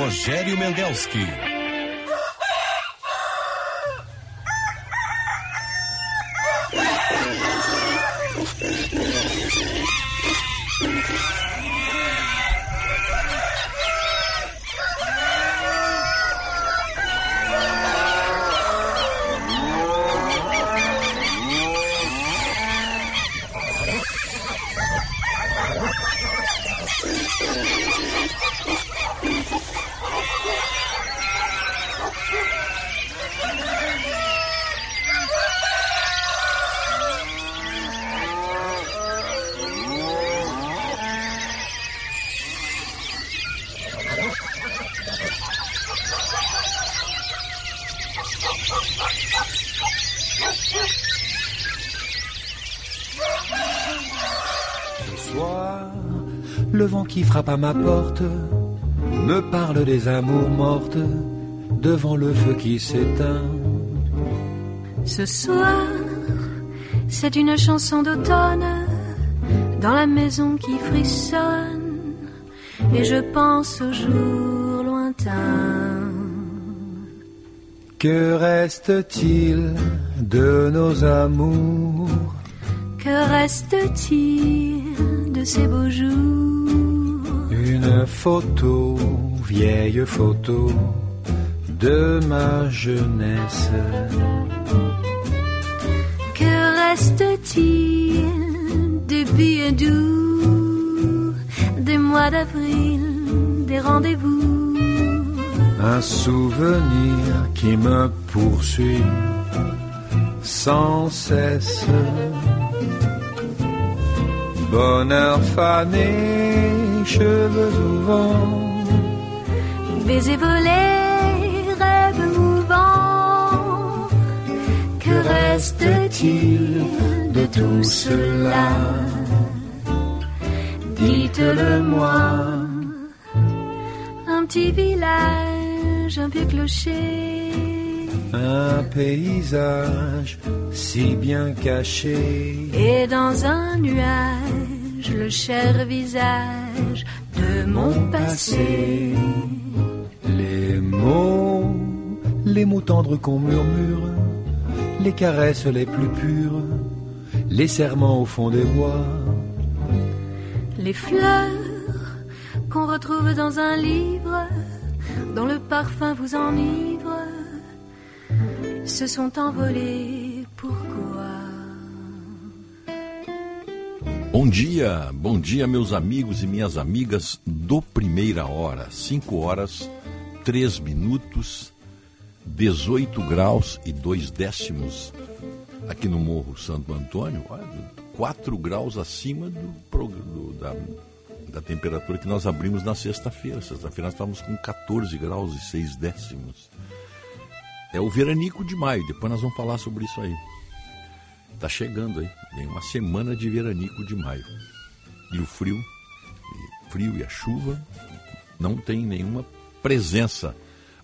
Rogério Mendelski. À ma porte me parle des amours mortes devant le feu qui s'éteint. Ce soir, c'est une chanson d'automne dans la maison qui frissonne et je pense aux jours lointains. Que reste-t-il de nos amours? Que reste-t-il de ces beaux jours? Une photo, vieille photo de ma jeunesse. Que reste-t-il des billets doux, des mois d'avril, des rendez-vous? Un souvenir qui me poursuit sans cesse. Bonheur fané, cheveux au vent, Baiser volé, rêve mouvant. Que reste-t-il de tout cela? Dites-le moi. Un petit village, un vieux clocher. un paysage si bien caché. Et dans un nuage, le cher visage de mon passé. Les mots, les mots tendres qu'on murmure, les caresses les plus pures, les serments au fond des bois. Les fleurs qu'on retrouve dans un livre, dont le parfum vous enivre, se sont envolés. Bom dia, bom dia, meus amigos e minhas amigas do Primeira Hora. 5 horas, 3 minutos, 18 graus e 2 décimos aqui no Morro Santo Antônio. Olha, 4 graus acima do, do- da, da temperatura que nós abrimos na sexta-feira. Sexta-feira nós estávamos com 14 graus e 6 décimos. É o veranico de maio, depois nós vamos falar sobre isso aí. Tá chegando aí, tem uma semana de veranico de maio. E o frio, e frio e a chuva não tem nenhuma presença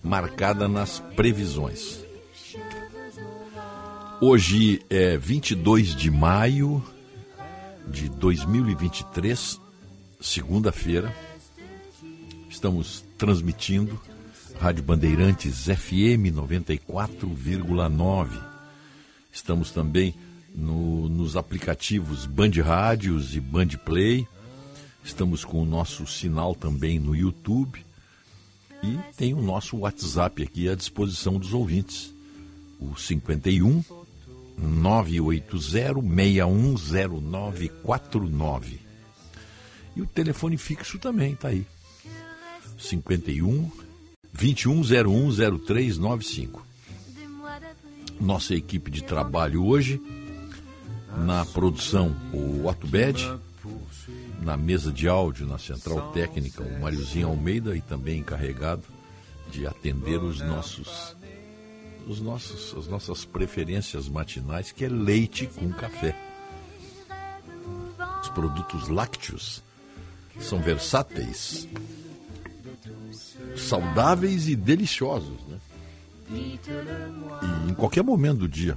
marcada nas previsões. Hoje é 22 de maio de 2023, segunda-feira. Estamos transmitindo Rádio Bandeirantes FM 94,9. Estamos também no- nos aplicativos Band Rádios e Band Play. Estamos com o nosso sinal também no YouTube. E tem o nosso WhatsApp aqui à disposição dos ouvintes. O 51 980 610949. E o telefone fixo também está aí. 51 21010395. Nossa equipe de trabalho hoje, na produção, o Otto Bed, na mesa de áudio, na central técnica, o Mariozinho Almeida e também encarregado de atender os nossos, os nossos, as nossas preferências matinais, que é leite com café. Os produtos lácteos são versáteis, saudáveis e deliciosos, né? E em qualquer momento do dia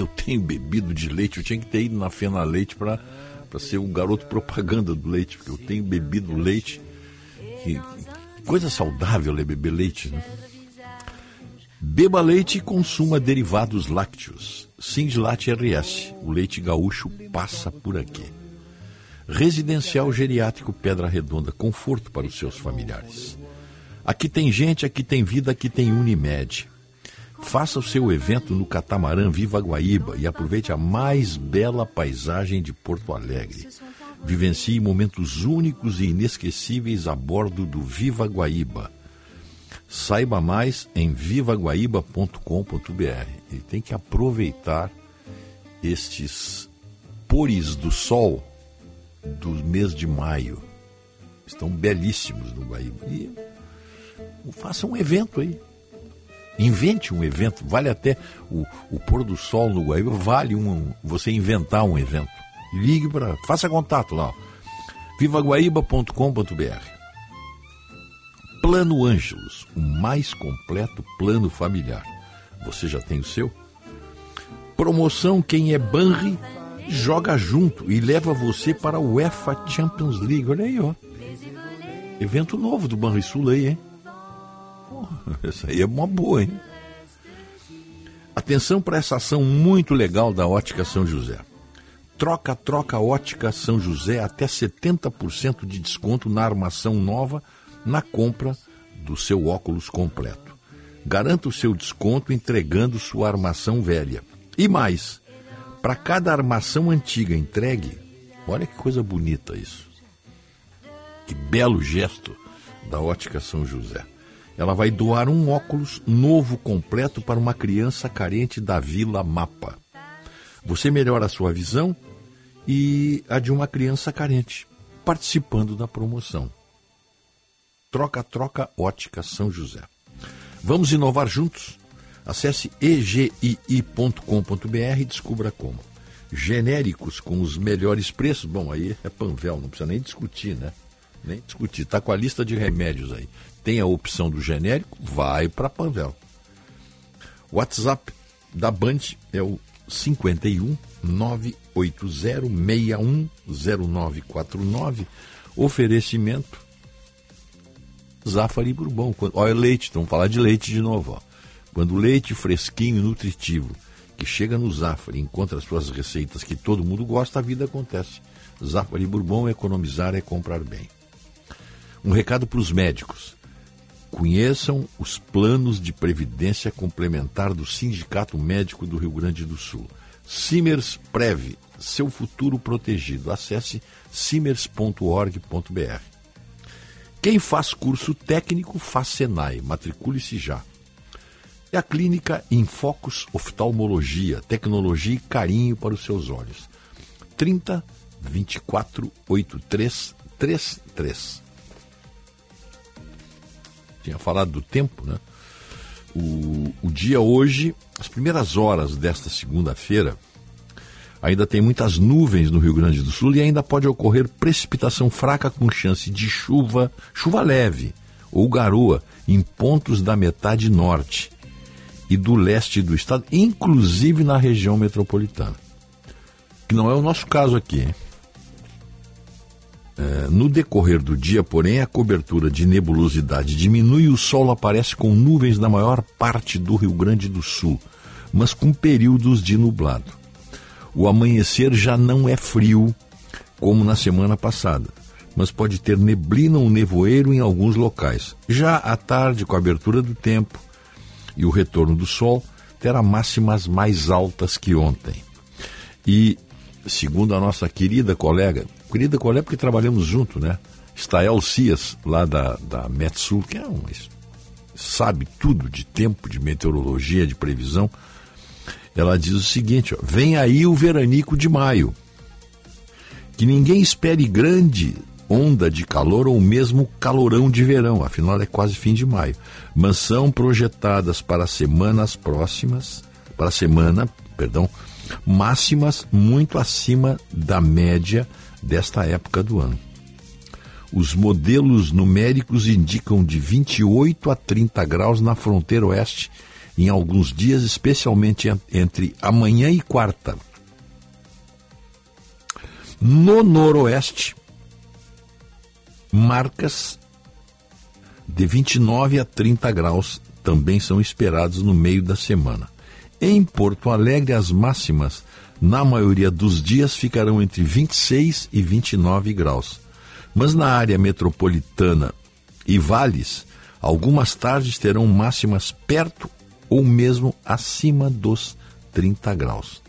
que eu tenho bebido de leite, eu tinha que ter ido na Fena Leite para ser um garoto propaganda do leite, porque eu tenho bebido leite que, Coisa saudável é beber leite, né? Beba leite e consuma derivados lácteos. Sindlat RS, o leite gaúcho passa por aqui. Residencial Geriátrico Pedra Redonda, conforto para os seus familiares. Aqui tem gente, aqui tem vida, aqui tem Unimed. Faça o seu evento no catamarã Viva Guaíba e aproveite a mais bela paisagem de Porto Alegre. Vivencie momentos únicos e inesquecíveis a bordo do Viva Guaíba. Saiba mais em vivaguaíba.com.br. E tem que aproveitar estes pores do sol do mês de maio. Estão belíssimos no Guaíba. E faça um evento aí. Invente um evento. Vale até o, o pôr do sol no Guaíba, vale um, você inventar um evento. Ligue para. Faça contato lá. vivaguaíba.com.br Plano Ângelos, o mais completo plano familiar. Você já tem o seu? Promoção Quem é Banri joga junto e leva você para a UEFA Champions League. Olha aí, ó. Evento novo do Banrisul aí, hein? essa aí é uma boa, hein? Atenção para essa ação muito legal da Ótica São José. Troca, troca Ótica São José até 70% de desconto na armação nova na compra do seu óculos completo. Garanta o seu desconto entregando sua armação velha. E mais, para cada armação antiga entregue, olha que coisa bonita isso. Que belo gesto da Ótica São José. Ela vai doar um óculos novo completo para uma criança carente da Vila Mapa. Você melhora a sua visão e a de uma criança carente, participando da promoção. Troca Troca Ótica São José. Vamos inovar juntos? Acesse egii.com.br e descubra como. Genéricos com os melhores preços. Bom, aí é Panvel, não precisa nem discutir, né? Nem discutir. Está com a lista de remédios aí. Tem a opção do genérico, vai para Panvel. WhatsApp da Band é o 51 980 610949. Oferecimento Zafari Bourbon. Olha leite, vamos falar de leite de novo. Ó. Quando o leite fresquinho e nutritivo que chega no Zafari encontra as suas receitas que todo mundo gosta, a vida acontece. Zafari Bourbon, economizar é comprar bem. Um recado para os médicos. Conheçam os planos de previdência complementar do Sindicato Médico do Rio Grande do Sul. Simers Prev, seu futuro protegido. Acesse simers.org.br. Quem faz curso técnico faz Senai, matricule-se já. É a clínica Infocus Oftalmologia, tecnologia e carinho para os seus olhos. 30 24 83 33. Tinha falado do tempo, né? O, o dia hoje, as primeiras horas desta segunda-feira, Ainda tem muitas nuvens no Rio Grande do Sul e ainda pode ocorrer precipitação fraca com chance de chuva, chuva leve ou garoa em pontos da metade norte e do leste do estado, inclusive na região metropolitana. Que não é o nosso caso aqui. É, no decorrer do dia, porém, a cobertura de nebulosidade diminui e o sol aparece com nuvens na maior parte do Rio Grande do Sul, mas com períodos de nublado o amanhecer já não é frio como na semana passada, mas pode ter neblina ou nevoeiro em alguns locais. Já à tarde, com a abertura do tempo e o retorno do sol, terá máximas mais altas que ontem. E, segundo a nossa querida colega, querida colega porque trabalhamos junto, né? Stael Cias, lá da, da Metsul, que é um, sabe tudo de tempo, de meteorologia, de previsão, ela diz o seguinte: ó, vem aí o veranico de maio. Que ninguém espere grande onda de calor ou mesmo calorão de verão, afinal é quase fim de maio. Mas são projetadas para semanas próximas, para semana, perdão, máximas muito acima da média desta época do ano. Os modelos numéricos indicam de 28 a 30 graus na fronteira oeste em alguns dias, especialmente entre amanhã e quarta. No noroeste, marcas de 29 a 30 graus também são esperados no meio da semana. Em Porto Alegre, as máximas, na maioria dos dias, ficarão entre 26 e 29 graus. Mas na área metropolitana e vales, algumas tardes terão máximas perto ou mesmo acima dos 30 graus.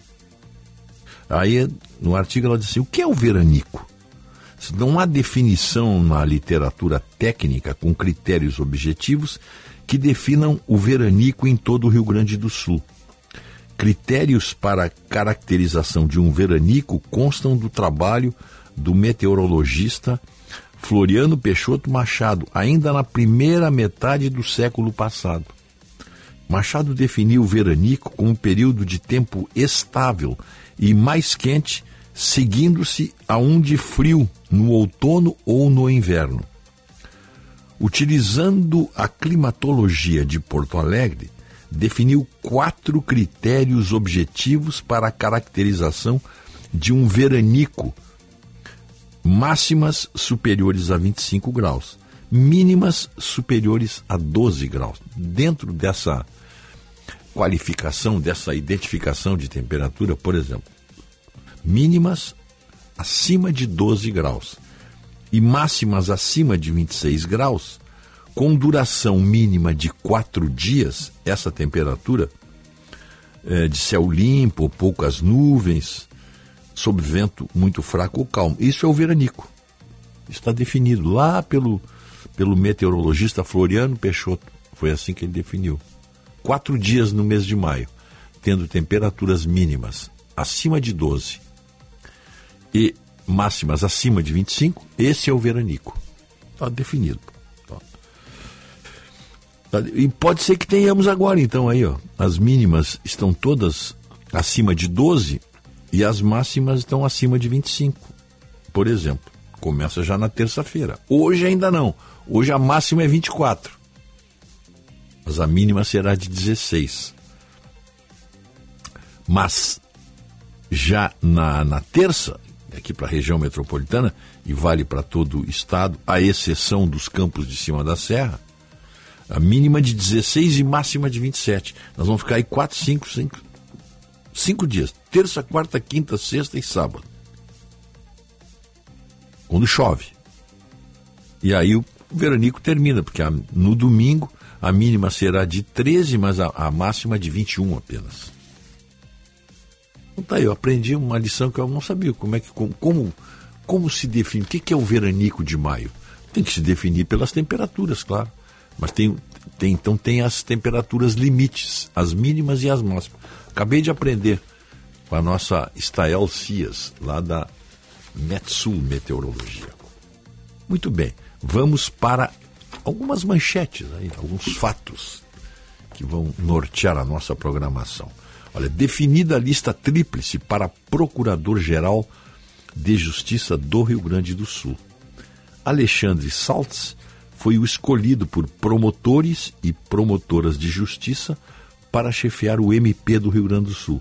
Aí no artigo ela diz assim: o que é o veranico? Não há definição na literatura técnica com critérios objetivos que definam o veranico em todo o Rio Grande do Sul. Critérios para caracterização de um veranico constam do trabalho do meteorologista Floriano Peixoto Machado, ainda na primeira metade do século passado. Machado definiu o veranico como um período de tempo estável e mais quente, seguindo-se a um de frio no outono ou no inverno. Utilizando a climatologia de Porto Alegre, definiu quatro critérios objetivos para a caracterização de um veranico: máximas superiores a 25 graus, mínimas superiores a 12 graus. Dentro dessa qualificação, dessa identificação de temperatura, por exemplo, mínimas acima de 12 graus e máximas acima de 26 graus, com duração mínima de quatro dias, essa temperatura é, de céu limpo, poucas nuvens, sob vento muito fraco ou calmo. Isso é o veranico. Está definido lá pelo, pelo meteorologista Floriano Peixoto. Foi assim que ele definiu quatro dias no mês de maio, tendo temperaturas mínimas acima de 12 e máximas acima de 25, esse é o veranico. Está definido. E pode ser que tenhamos agora, então, aí, ó. As mínimas estão todas acima de 12 e as máximas estão acima de 25. Por exemplo, começa já na terça-feira. Hoje ainda não. Hoje a máxima é 24 mas a mínima será de 16. Mas já na, na terça, aqui para a região metropolitana, e vale para todo o estado, à exceção dos campos de cima da serra, a mínima de 16 e máxima de 27. Nós vamos ficar aí 4, 5, 5, 5 dias. Terça, quarta, quinta, sexta e sábado. Quando chove. E aí o veranico termina, porque no domingo a mínima será de 13, mas a, máxima de 21 apenas. Então tá aí, eu aprendi uma lição que eu não sabia. Como é que como, como, como se define? O que é o veranico de maio? Tem que se definir pelas temperaturas, claro. Mas tem, tem, então tem as temperaturas limites, as mínimas e as máximas. Acabei de aprender com a nossa Stael Cias, lá da Metsul Meteorologia. Muito bem, vamos para algumas manchetes, aí, alguns fatos que vão nortear a nossa programação. Olha, definida a lista tríplice para Procurador-Geral de Justiça do Rio Grande do Sul. Alexandre Saltz foi o escolhido por promotores e promotoras de justiça para chefiar o MP do Rio Grande do Sul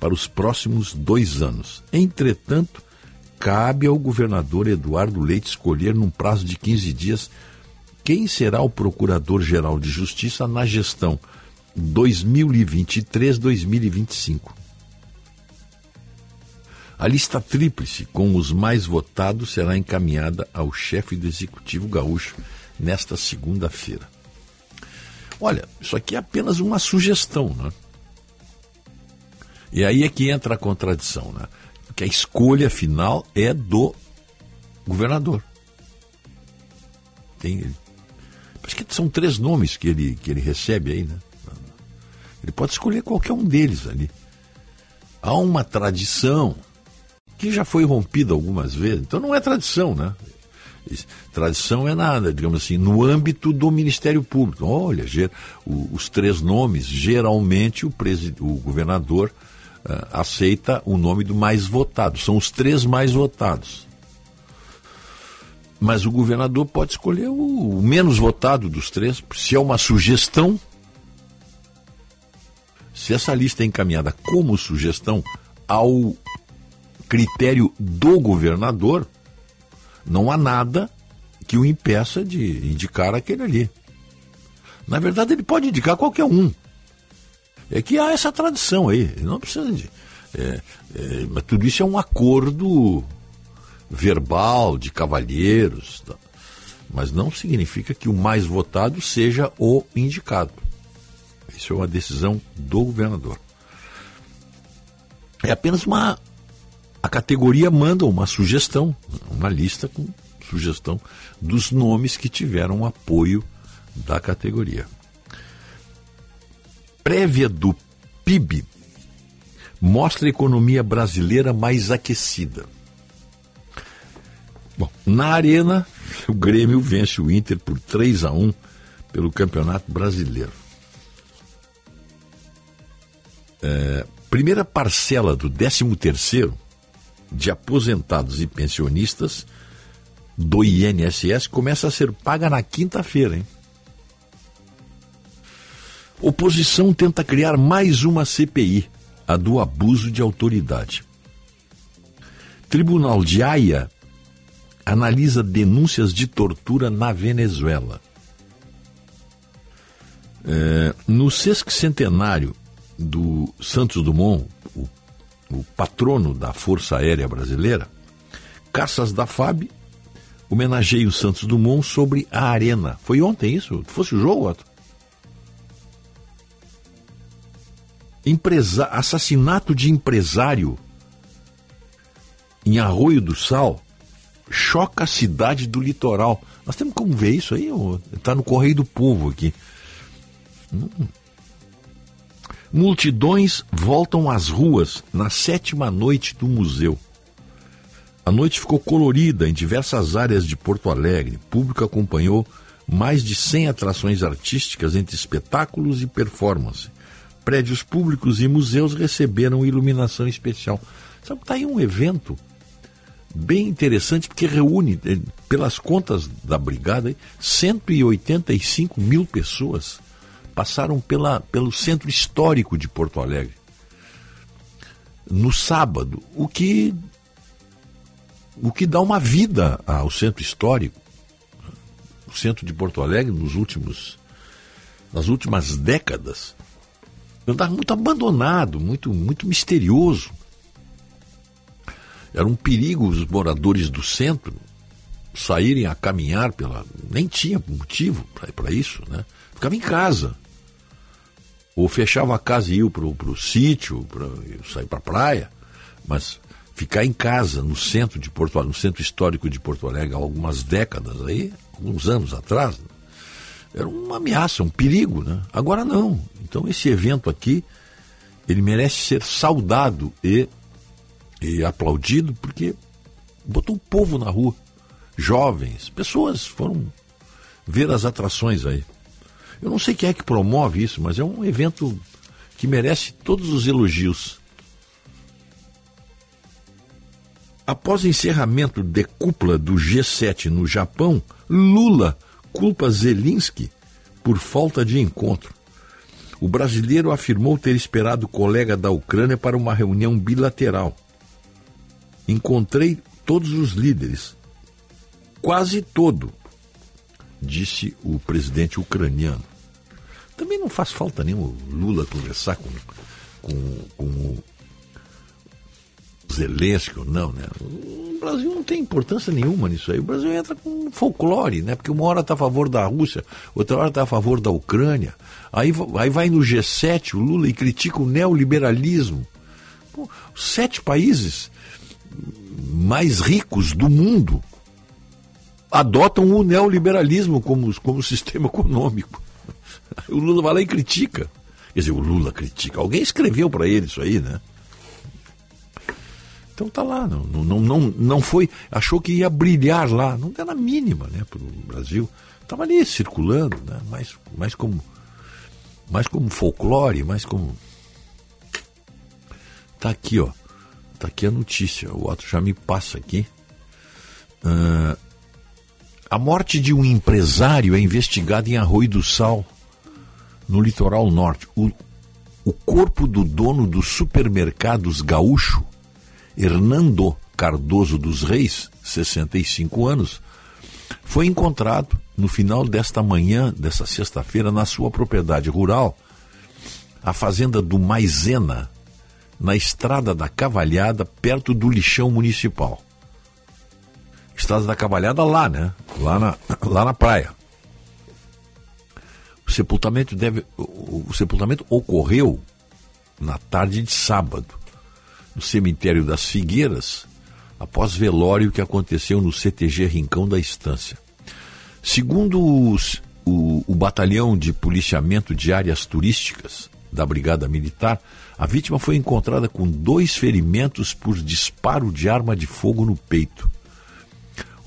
para os próximos dois anos. Entretanto, cabe ao governador Eduardo Leite escolher, num prazo de 15 dias, quem será o Procurador-Geral de Justiça na gestão 2023-2025. A lista tríplice com os mais votados será encaminhada ao chefe do Executivo Gaúcho nesta segunda-feira. Olha, isso aqui é apenas uma sugestão, né? E aí é que entra a contradição, né? Porque a escolha final é do governador. Tem, Acho que são três nomes que ele, que ele recebe aí, né? Ele pode escolher qualquer um deles ali. Há uma tradição que já foi rompida algumas vezes, então não é tradição, né? Tradição é nada, digamos assim, no âmbito do Ministério Público. Olha, os três nomes, geralmente o, o governador uh, aceita o nome do mais votado. São os três mais votados. Mas o governador pode escolher o menos votado dos três, se é uma sugestão. Se essa lista é encaminhada como sugestão ao critério do governador, não há nada que o impeça de indicar aquele ali. Na verdade, ele pode indicar qualquer um. É que há essa tradição aí, não precisa de. É, é, mas tudo isso é um acordo verbal de cavalheiros, tá? mas não significa que o mais votado seja o indicado. Isso é uma decisão do governador. É apenas uma. Categoria manda uma sugestão, uma lista com sugestão dos nomes que tiveram apoio da categoria. Prévia do PIB mostra a economia brasileira mais aquecida. Bom, na Arena, o Grêmio vence o Inter por 3 a 1 pelo Campeonato Brasileiro. É, primeira parcela do 13º de aposentados e pensionistas do INSS começa a ser paga na quinta-feira, hein? Oposição tenta criar mais uma CPI, a do abuso de autoridade. Tribunal de Haia analisa denúncias de tortura na Venezuela. É, no sesquicentenário do Santos Dumont, o, o patrono da Força Aérea Brasileira, Caças da FAB homenageia o Santos Dumont sobre a Arena. Foi ontem isso? Fosse o jogo, Otto? Empresa... Assassinato de empresário em Arroio do Sal choca a cidade do litoral. Nós temos como ver isso aí? Está no Correio do Povo aqui. Hum. Multidões voltam às ruas na sétima noite do museu. A noite ficou colorida em diversas áreas de Porto Alegre. O público acompanhou mais de 100 atrações artísticas entre espetáculos e performance. Prédios públicos e museus receberam iluminação especial. Sabe, está aí um evento bem interessante porque reúne, eh, pelas contas da brigada, 185 mil pessoas passaram pela, pelo centro histórico de Porto Alegre. No sábado, o que, o que dá uma vida ao centro histórico. O centro de Porto Alegre, nos últimos, nas últimas décadas, andava muito abandonado, muito, muito misterioso. Era um perigo os moradores do centro saírem a caminhar pela. Nem tinha motivo para isso, né? Ficava em casa. Ou fechava a casa e ia para o sítio, para sair para a praia. Mas ficar em casa, no centro de Porto Alegre, no centro histórico de Porto Alegre, há algumas décadas aí, alguns anos atrás, né? era uma ameaça, um perigo, né? Agora não. Então esse evento aqui, ele merece ser saudado e e aplaudido porque botou o povo na rua, jovens, pessoas foram ver as atrações aí. Eu não sei quem é que promove isso, mas é um evento que merece todos os elogios. Após encerramento de cúpula do G7 no Japão, Lula culpa Zelensky por falta de encontro. O brasileiro afirmou ter esperado o colega da Ucrânia para uma reunião bilateral. Encontrei todos os líderes, quase todo, disse o presidente ucraniano. Também não faz falta o Lula conversar com, com, com Zelensky ou não, né? O Brasil não tem importância nenhuma nisso aí. O Brasil entra com folclore, né? Porque uma hora está a favor da Rússia, outra hora está a favor da Ucrânia. Aí, aí vai no G7 o Lula e critica o neoliberalismo. Pô, sete países mais ricos do mundo adotam o neoliberalismo como, como sistema econômico. O Lula vai lá e critica. Quer dizer, o Lula critica. Alguém escreveu para ele isso aí, né? Então tá lá, não, não, não, não foi, achou que ia brilhar lá, não na mínima, né, para o Brasil. Estava ali circulando, né, mais, mais, como, mais como folclore, mais como. Tá aqui, ó. Está aqui a notícia, o outro já me passa aqui. Uh, a morte de um empresário é investigada em Arroio do Sal, no litoral norte. O, o corpo do dono dos supermercados gaúcho, Hernando Cardoso dos Reis, 65 anos, foi encontrado no final desta manhã, dessa sexta-feira, na sua propriedade rural, a fazenda do Maisena, na estrada da Cavalhada, perto do lixão municipal. Estrada da Cavalhada lá, né? Lá na, lá na praia. O sepultamento deve. O, sepultamento ocorreu na tarde de sábado, no cemitério das Figueiras, após velório que aconteceu no CTG Rincão da Estância. Segundo os, o, o Batalhão de Policiamento de Áreas Turísticas da Brigada Militar, a vítima foi encontrada com dois ferimentos por disparo de arma de fogo no peito.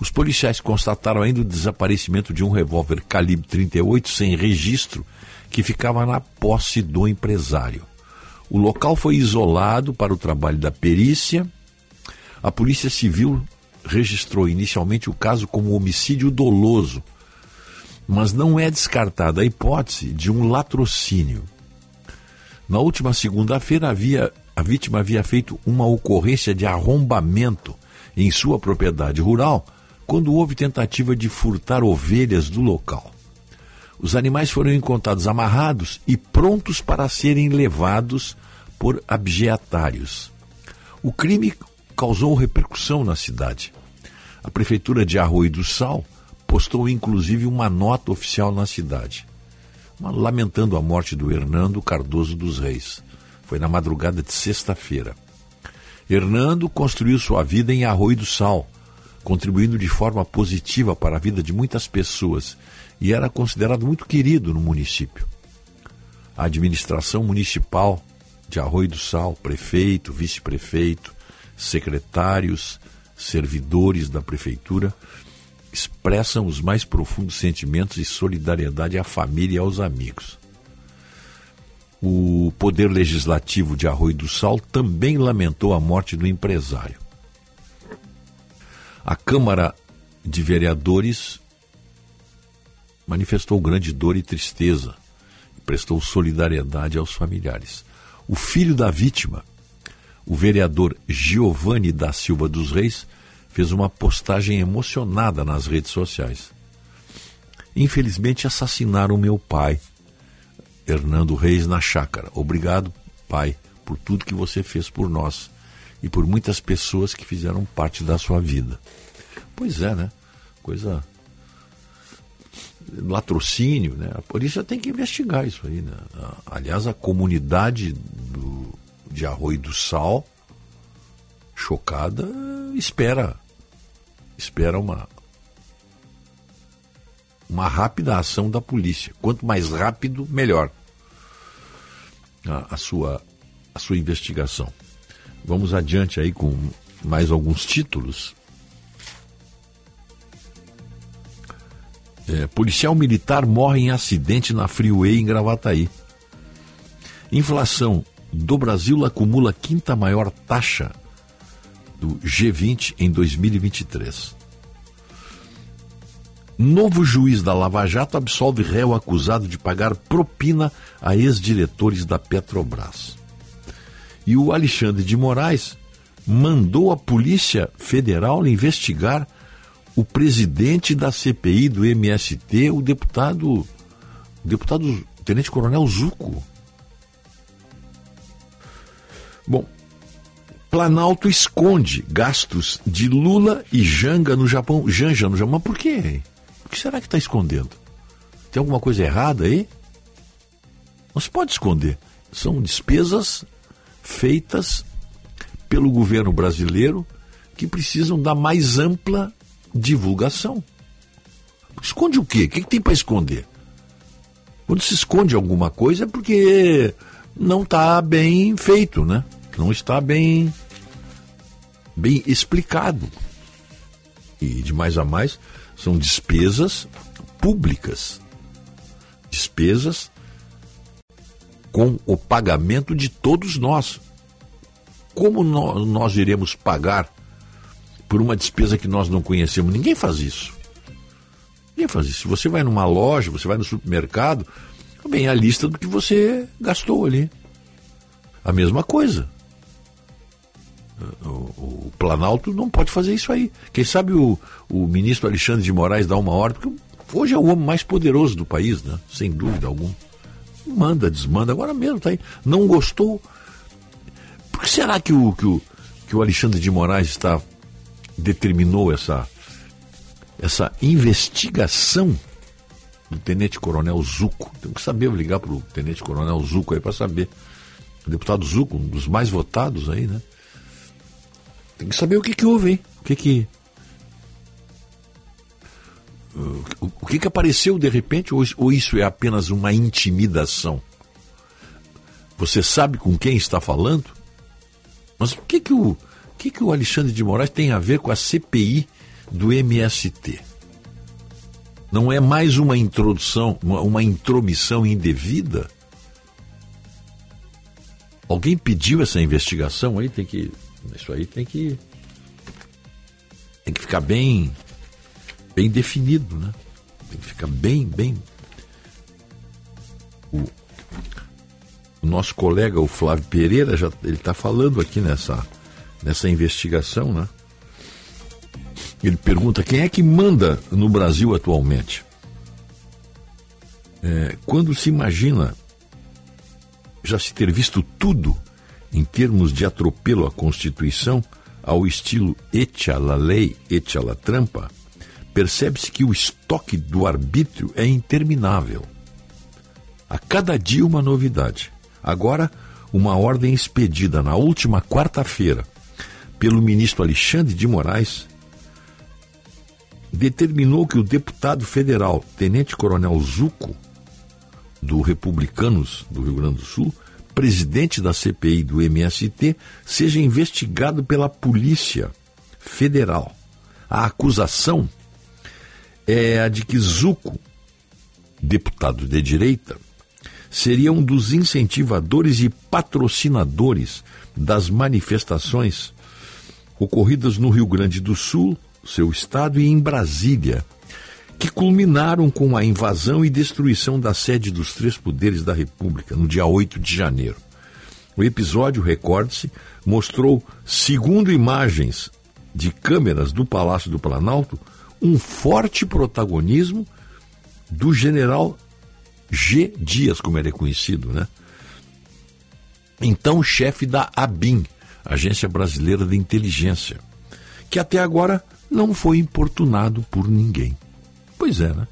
Os policiais constataram ainda o desaparecimento de um revólver calibre 38 sem registro que ficava na posse do empresário. O local foi isolado para o trabalho da perícia. A Polícia Civil registrou inicialmente o caso como homicídio doloso, mas não é descartada a hipótese de um latrocínio. Na última segunda-feira, a vítima havia feito uma ocorrência de arrombamento em sua propriedade rural quando houve tentativa de furtar ovelhas do local. Os animais foram encontrados amarrados e prontos para serem levados por abjeatários. O crime causou repercussão na cidade. A prefeitura de Arroio do Sal postou inclusive uma nota oficial na cidade, lamentando a morte do Hernando Cardoso dos Reis. Foi na madrugada de sexta-feira. Hernando construiu sua vida em Arroio do Sal, contribuindo de forma positiva para a vida de muitas pessoas e era considerado muito querido no município. A administração municipal de Arroio do Sal, prefeito, vice-prefeito, secretários, servidores da prefeitura, expressam os mais profundos sentimentos de solidariedade à família e aos amigos. O Poder Legislativo de Arroio do Sal também lamentou a morte do empresário. A Câmara de Vereadores manifestou grande dor e tristeza e prestou solidariedade aos familiares. O filho da vítima, o vereador Giovanni da Silva dos Reis, fez uma postagem emocionada nas redes sociais. Infelizmente assassinaram meu pai, Hernando Reis, na chácara. Obrigado, pai, por tudo que você fez por nós e por muitas pessoas que fizeram parte da sua vida. Pois é, né? Coisa. Latrocínio, né? A polícia tem que investigar isso aí, né? Aliás, a comunidade do, de Arroio do Sal, chocada, espera. Espera uma. Uma rápida ação da polícia. Quanto mais rápido, melhor. A, a sua, a sua investigação. Vamos adiante aí com mais alguns títulos. É, policial militar morre em acidente na Freeway em Gravataí. Inflação do Brasil acumula quinta maior taxa do G20 em 2023. Novo juiz da Lava Jato absolve réu acusado de pagar propina a ex-diretores da Petrobras. E o Alexandre de Moraes mandou a Polícia Federal investigar o presidente da CPI do MST, o deputado, o deputado Tenente Coronel Zuco. Bom, Planalto esconde gastos de Lula e Janga no Japão. Janja no Japão. Mas por quê? O que será que está escondendo? Tem alguma coisa errada aí? Não se pode esconder. São despesas feitas pelo governo brasileiro que precisam da mais ampla divulgação. Esconde o quê? O que, que tem para esconder? Quando se esconde alguma coisa é porque não está bem feito, né? Não está bem, bem explicado. E de mais a mais, são despesas públicas. Despesas com o pagamento de todos nós. Como nós iremos pagar por uma despesa que nós não conhecemos? Ninguém faz isso. Ninguém faz isso. Se você vai numa loja, você vai no supermercado, vem a lista do que você gastou ali. A mesma coisa. O, o, Planalto não pode fazer isso aí. Quem sabe o, o ministro Alexandre de Moraes dá uma ordem, porque hoje é o homem mais poderoso do país, né? sem dúvida alguma. Manda, desmanda, agora mesmo tá aí. Não gostou. Por que será que o, que o, que o Alexandre de Moraes está, determinou essa, essa investigação do Tenente Coronel Zuco? Tem que saber ligar para o Tenente Coronel Zuco aí para saber. O deputado Zuco, um dos mais votados aí, né? Tem que saber o que, que houve, hein? O que que. O, que, que apareceu de repente, ou, isso é apenas uma intimidação? Você sabe com quem está falando? Mas o que, que, o, o que, que o Alexandre de Moraes tem a ver com a CPI do MST? Não é mais uma introdução, uma, uma intromissão indevida? Alguém pediu essa investigação aí? Tem que. Isso aí tem que. Tem que ficar bem bem definido, né? Tem que ficar bem, bem. O, o nosso colega, o Flávio Pereira, já ele está falando aqui nessa, nessa investigação, né? Ele pergunta quem é que manda no Brasil atualmente. É, quando se imagina já se ter visto tudo em termos de atropelo à Constituição, ao estilo echa la lei, echa la trampa, percebe-se que o estoque do arbítrio é interminável. A cada dia uma novidade. Agora, uma ordem expedida na última quarta-feira pelo ministro Alexandre de Moraes determinou que o deputado federal Tenente Coronel Zuco, do Republicanos do Rio Grande do Sul, presidente da CPI do MST, seja investigado pela Polícia Federal. A acusação é a de que Zuco, deputado de direita, seria um dos incentivadores e patrocinadores das manifestações ocorridas no Rio Grande do Sul, seu estado, e em Brasília, que culminaram com a invasão e destruição da sede dos três poderes da República no dia 8 de janeiro. O episódio, recorde-se, mostrou, segundo imagens de câmeras do Palácio do Planalto, um forte protagonismo do general G. Dias, como ele é conhecido, né? Então, chefe da ABIN, Agência Brasileira de Inteligência, que até agora não foi importunado por ninguém. Pois é, né?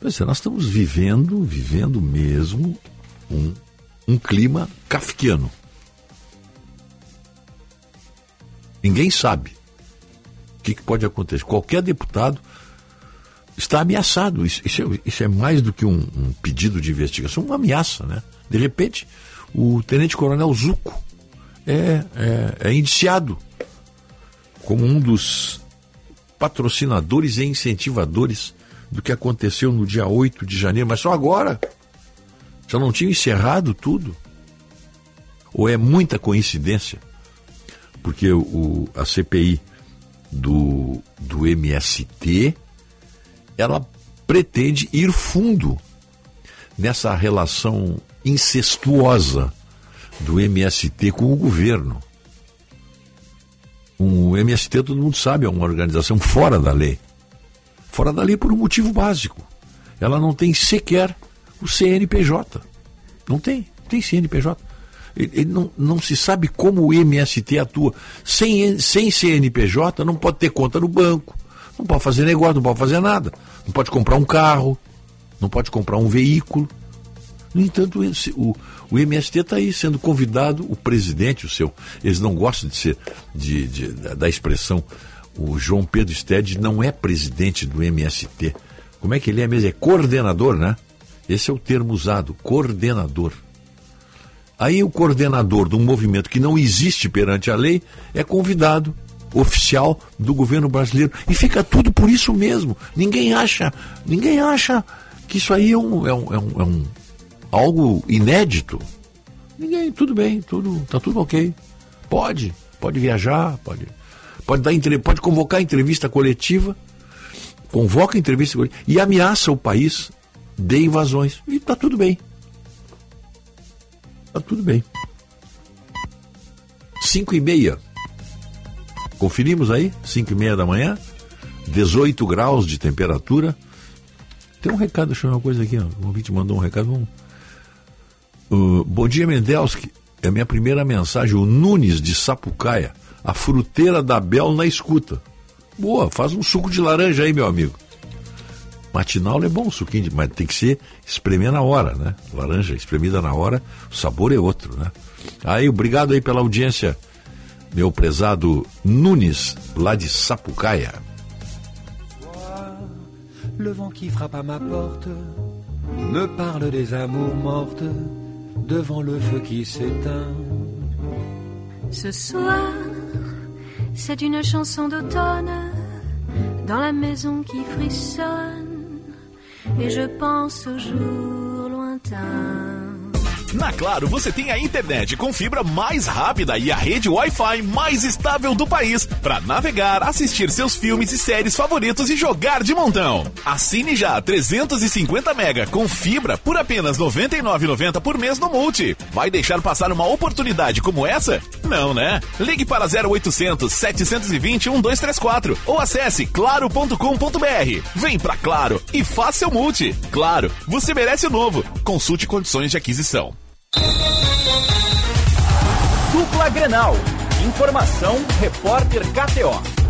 Pois é, nós estamos vivendo, vivendo mesmo, um, um clima kafkiano. Ninguém sabe que, que pode acontecer? Qualquer deputado está ameaçado. Isso, isso, é, isso é, mais do que um, um, pedido de investigação, uma ameaça, né? De repente, o tenente-coronel Zuco é, é, é, indiciado como um dos patrocinadores e incentivadores do que aconteceu no dia 8 de janeiro, mas só agora. Já não tinha encerrado tudo? Ou é muita coincidência? Porque o, a CPI do, do MST, ela pretende ir fundo nessa relação incestuosa do MST com o governo. O MST, todo mundo sabe, é uma organização fora da lei. Fora da lei por um motivo básico. Ela não tem sequer o CNPJ. Não tem, não tem CNPJ. Ele não, não se sabe como o MST atua. Sem, sem CNPJ, não pode ter conta no banco, não pode fazer negócio, não pode fazer nada. Não pode comprar um carro, não pode comprar um veículo. No entanto, o, o MST está aí sendo convidado, o presidente, o seu. Eles não gostam de ser de, de, da expressão. O João Pedro Stede não é presidente do MST. Como é que ele é mesmo? É coordenador, né? Esse é o termo usado, coordenador. Aí o coordenador de um movimento que não existe perante a lei é convidado oficial do governo brasileiro e fica tudo por isso mesmo. Ninguém acha, ninguém acha que isso aí é um, é um, é um, é um algo inédito. Ninguém, tudo bem, tudo tá tudo ok. Pode, pode viajar, pode, pode dar pode convocar entrevista coletiva, convoca entrevista coletiva e ameaça o país de invasões e tá tudo bem. Tá tudo bem. 5 e meia. Conferimos aí, 5 e meia da manhã, 18 graus de temperatura. Tem um recado, deixa eu ver uma coisa aqui, ó. o ouvinte mandou um recado. Vamos... Uh, bom dia, Mendelski. É a minha primeira mensagem. O Nunes de Sapucaia, a fruteira da Bel na escuta. Boa, faz um suco de laranja aí, meu amigo. Matinal é bom, suquinho, mas tem que ser espremer na hora, né? Laranja espremida na hora, o sabor é outro, né? Aí, obrigado aí pela audiência, meu prezado Nunes, lá de Sapucaia. Le vent qui frappe à ma porte me parle des amours mortes devant le feu qui s'éteint. Ce soir, c'est une chanson d'automne dans la maison qui frissonne et je pense aux jours lointains. Na Claro, você tem a internet com fibra mais rápida e a rede Wi-Fi mais estável do país para navegar, assistir seus filmes e séries favoritos e jogar de montão. Assine já 350 mega com fibra por apenas R$ 99,90 por mês no Multi. Vai deixar passar uma oportunidade como essa? Não, né? Ligue para 0800 720 1234 ou acesse claro.com.br. Vem pra Claro e faça seu Multi. Claro, você merece o novo. Consulte condições de aquisição. Dupla Grenal. Informação, repórter KTO.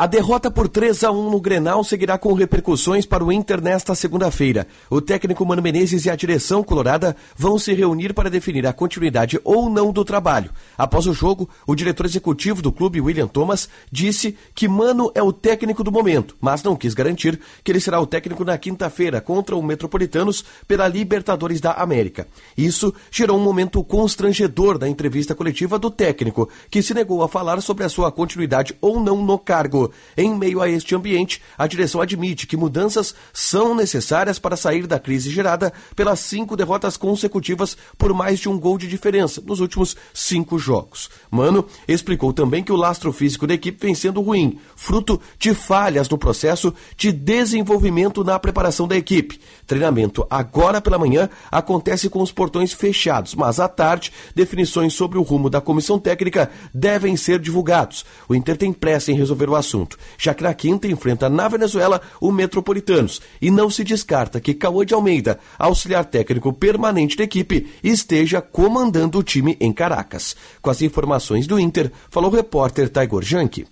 A derrota por 3 a 1 no Grenal seguirá com repercussões para o Inter nesta segunda-feira. O técnico Mano Menezes e a direção colorada vão se reunir para definir a continuidade ou não do trabalho. Após o jogo, o diretor executivo do clube, William Thomas, disse que Mano é o técnico do momento, mas não quis garantir que ele será o técnico na quinta-feira contra o Metropolitanos pela Libertadores da América. Isso gerou um momento constrangedor da entrevista coletiva do técnico, que se negou a falar sobre a sua continuidade ou não no cargo. Em meio a este ambiente, a direção admite que mudanças são necessárias para sair da crise gerada pelas cinco derrotas consecutivas por mais de um gol de diferença nos últimos cinco jogos. Mano explicou também que o lastro físico da equipe vem sendo ruim, fruto de falhas no processo de desenvolvimento na preparação da equipe. Treinamento agora pela manhã acontece com os portões fechados, mas à tarde, definições sobre o rumo da comissão técnica devem ser divulgados. O Inter tem pressa em resolver o assunto, já que na quinta enfrenta na Venezuela o Metropolitanos e não se descarta que Cauã de Almeida, auxiliar técnico permanente da equipe, esteja comandando o time em Caracas. Com as informações do Inter, falou o repórter Taigor Janke.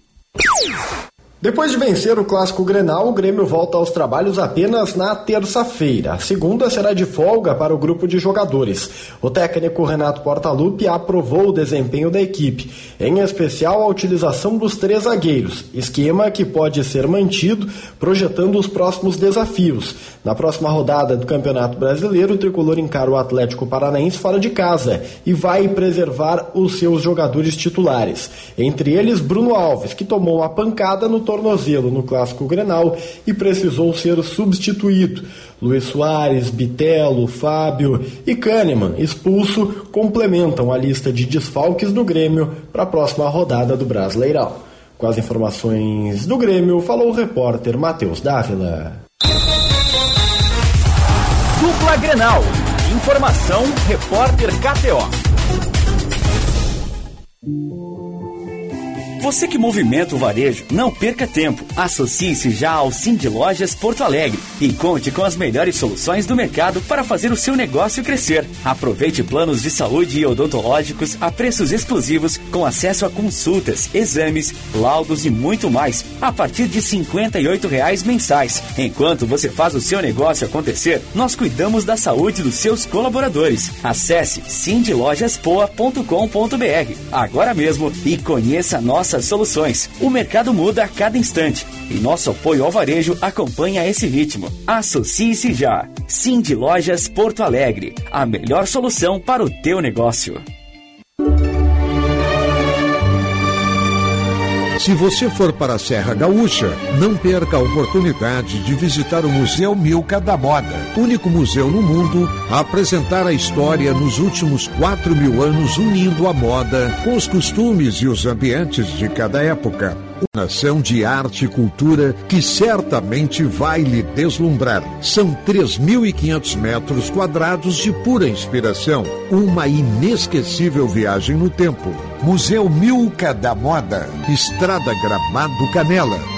Depois de vencer o clássico Grenal, o Grêmio volta aos trabalhos apenas na terça-feira. A segunda será de folga para o grupo de jogadores. O técnico Renato Portaluppi aprovou o desempenho da equipe, em especial a utilização dos três zagueiros, esquema que pode ser mantido projetando os próximos desafios. Na próxima rodada do Campeonato Brasileiro, o tricolor encara o Atlético Paranaense fora de casa e vai preservar os seus jogadores titulares. Entre eles, Bruno Alves, que tomou uma pancada no tornozelo no clássico Grenal e precisou ser substituído. Luiz Soares, Bitelo, Fábio e Kahneman, expulso, complementam a lista de desfalques do Grêmio para a próxima rodada do Brasileirão. Com as informações do Grêmio, falou o repórter Matheus Dávila. Dupla Grenal. Informação, repórter KTO. Você que movimenta o varejo, não perca tempo. Associe-se já ao Cindy Lojas Porto Alegre e conte com as melhores soluções do mercado para fazer o seu negócio crescer. Aproveite planos de saúde e odontológicos a preços exclusivos com acesso a consultas, exames, laudos e muito mais a partir de 58 reais mensais. Enquanto você faz o seu negócio acontecer, nós cuidamos da saúde dos seus colaboradores. Acesse cindylojaspoa.com.br agora mesmo e conheça a nossa nossas soluções. O mercado muda a cada instante e nosso apoio ao varejo acompanha esse ritmo. Associe-se já. Cindy Lojas Porto Alegre, a melhor solução para o teu negócio. Se você for para a Serra Gaúcha, não perca a oportunidade de visitar o Museu Milka da Moda, único museu no mundo a apresentar a história nos últimos 4 mil anos unindo a moda com os costumes e os ambientes de cada época. Nação de arte e cultura que certamente vai lhe deslumbrar. São 3.500 metros quadrados de pura inspiração. Uma inesquecível viagem no tempo. Museu Milka da Moda. Estrada Gramado Canela.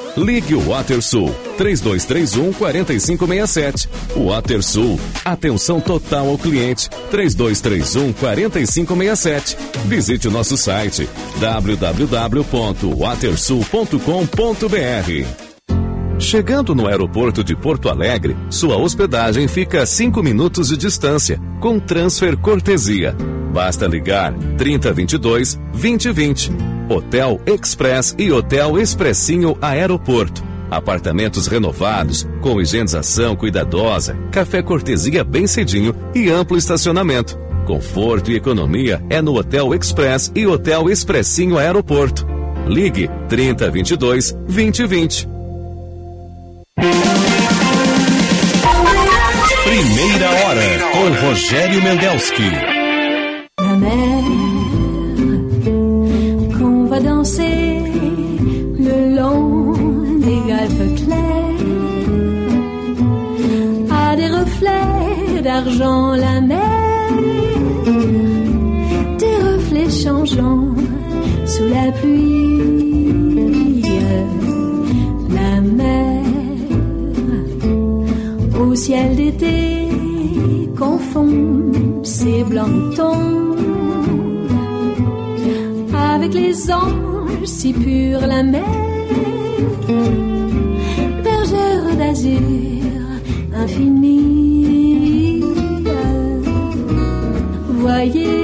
Ligue o WaterSul 3231 4567. WaterSul, atenção total ao cliente 3231 4567. Visite o nosso site www.watersul.com.br. Chegando no aeroporto de Porto Alegre, sua hospedagem fica a 5 minutos de distância, com transfer cortesia. Basta ligar 3022 2020. Hotel Express e Hotel Expressinho Aeroporto. Apartamentos renovados, com higienização cuidadosa, café cortesia bem cedinho e amplo estacionamento. Conforto e economia é no Hotel Express e Hotel Expressinho Aeroporto. Ligue 3022 2020. Primeira hora com Rogério Mendelski. La mer qu'on va danser le long des galpes clairs a des reflets d'argent la mer des reflets changeants sous la pluie ciel d'été confond ses blancs tons avec les anges si purs la mer bergère d'azur infini voyez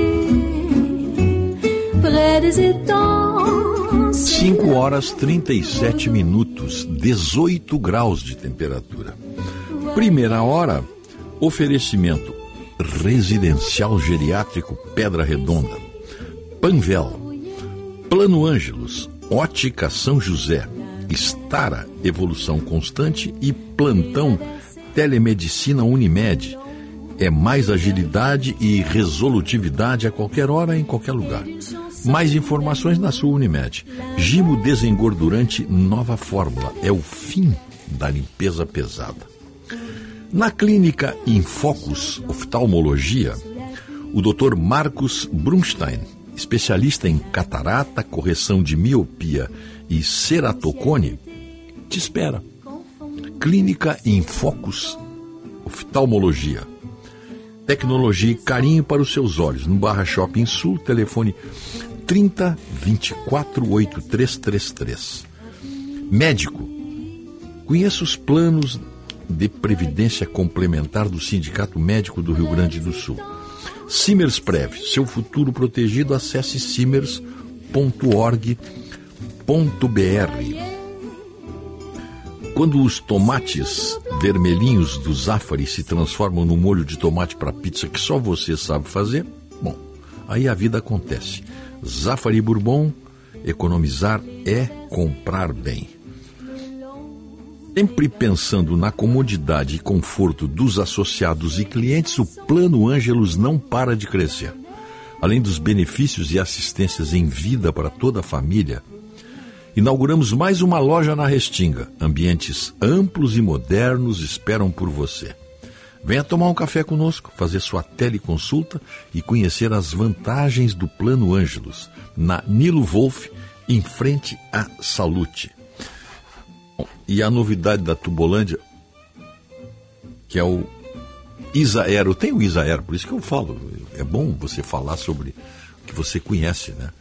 près des étangs 5 horas 37 minutos, 18 graus de temperatura. Primeira hora, oferecimento Residencial Geriátrico Pedra Redonda, Panvel, Plano Ângelos, Ótica São José, Estara Evolução Constante e Plantão Telemedicina Unimed. É mais agilidade e resolutividade a qualquer hora, em qualquer lugar. Mais informações na sua Unimed. Gimo Desengordurante Nova Fórmula. É o fim da limpeza pesada. Na clínica Infocus Oftalmologia, o Dr. Marcos Brunstein, especialista em catarata, correção de miopia e ceratocone, te espera. Clínica Infocus Oftalmologia. Tecnologia e carinho para os seus olhos. No Barra Shopping Sul, telefone 30 24 8333. Médico. Conheça os planos de previdência complementar do Sindicato Médico do Rio Grande do Sul. Simers Prev, seu futuro protegido, acesse simers.org.br. Quando os tomates vermelhinhos do Zafari se transformam no molho de tomate para pizza que só você sabe fazer, bom, aí a vida acontece. Zafari Bourbon, economizar é comprar bem. Sempre pensando na comodidade e conforto dos associados e clientes, o Plano Ângelos não para de crescer. Além dos benefícios e assistências em vida para toda a família, inauguramos mais uma loja na Restinga. Ambientes amplos e modernos esperam por você. Venha tomar um café conosco, fazer sua teleconsulta e conhecer as vantagens do Plano Ângelos, na Nilo Wolf, em frente à Salute. E a novidade da Tubolândia, que é o Isaero. Tem o Isaero, por isso que eu falo. É bom você falar sobre o que você conhece, né?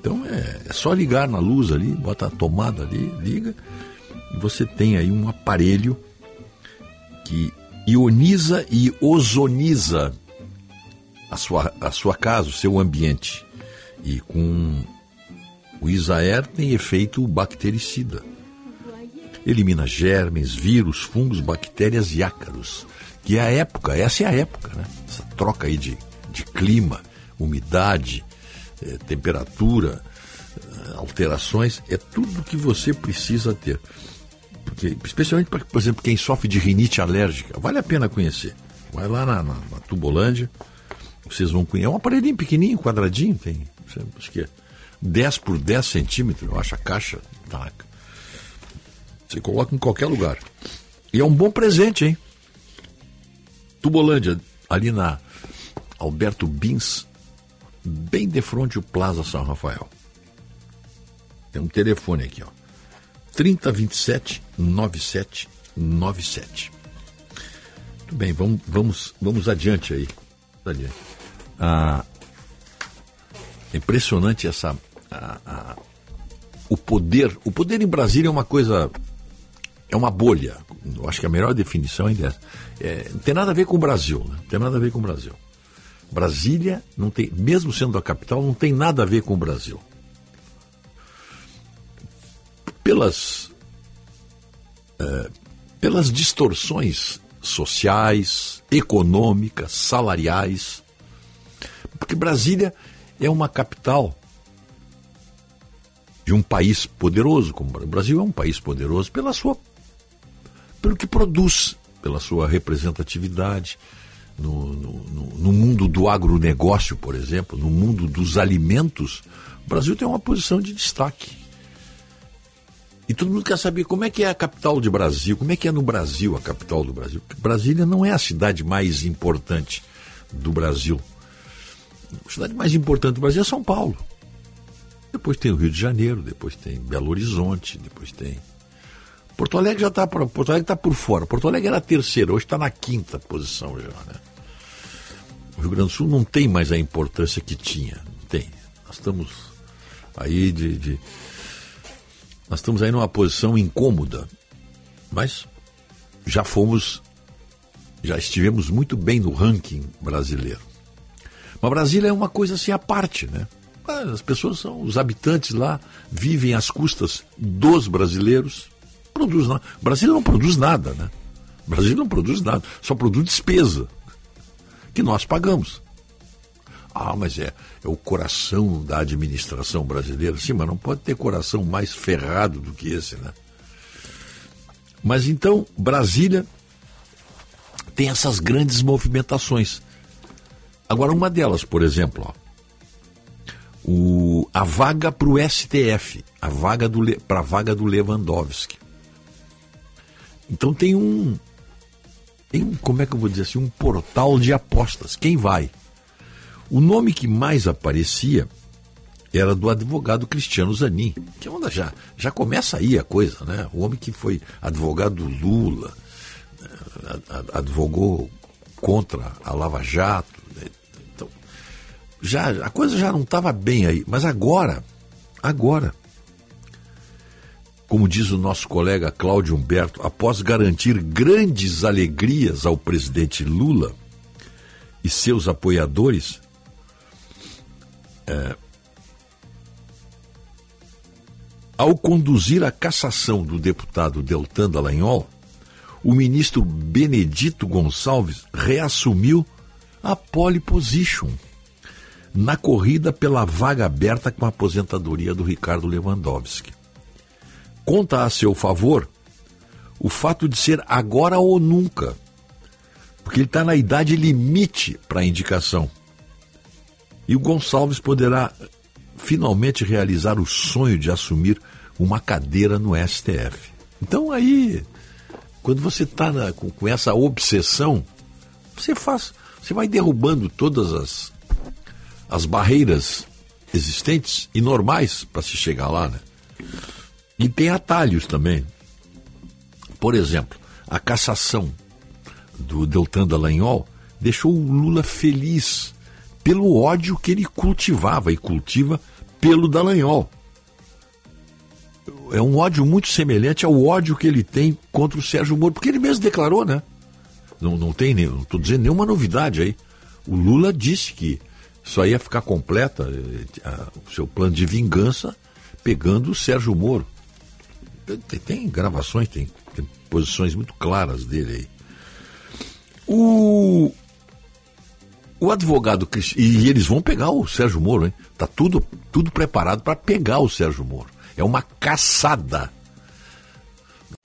Então é, é só ligar na luz ali, bota a tomada ali, liga, e você tem aí um aparelho que ioniza e ozoniza a sua, a sua casa, o seu ambiente. E com o Isaer tem efeito bactericida. Elimina germes, vírus, fungos, bactérias e ácaros. Que é a época, essa é a época, né? Essa troca aí de, de clima, umidade, eh, temperatura, eh, alterações, é tudo que você precisa ter. Porque, especialmente para, por exemplo, quem sofre de rinite alérgica, vale a pena conhecer. Vai lá na, na, na Tubolândia, vocês vão conhecer. É um aparelhinho pequenininho, quadradinho, tem, acho que é 10 por 10 centímetros, eu acho a caixa. Tá. Você coloca em qualquer lugar. E é um bom presente, hein? Tubolândia, ali na Alberto Bins, bem de frente ao Plaza São Rafael. Tem um telefone aqui, ó. 3027 9797. Muito bem, vamos, vamos, vamos adiante aí. Adiante. Ah, impressionante essa. O poder. O poder em Brasília é uma coisa. É uma bolha. Eu acho que a melhor definição é, é não tem nada a ver com o Brasil, né? Não tem nada a ver com o Brasil. Brasília não tem, mesmo sendo a capital, não tem nada a ver com o Brasil. Pelas é, pelas distorções sociais, econômicas, salariais. Porque Brasília é uma capital de um país poderoso, como o Brasil é um país poderoso pela sua pelo que produz, pela sua representatividade no, no, no mundo do agronegócio, por exemplo, no mundo dos alimentos, o Brasil tem uma posição de destaque. E todo mundo quer saber como é que é a capital de Brasil, como é que é no Brasil a capital do Brasil. Porque Brasília não é a cidade mais importante do Brasil. A cidade mais importante do Brasil é São Paulo. Depois tem o Rio de Janeiro, depois tem Belo Horizonte, depois tem. Porto Alegre já está Porto Alegre está por fora. Porto Alegre era a terceira, hoje está na quinta posição já, né? O Rio Grande do Sul não tem mais a importância que tinha. Tem. Nós estamos aí de, de nós estamos aí numa posição incômoda, mas já fomos, já estivemos muito bem no ranking brasileiro. Mas Brasília é uma coisa assim à parte, né? As pessoas são, os habitantes lá vivem às custas dos brasileiros. Produz nada. Brasília não produz nada, né? Brasília não produz nada, só produz despesa que nós pagamos. Ah, mas é, é o coração da administração brasileira. Sim, mas não pode ter coração mais ferrado do que esse, né? Mas então, Brasília tem essas grandes movimentações. Agora, uma delas, por exemplo, ó, o, a vaga para o STF, a vaga para a vaga do Lewandowski. Então tem um, tem um, como é que eu vou dizer assim, um portal de apostas. Quem vai? O nome que mais aparecia era do advogado Cristiano Zanin, que onda já, já começa aí a coisa, né? O homem que foi advogado do Lula, eh, advogou contra a Lava Jato. Né? Então, já, a coisa já não estava bem aí. Mas agora, agora, como diz o nosso colega Cláudio Humberto, após garantir grandes alegrias ao presidente Lula e seus apoiadores, é, ao conduzir a cassação do deputado Deltan Dallagnol, o ministro Benedito Gonçalves reassumiu a pole position na corrida pela vaga aberta com a aposentadoria do Ricardo Lewandowski. Conta a seu favor o fato de ser agora ou nunca, porque ele está na idade limite para a indicação. E o Gonçalves poderá finalmente realizar o sonho de assumir uma cadeira no STF. Então aí, quando você está com, com, essa obsessão, você faz, você vai derrubando todas as, as barreiras existentes e normais para se chegar lá, né? E tem atalhos também. Por exemplo, a cassação do Deltan Dallagnol deixou o Lula feliz pelo ódio que ele cultivava e cultiva pelo Dallagnol. É um ódio muito semelhante ao ódio que ele tem contra o Sérgio Moro, porque ele mesmo declarou, né? Não, não tem, não estou dizendo nenhuma novidade aí. O Lula disse que só ia ficar completa eh, o seu plano de vingança pegando o Sérgio Moro. Tem, tem gravações, tem, tem posições muito claras dele aí. O, O advogado e eles vão pegar o Sérgio Moro, hein? Tá tudo tudo preparado para pegar o Sérgio Moro. É uma caçada.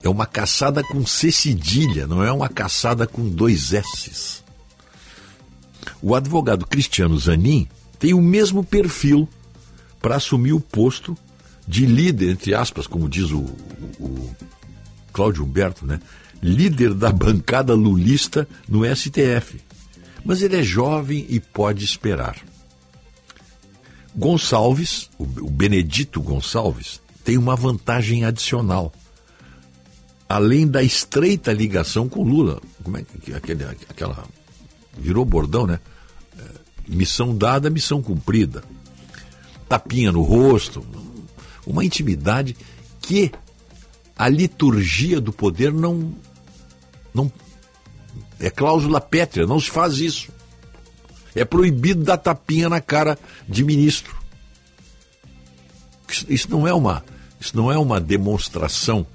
É uma caçada com C cedilha, não é uma caçada com dois S's. O advogado Cristiano Zanin tem o mesmo perfil para assumir o posto de líder, entre aspas, como diz o, o, Cláudio Humberto, né? líder da bancada lulista no STF. Mas ele é jovem e pode esperar. Gonçalves, o Benedito Gonçalves, tem uma vantagem adicional. Além da estreita ligação com Lula. Como é que aquele, aquela. Virou bordão, né? É, missão dada, missão cumprida. Tapinha no rosto. Uma intimidade que a liturgia do poder não. não é cláusula pétrea, não se faz isso. É proibido dar tapinha na cara de ministro. Isso, isso não é uma, isso não é uma demonstração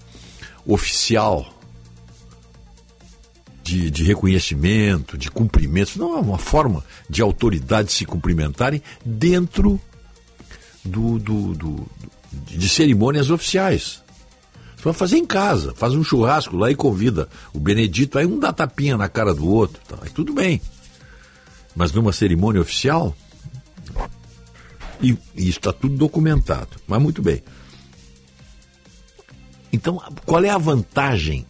oficial de, de, reconhecimento, de cumprimento. Não é uma forma de autoridades se cumprimentarem dentro do, do, do, de cerimônias oficiais. Você fazer em casa, faz um churrasco lá e convida o Benedito, aí um dá tapinha na cara do outro, tá? aí tudo bem. Mas numa cerimônia oficial, e, e está tudo documentado, mas muito bem. Então, qual é a vantagem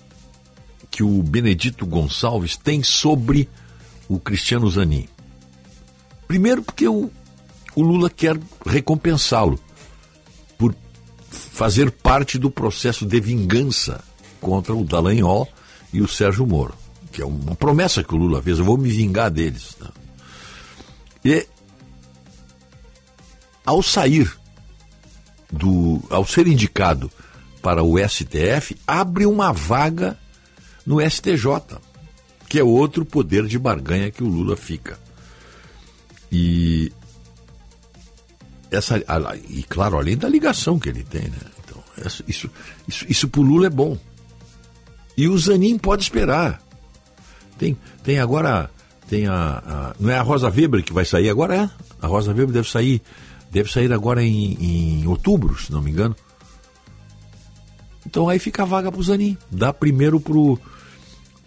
que o Benedito Gonçalves tem sobre o Cristiano Zanin? Primeiro, porque o, o Lula quer recompensá-lo fazer parte do processo de vingança contra o Dallagnol e o Sérgio Moro, que é uma promessa que o Lula fez, eu vou me vingar deles. Né? E ao sair do, ao ser indicado para o STF, abre uma vaga no STJ, que é outro poder de barganha que o Lula fica. E essa, e claro, além da ligação que ele tem, né? Então, isso, isso, isso pro Lula é bom. E o Zanin pode esperar. Tem, tem agora, tem a, a, não é a Rosa Weber que vai sair agora, é? A Rosa Weber deve sair, deve sair agora em, em outubro, se não me engano. Então aí fica a vaga pro Zanin. Dá primeiro pro,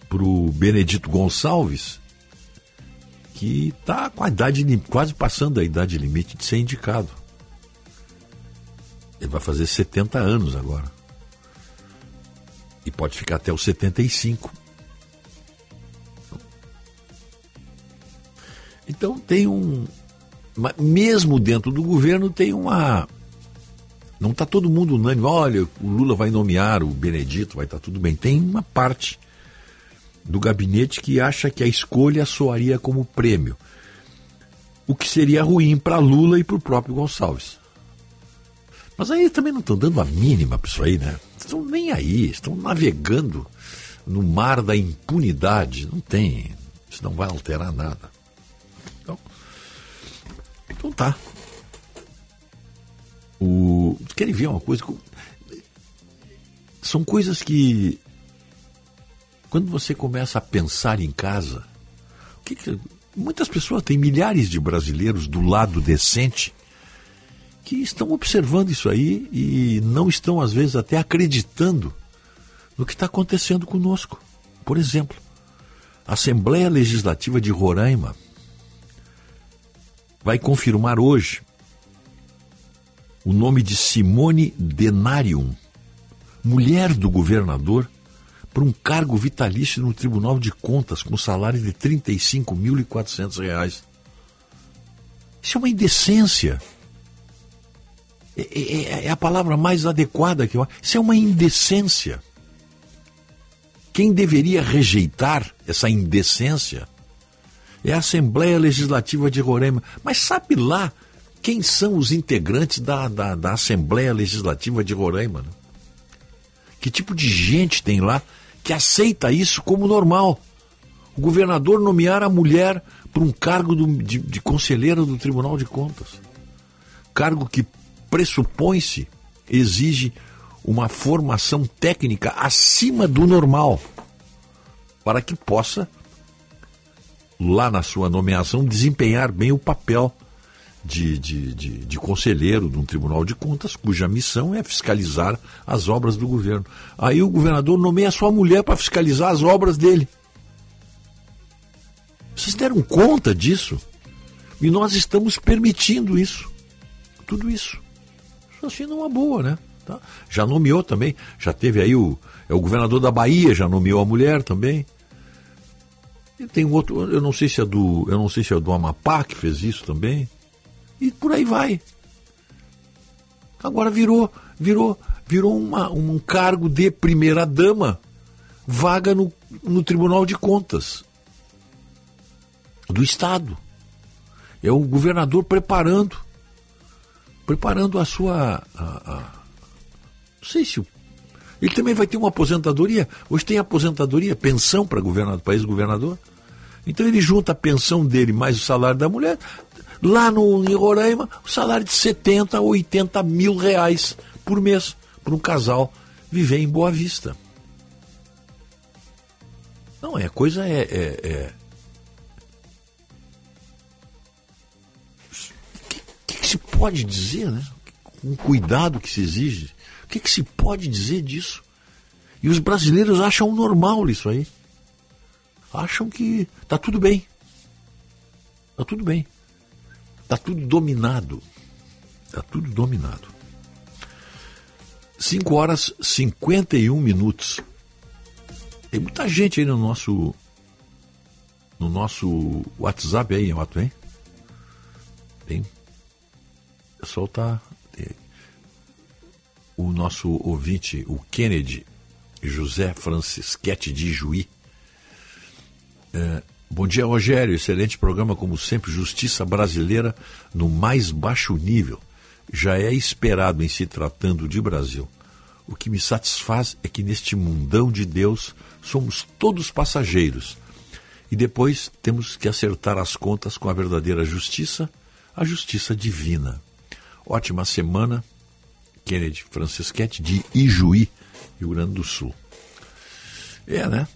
pro Benedito Gonçalves que está com a idade, quase passando a idade limite de ser indicado. Ele vai fazer 70 anos agora. E pode ficar até os 75. Então tem um. Mesmo dentro do governo tem uma. Não está todo mundo unânime. Olha, o Lula vai nomear o Benedito, vai estar tá tudo bem. Tem uma parte do gabinete que acha que a escolha soaria como prêmio, o que seria ruim para Lula e para o próprio Gonçalves. Mas aí também não estão dando a mínima para isso aí, né? Estão nem aí, estão navegando no mar da impunidade. Não tem, isso não vai alterar nada. Então, então tá. O, querem ver uma coisa? São coisas que quando você começa a pensar em casa, que que, muitas pessoas, tem milhares de brasileiros do lado decente que estão observando isso aí e não estão, às vezes, até acreditando no que está acontecendo conosco. Por exemplo, a Assembleia Legislativa de Roraima vai confirmar hoje o nome de Simone Denarium, mulher do governador para um cargo vitalício no Tribunal de Contas com salário de R$ 35.400. Isso é uma indecência. É, é, é, é, a palavra mais adequada que eu Isso é uma indecência. Quem deveria rejeitar essa indecência é a Assembleia Legislativa de Roraima. Mas sabe lá quem são os integrantes da, da, da Assembleia Legislativa de Roraima? Né? Que tipo de gente tem lá que aceita isso como normal. O governador nomear a mulher para um cargo do, de, de conselheira do Tribunal de Contas. Cargo que pressupõe-se, exige uma formação técnica acima do normal, para que possa lá na sua nomeação, desempenhar bem o papel de, de, de, de, conselheiro de um tribunal de contas, cuja missão é fiscalizar as obras do governo. Aí o governador nomeia sua mulher para fiscalizar as obras dele. Vocês deram conta disso? E nós estamos permitindo isso. Tudo isso. Isso assim não é uma boa, né? Tá? Já nomeou também. Já teve aí o. É o governador da Bahia, já nomeou a mulher também. E tem outro, eu não sei se é do. Eu não sei se é do Amapá que fez isso também. E por aí vai. Agora virou, virou, virou uma, um cargo de primeira dama, vaga no, no Tribunal de Contas do Estado. É o governador preparando, preparando a sua. A, a, não sei se. Ele também vai ter uma aposentadoria. Hoje tem aposentadoria, pensão para governador, para ex-governador. Então ele junta a pensão dele mais o salário da mulher. Lá no, em Roraima, o salário de 70 a 80 mil reais por mês para um casal viver em Boa Vista. Não, é coisa é, é, é se pode dizer, né? Com o cuidado que se exige, o que, que se pode dizer disso? E os brasileiros acham normal isso aí. Acham que está tudo bem. Está tudo bem. Está tudo dominado. Está tudo dominado. 5 horas 51 minutos. Tem muita gente aí no nosso no nosso WhatsApp aí, Otto, hein? Tem pessoal está. O nosso ouvinte, o Kennedy José Francisquete de Juí. É, bom dia, Rogério. Excelente programa, como sempre. Justiça brasileira no mais baixo nível. Já é esperado em se tratando de Brasil. O que me satisfaz é que neste mundão de Deus somos todos passageiros. E depois temos que acertar as contas com a verdadeira justiça, a justiça divina. Ótima semana, Kennedy Francisquete, de Ijuí, Rio Grande do Sul. É, né?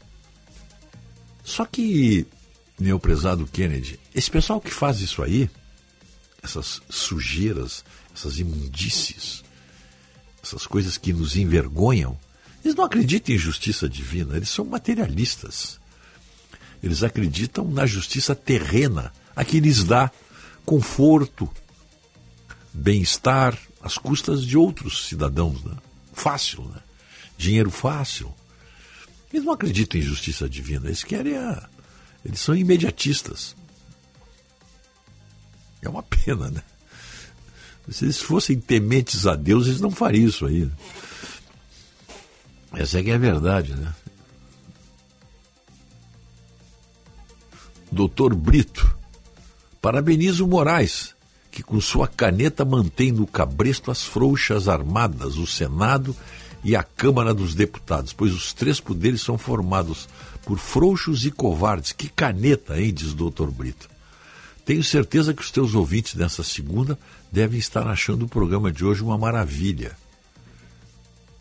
Só que, meu prezado Kennedy, esse pessoal que faz isso aí, essas sujeiras, essas imundícies, essas coisas que nos envergonham, eles não acreditam em justiça divina, eles são materialistas. Eles acreditam na justiça terrena, a que lhes dá conforto, bem-estar às custas de outros cidadãos. Né? Fácil, né? Dinheiro fácil. Eles não acreditam em justiça divina, eles querem a. Eles são imediatistas. É uma pena, né? Se eles fossem tementes a Deus, eles não fariam isso aí. Essa é que é a verdade, né? Doutor Brito, parabenizo o Moraes que com sua caneta mantém no cabresto as frouxas armadas, o Senado e a Câmara dos Deputados, pois os três poderes são formados por frouxos e covardes. Que caneta, hein, diz o doutor Brito. Tenho certeza que os teus ouvintes nessa segunda devem estar achando o programa de hoje uma maravilha.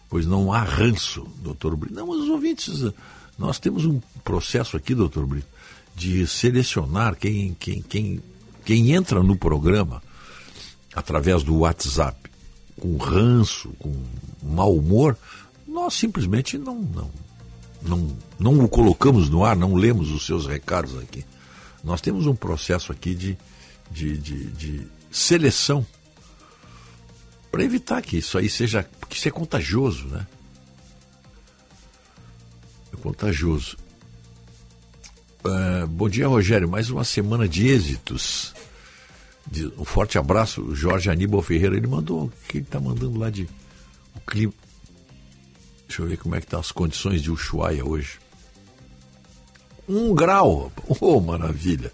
Pois não há ranço, doutor Brito. Não, mas os ouvintes, nós temos um processo aqui, doutor Brito, de selecionar quem, quem, quem, quem entra no programa através do WhatsApp com ranço, com mau humor, nós simplesmente não, não, não, não o colocamos no ar, não lemos os seus recados aqui. Nós temos um processo aqui de, de, de, de seleção para evitar que isso aí seja. Porque isso é contagioso, né? É contagioso. Uh, bom dia, Rogério. Mais uma semana de êxitos um forte abraço, Jorge Aníbal Ferreira. Ele mandou, o que ele está mandando lá de clima. Deixa eu ver como é que tá as condições de Ushuaia hoje. Um grau, oh maravilha!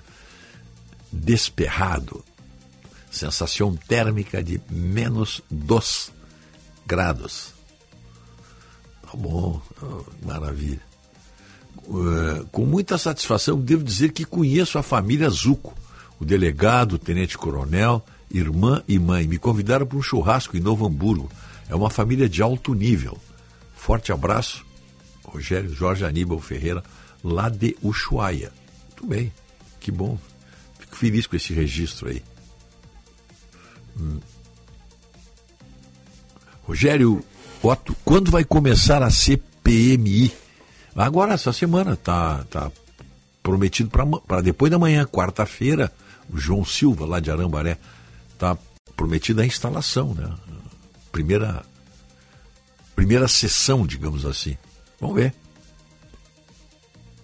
Desperrado. Sensação térmica de menos 2 graus. Tá bom, maravilha. Uh, com muita satisfação, devo dizer que conheço a família Zuco o delegado, o tenente-coronel, irmã e mãe me convidaram para um churrasco em Novo Hamburgo. É uma família de alto nível. Forte abraço, Rogério Jorge Aníbal Ferreira, lá de Ushuaia. Muito bem. Que bom. Fico feliz com esse registro aí. Hum. Rogério Otto, quando vai começar a CPMI? Agora, essa semana, tá, tá prometido para depois da manhã, quarta-feira, o João Silva, lá de Arambaré, tá prometida a instalação, né? Primeira, primeira sessão, digamos assim. Vamos ver.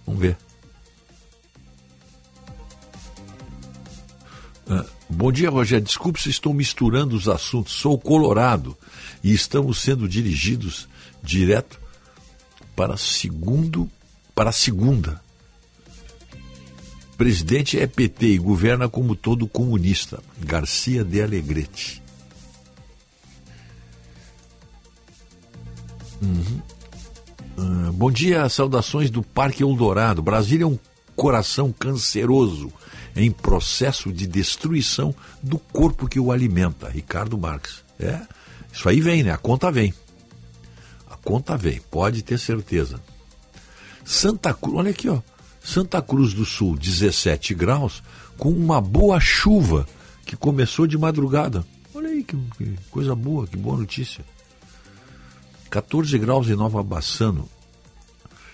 Vamos ver. Ah, bom dia, Rogério. Desculpe se estou misturando os assuntos. Sou colorado e estamos sendo dirigidos direto para segundo para segunda. Presidente é PT e governa como todo comunista. Garcia de Alegrete. Uhum. Uh, bom dia, saudações do Parque Eldorado. Brasília é um coração canceroso em processo de destruição do corpo que o alimenta. Ricardo Marques. É, isso aí vem, né? A conta vem. A conta vem, pode ter certeza. Santa Cruz, olha aqui, ó. Santa Cruz do Sul, 17 graus, com uma boa chuva que começou de madrugada. Olha aí que, que coisa boa, que boa notícia. 14 graus em Nova Bassano.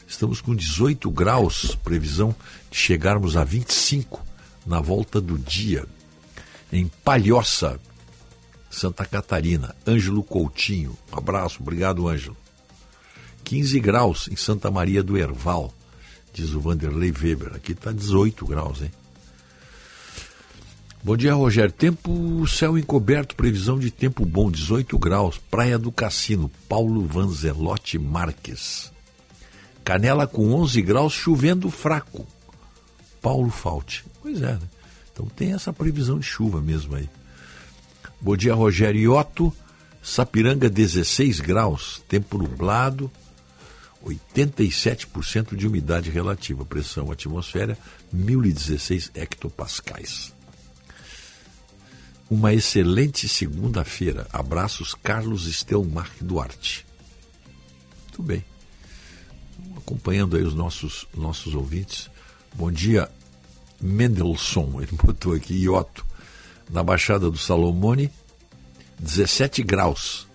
Estamos com 18 graus, previsão de chegarmos a 25 na volta do dia. Em Palhoça, Santa Catarina, Ângelo Coutinho. Um abraço, obrigado, Ângelo. 15 graus em Santa Maria do Herval diz o Vanderlei Weber. Aqui está 18 graus, hein? Bom dia, Rogério. Tempo, céu encoberto, previsão de tempo bom, 18 graus. Praia do Cassino, Paulo Vanzelotti Marques. Canela com 11 graus, chovendo fraco. Paulo Falte. Pois é, né? Então tem essa previsão de chuva mesmo aí. Bom dia, Rogério Iotto. Sapiranga, 16 graus, tempo nublado. 87% de umidade relativa, pressão atmosfera 1016 hectopascais. Uma excelente segunda-feira. Abraços, Carlos Estelmar Duarte. Muito bem. Acompanhando aí os nossos, nossos ouvintes. Bom dia, Mendelssohn. Ele botou aqui, Ioto. Na Baixada do Salomone, 17 graus.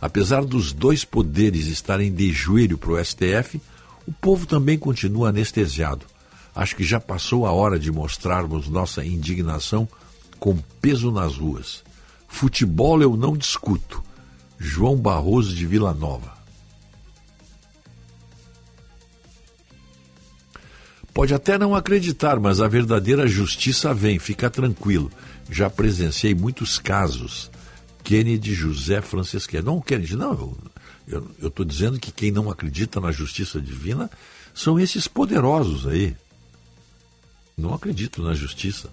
Apesar dos dois poderes estarem de joelho para o STF, o povo também continua anestesiado. Acho que já passou a hora de mostrarmos nossa indignação com peso nas ruas. Futebol eu não discuto. João Barroso de Vila Nova. Pode até não acreditar, mas a verdadeira justiça vem, fica tranquilo. Já presenciei muitos casos Kennedy José Francisquet. Não Kennedy, não. Eu estou dizendo que quem não acredita na justiça divina são esses poderosos aí. Não acredito na justiça.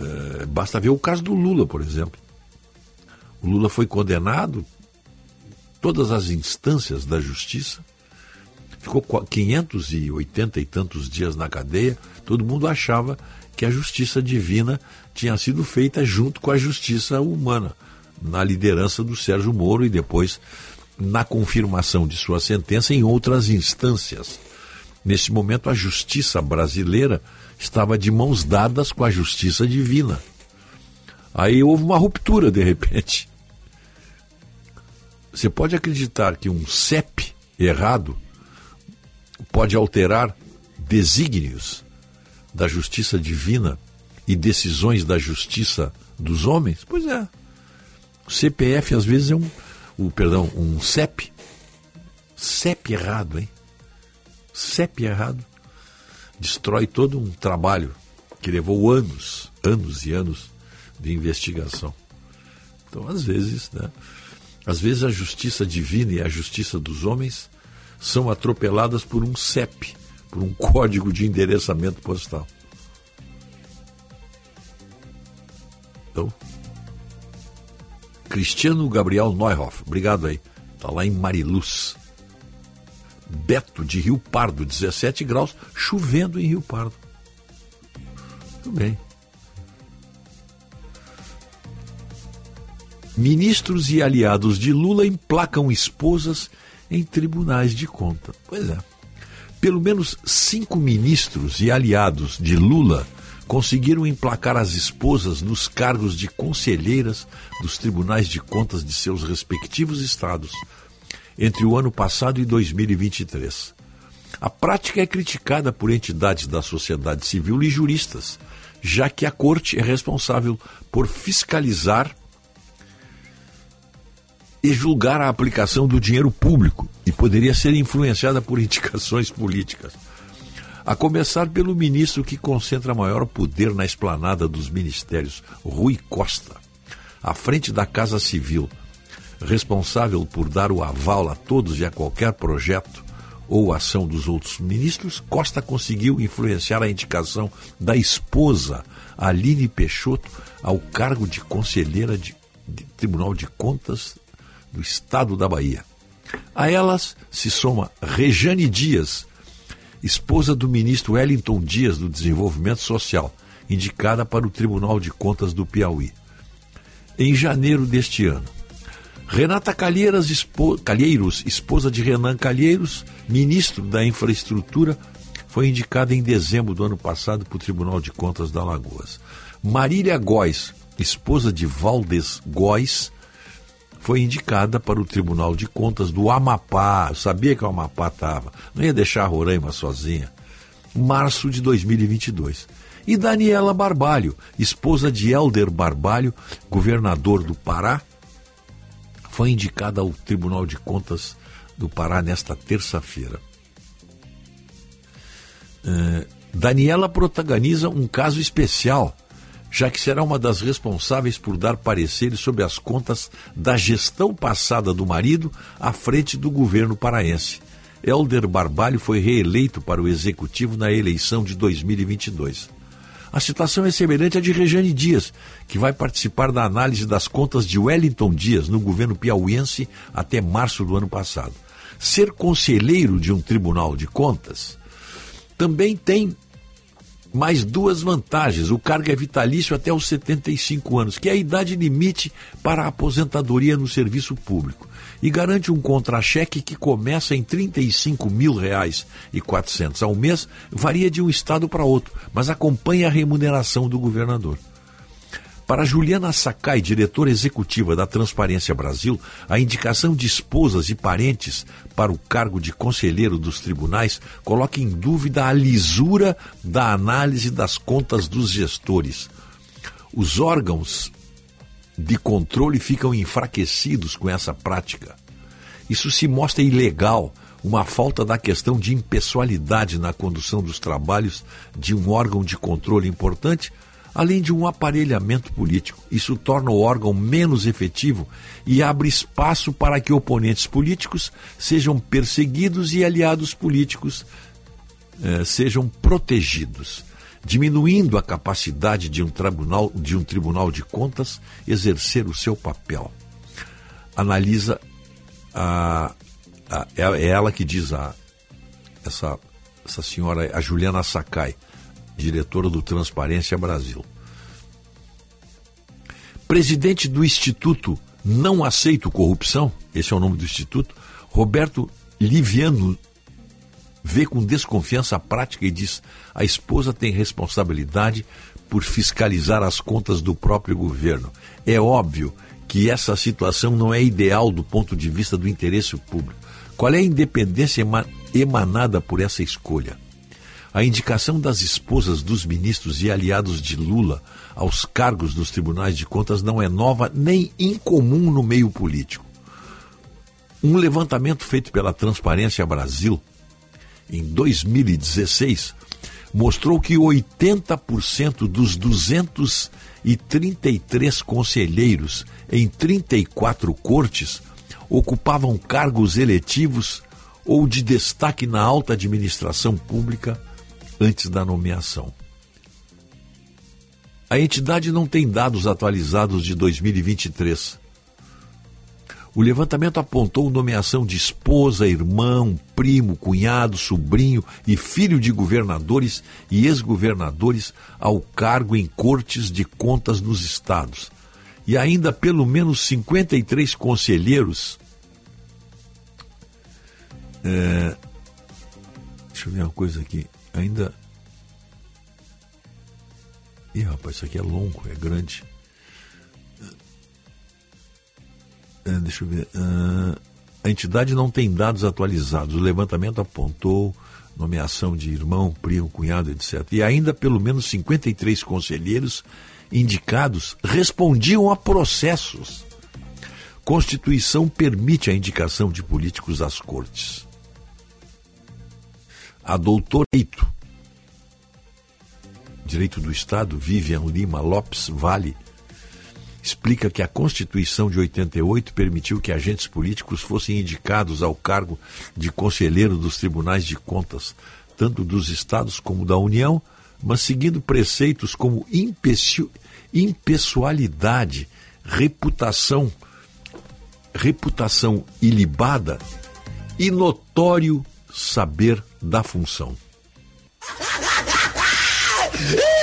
É, basta ver o caso do Lula, por exemplo. O Lula foi condenado, todas as instâncias da justiça, ficou 580 e tantos dias na cadeia, todo mundo achava que a justiça divina tinha sido feita junto com a justiça humana, na liderança do Sérgio Moro e depois na confirmação de sua sentença em outras instâncias. Nesse momento, a justiça brasileira estava de mãos dadas com a justiça divina. Aí houve uma ruptura de repente. Você pode acreditar que um CEP errado pode alterar desígnios da justiça divina e decisões da justiça dos homens? Pois é. O CPF às vezes é um, o, perdão, um CEP. CEP errado, hein? CEP errado destrói todo um trabalho que levou anos, anos e anos de investigação. Então, às vezes, né? Às vezes a justiça divina e a justiça dos homens são atropeladas por um CEP, por um código de endereçamento postal. Então, Cristiano Gabriel Neuhoff, obrigado aí. Está lá em Mariluz. Beto de Rio Pardo, 17 graus, chovendo em Rio Pardo. Tudo bem. Ministros e aliados de Lula emplacam esposas em tribunais de conta. Pois é. Pelo menos cinco ministros e aliados de Lula conseguiram emplacar as esposas nos cargos de conselheiras dos tribunais de contas de seus respectivos estados entre o ano passado e 2023. A prática é criticada por entidades da sociedade civil e juristas, já que a corte é responsável por fiscalizar e julgar a aplicação do dinheiro público e poderia ser influenciada por indicações políticas. A começar pelo ministro que concentra maior poder na esplanada dos ministérios, Rui Costa, à frente da Casa Civil, responsável por dar o aval a todos e a qualquer projeto ou ação dos outros ministros, Costa conseguiu influenciar a indicação da esposa, Aline Peixoto, ao cargo de conselheira de, de Tribunal de Contas do Estado da Bahia. A elas se soma Rejane Dias, esposa do ministro Wellington Dias do Desenvolvimento Social, indicada para o Tribunal de Contas do Piauí. Em janeiro deste ano, Renata Calheiras, espo... Calheiros, esposa de Renan Calheiros, ministro da Infraestrutura, foi indicada em dezembro do ano passado para o Tribunal de Contas da Alagoas. Marília Góes, esposa de Valdes Góes, foi indicada para o Tribunal de Contas do Amapá. Eu sabia que o Amapá estava. Não ia deixar a Roraima sozinha. Março de 2022. E Daniela Barbalho, esposa de Helder Barbalho, governador do Pará, foi indicada ao Tribunal de Contas do Pará nesta terça-feira. Uh, Daniela protagoniza um caso especial já que será uma das responsáveis por dar pareceres sobre as contas da gestão passada do marido à frente do governo paraense. Helder Barbalho foi reeleito para o executivo na eleição de 2022. A situação é semelhante à de Rejane Dias, que vai participar da análise das contas de Wellington Dias no governo piauiense até março do ano passado. Ser conselheiro de um tribunal de contas também tem mais duas vantagens. O cargo é vitalício até os 75 anos, que é a idade limite para a aposentadoria no serviço público. E garante um contra-cheque que começa em 35 mil reais e 400 ao mês, varia de um estado para outro, mas acompanha a remuneração do governador. Para Juliana Sakai, diretora executiva da Transparência Brasil, a indicação de esposas e parentes para o cargo de conselheiro dos tribunais coloca em dúvida a lisura da análise das contas dos gestores. Os órgãos de controle ficam enfraquecidos com essa prática. Isso se mostra ilegal, uma falta da questão de impessoalidade na condução dos trabalhos de um órgão de controle importante além de um aparelhamento político. Isso torna o órgão menos efetivo e abre espaço para que oponentes políticos sejam perseguidos e aliados políticos eh, sejam protegidos, diminuindo a capacidade de um tribunal de um tribunal de contas exercer o seu papel. Analisa a, a é, é ela que diz a essa essa senhora, a Juliana Sakai diretora do Transparência Brasil. Presidente do Instituto Não Aceito Corrupção, esse é o nome do instituto, Roberto Liviano vê com desconfiança a prática e diz: a esposa tem responsabilidade por fiscalizar as contas do próprio governo. É óbvio que essa situação não é ideal do ponto de vista do interesse público. Qual é a independência emanada por essa escolha? A indicação das esposas dos ministros e aliados de Lula aos cargos dos tribunais de contas não é nova nem incomum no meio político. Um levantamento feito pela Transparência Brasil em 2016 mostrou que 80% dos 233 conselheiros em 34 cortes ocupavam cargos eletivos ou de destaque na alta administração pública antes da nomeação. A entidade não tem dados atualizados de 2023. O levantamento apontou nomeação de esposa, irmão, primo, cunhado, sobrinho e filho de governadores e ex-governadores ao cargo em cortes de contas nos estados. E ainda pelo menos 53 conselheiros é, Deixa eu ver uma coisa aqui. Ainda. Ih, rapaz, isso aqui é longo, é grande. Deixa eu ver. Uh, a entidade não tem dados atualizados. O levantamento apontou nomeação de irmão, primo, cunhado, etc. E ainda pelo menos 53 conselheiros indicados respondiam a processos. Constituição permite a indicação de políticos às cortes. A doutor Eito, Direito do Estado, Vivian Lima Lopes Vale, explica que a Constituição de 88 permitiu que agentes políticos fossem indicados ao cargo de conselheiro dos tribunais de contas, tanto dos estados como da União, mas seguindo preceitos como impessoalidade, reputação, reputação ilibada e notório saber da função.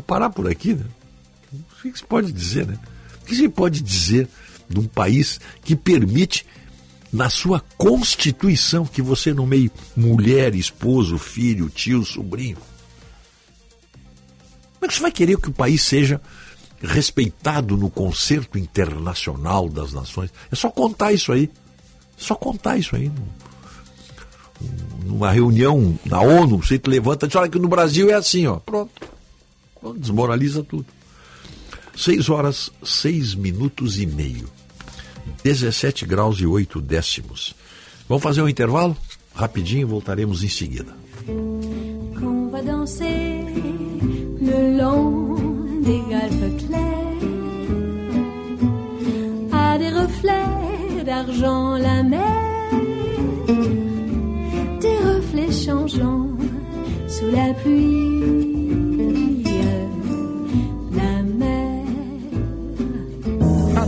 Vou parar por aqui, né? O que se pode dizer, né? O que se pode dizer de um país que permite, na sua Constituição, que você nomeie mulher, esposo, filho, tio, sobrinho? Como é que você vai querer que o país seja respeitado no concerto internacional das nações? É só contar isso aí. É só contar isso aí. Numa reunião na ONU, você te levanta e diz, olha que no Brasil é assim, ó. Pronto. Desmoraliza tudo. 6 horas, 6 minutos e meio. 17 graus e 8 décimos. Vamos fazer um intervalo? Rapidinho, voltaremos em seguida. Qu'on va danser le long des À des reflets d'argent la mer Des reflets changeants sous la pluie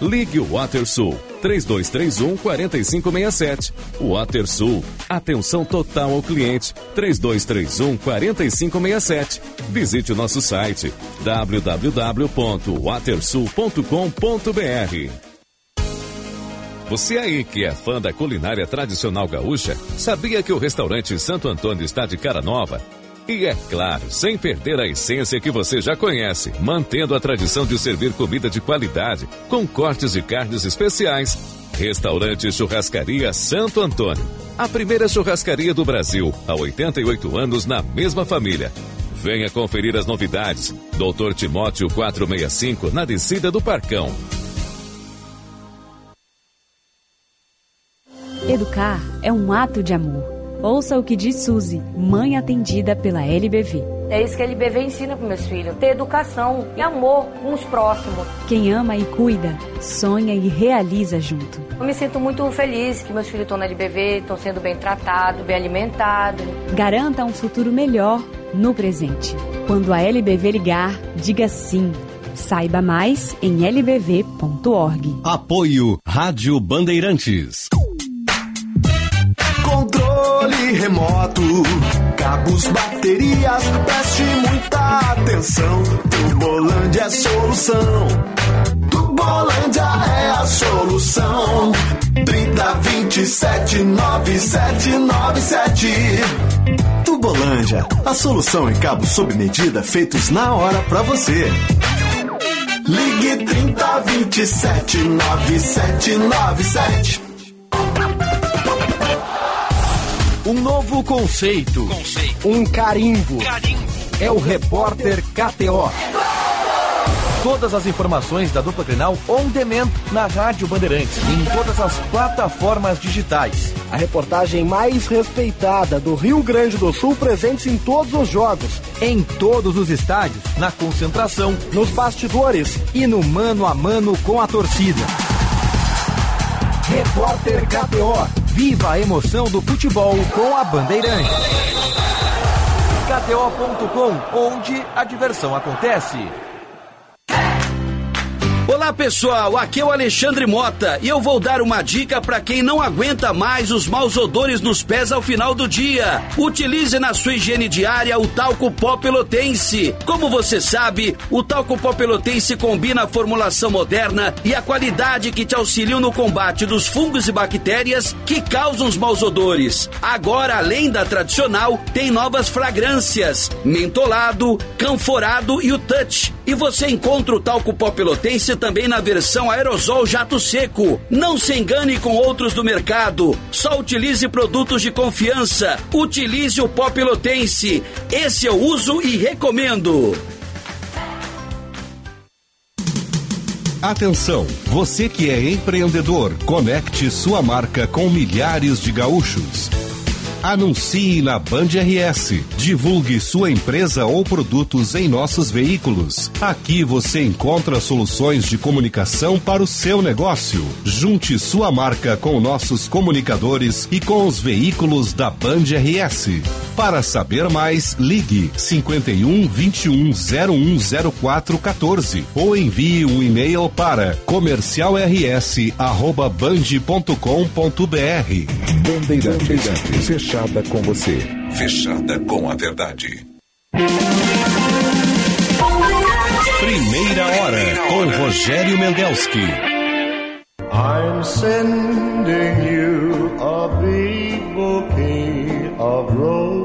Ligue o WaterSul 3231 4567. WaterSul. Atenção total ao cliente. 3231 4567. Visite o nosso site www.watersul.com.br. Você aí que é fã da culinária tradicional gaúcha, sabia que o restaurante Santo Antônio está de cara nova? E é claro, sem perder a essência que você já conhece, mantendo a tradição de servir comida de qualidade, com cortes de carnes especiais. Restaurante Churrascaria Santo Antônio. A primeira churrascaria do Brasil, há 88 anos na mesma família. Venha conferir as novidades. Doutor Timóteo 465, na descida do Parcão. Educar é um ato de amor Ouça o que diz Suzy, mãe atendida pela LBV. É isso que a LBV ensina para meus filhos: ter educação e amor uns próximos. Quem ama e cuida, sonha e realiza junto. Eu me sinto muito feliz que meus filhos estão na LBV, estão sendo bem tratados, bem alimentados. Garanta um futuro melhor no presente. Quando a LBV ligar, diga sim. Saiba mais em lbv.org. Apoio Rádio Bandeirantes remoto, cabos, baterias, preste muita atenção. Tubolândia é solução. Tubolândia é a solução. 30 27 9797. Tubolândia, a solução em cabos sob medida feitos na hora para você. Ligue 30 27 9797. Um novo conceito. conceito. Um carimbo. carimbo. É o repórter KTO. Todas as informações da dupla Grenal on demand na Rádio Bandeirantes e em todas as plataformas digitais. A reportagem mais respeitada do Rio Grande do Sul presente em todos os jogos. Em todos os estádios, na concentração, nos bastidores e no mano a mano com a torcida. Repórter KTO Viva a emoção do futebol com a Bandeirante. KTO.com, onde a diversão acontece. Olá pessoal, aqui é o Alexandre Mota e eu vou dar uma dica para quem não aguenta mais os maus odores nos pés ao final do dia. Utilize na sua higiene diária o talco pó pelotense. Como você sabe, o talco pó pelotense combina a formulação moderna e a qualidade que te auxiliam no combate dos fungos e bactérias que causam os maus odores. Agora, além da tradicional, tem novas fragrâncias: mentolado, canforado e o touch. E você encontra o talco pó pelotense também na versão aerosol jato seco. Não se engane com outros do mercado. Só utilize produtos de confiança. Utilize o pó pelotense. Esse eu uso e recomendo. Atenção, você que é empreendedor, conecte sua marca com milhares de gaúchos. Anuncie na Band RS. Divulgue sua empresa ou produtos em nossos veículos. Aqui você encontra soluções de comunicação para o seu negócio. Junte sua marca com nossos comunicadores e com os veículos da Band RS. Para saber mais, ligue 51 21 0104 14 ou envie um e-mail para comercialrs@band.com.br. Bandeirantes, fechada com você. Fechada com a verdade. Primeira hora com Rogério Mendelski. I'm sending you a big bouquet of roses.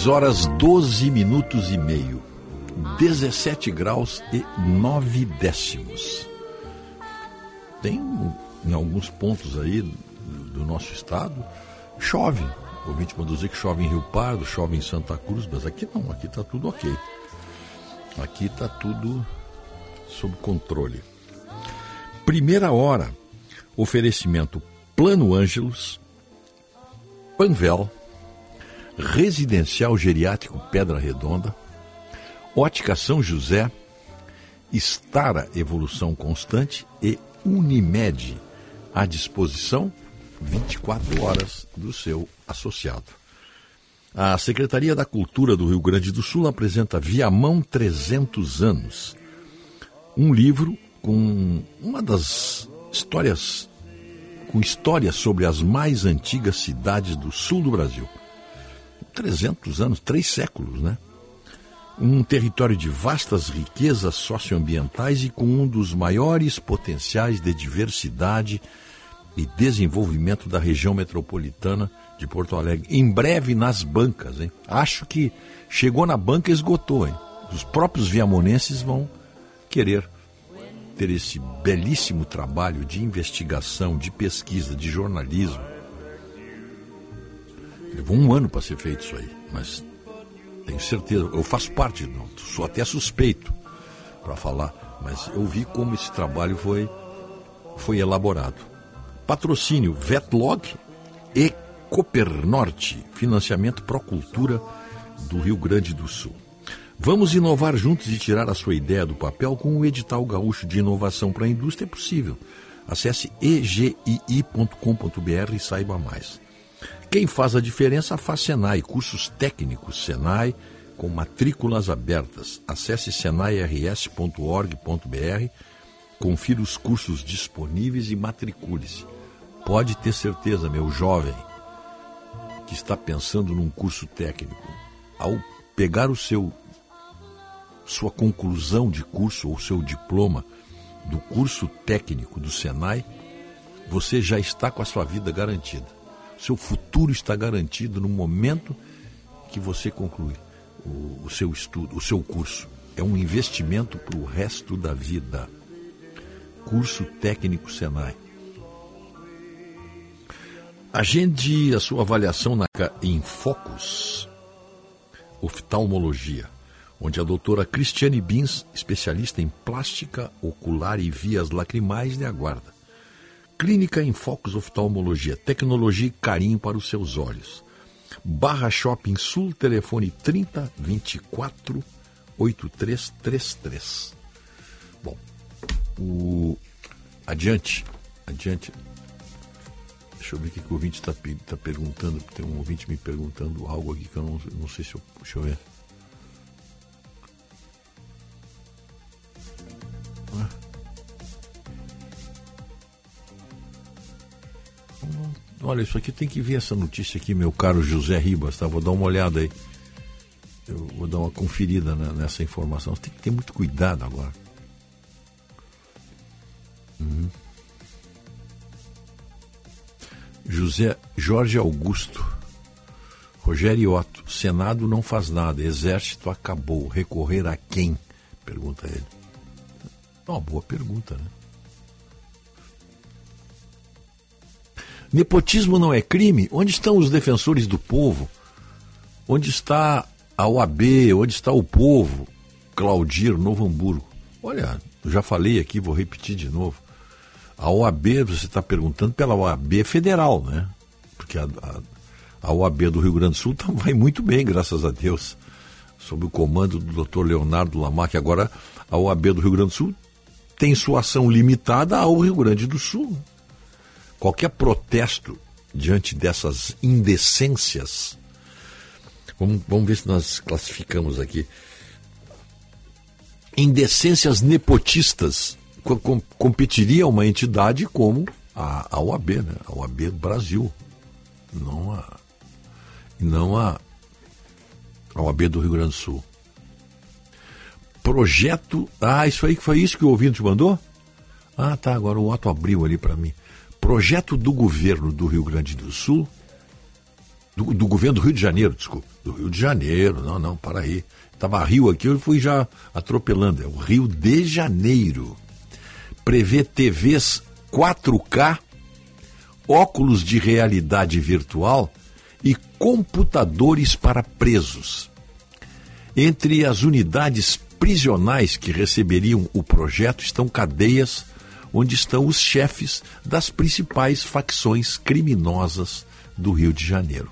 6 horas 12 minutos e meio. 17 graus e 9 décimos. Tem em alguns pontos aí do nosso estado, chove. O ouvinte dizer que chove em Rio Pardo, chove em Santa Cruz, mas aqui não, aqui está tudo ok. Aqui está tudo sob controle. Primeira hora, oferecimento Plano Ângelos, Panvel, Residencial Geriátrico Pedra Redonda, Ótica São José, Estara Evolução Constante e Unimed, à disposição 24 horas do seu associado. A Secretaria da Cultura do Rio Grande do Sul apresenta Viamão 300 anos, um livro com uma das histórias com histórias sobre as mais antigas cidades do sul do Brasil. 300 anos, três séculos, né? Um território de vastas riquezas socioambientais e com um dos maiores potenciais de diversidade e desenvolvimento da região metropolitana de Porto Alegre. Em breve nas bancas, hein? Acho que chegou na banca e esgotou, hein? Os próprios viamonenses vão querer ter esse belíssimo trabalho de investigação, de pesquisa, de jornalismo. Levou um ano para ser feito isso aí, mas tenho certeza, eu faço parte, não, sou até suspeito para falar, mas eu vi como esse trabalho foi, foi elaborado. Patrocínio Vetlog e Coopernorte, financiamento Procultura do Rio Grande do Sul. Vamos inovar juntos e tirar a sua ideia do papel com o edital gaúcho de inovação para a indústria é possível. Acesse egii.com.br e saiba mais. Quem faz a diferença faz Senai, cursos técnicos Senai, com matrículas abertas. Acesse senairs.org.br, confira os cursos disponíveis e matricule-se. Pode ter certeza, meu jovem, que está pensando num curso técnico, ao pegar o seu sua conclusão de curso ou seu diploma do curso técnico do Senai, você já está com a sua vida garantida. Seu futuro está garantido no momento que você concluir o, o seu estudo, o seu curso. É um investimento para o resto da vida. Curso técnico Senai. Agende a sua avaliação na em Focus, oftalmologia, onde a doutora Cristiane Bins, especialista em plástica ocular e vias lacrimais, lhe aguarda. Clínica em Focus Oftalmologia, tecnologia e carinho para os seus olhos. Barra Shopping Sul, telefone 30 24 8333. Bom, o... adiante, adiante. Deixa eu ver o que o ouvinte está tá perguntando. Tem um ouvinte me perguntando algo aqui que eu não, não sei se eu. Deixa eu ver. Ah. Olha, isso aqui tem que ver essa notícia aqui, meu caro José Ribas, tá? Vou dar uma olhada aí. Eu vou dar uma conferida nessa informação. Você tem que ter muito cuidado agora. Uhum. José Jorge Augusto. Rogério Otto. Senado não faz nada. Exército acabou. Recorrer a quem? Pergunta ele. É uma boa pergunta, né? Nepotismo não é crime? Onde estão os defensores do povo? Onde está a OAB? Onde está o povo? Claudir, Novo Hamburgo. Olha, já falei aqui, vou repetir de novo. A OAB, você está perguntando pela OAB federal, né? Porque a, a, a OAB do Rio Grande do Sul tá, vai muito bem, graças a Deus. Sob o comando do Dr. Leonardo Lamarck. Agora, a OAB do Rio Grande do Sul tem sua ação limitada ao Rio Grande do Sul. Qualquer protesto diante dessas indecências, vamos, vamos ver se nós classificamos aqui. Indecências nepotistas com, competiria uma entidade como a, a OAB, né? a OAB Brasil, não a, não a, a OAB do Rio Grande do Sul. Projeto. Ah, isso aí que foi isso que o ouvinte mandou? Ah, tá, agora o Otto abriu ali para mim projeto do governo do Rio Grande do Sul, do, do, governo do Rio de Janeiro, desculpa, do Rio de Janeiro, não, não, para aí. Estava Rio aqui, eu fui já atropelando, é o Rio de Janeiro. Prevê TVs 4K, óculos de realidade virtual e computadores para presos. Entre as unidades prisionais que receberiam o projeto estão cadeias onde estão os chefes das principais facções criminosas do Rio de Janeiro.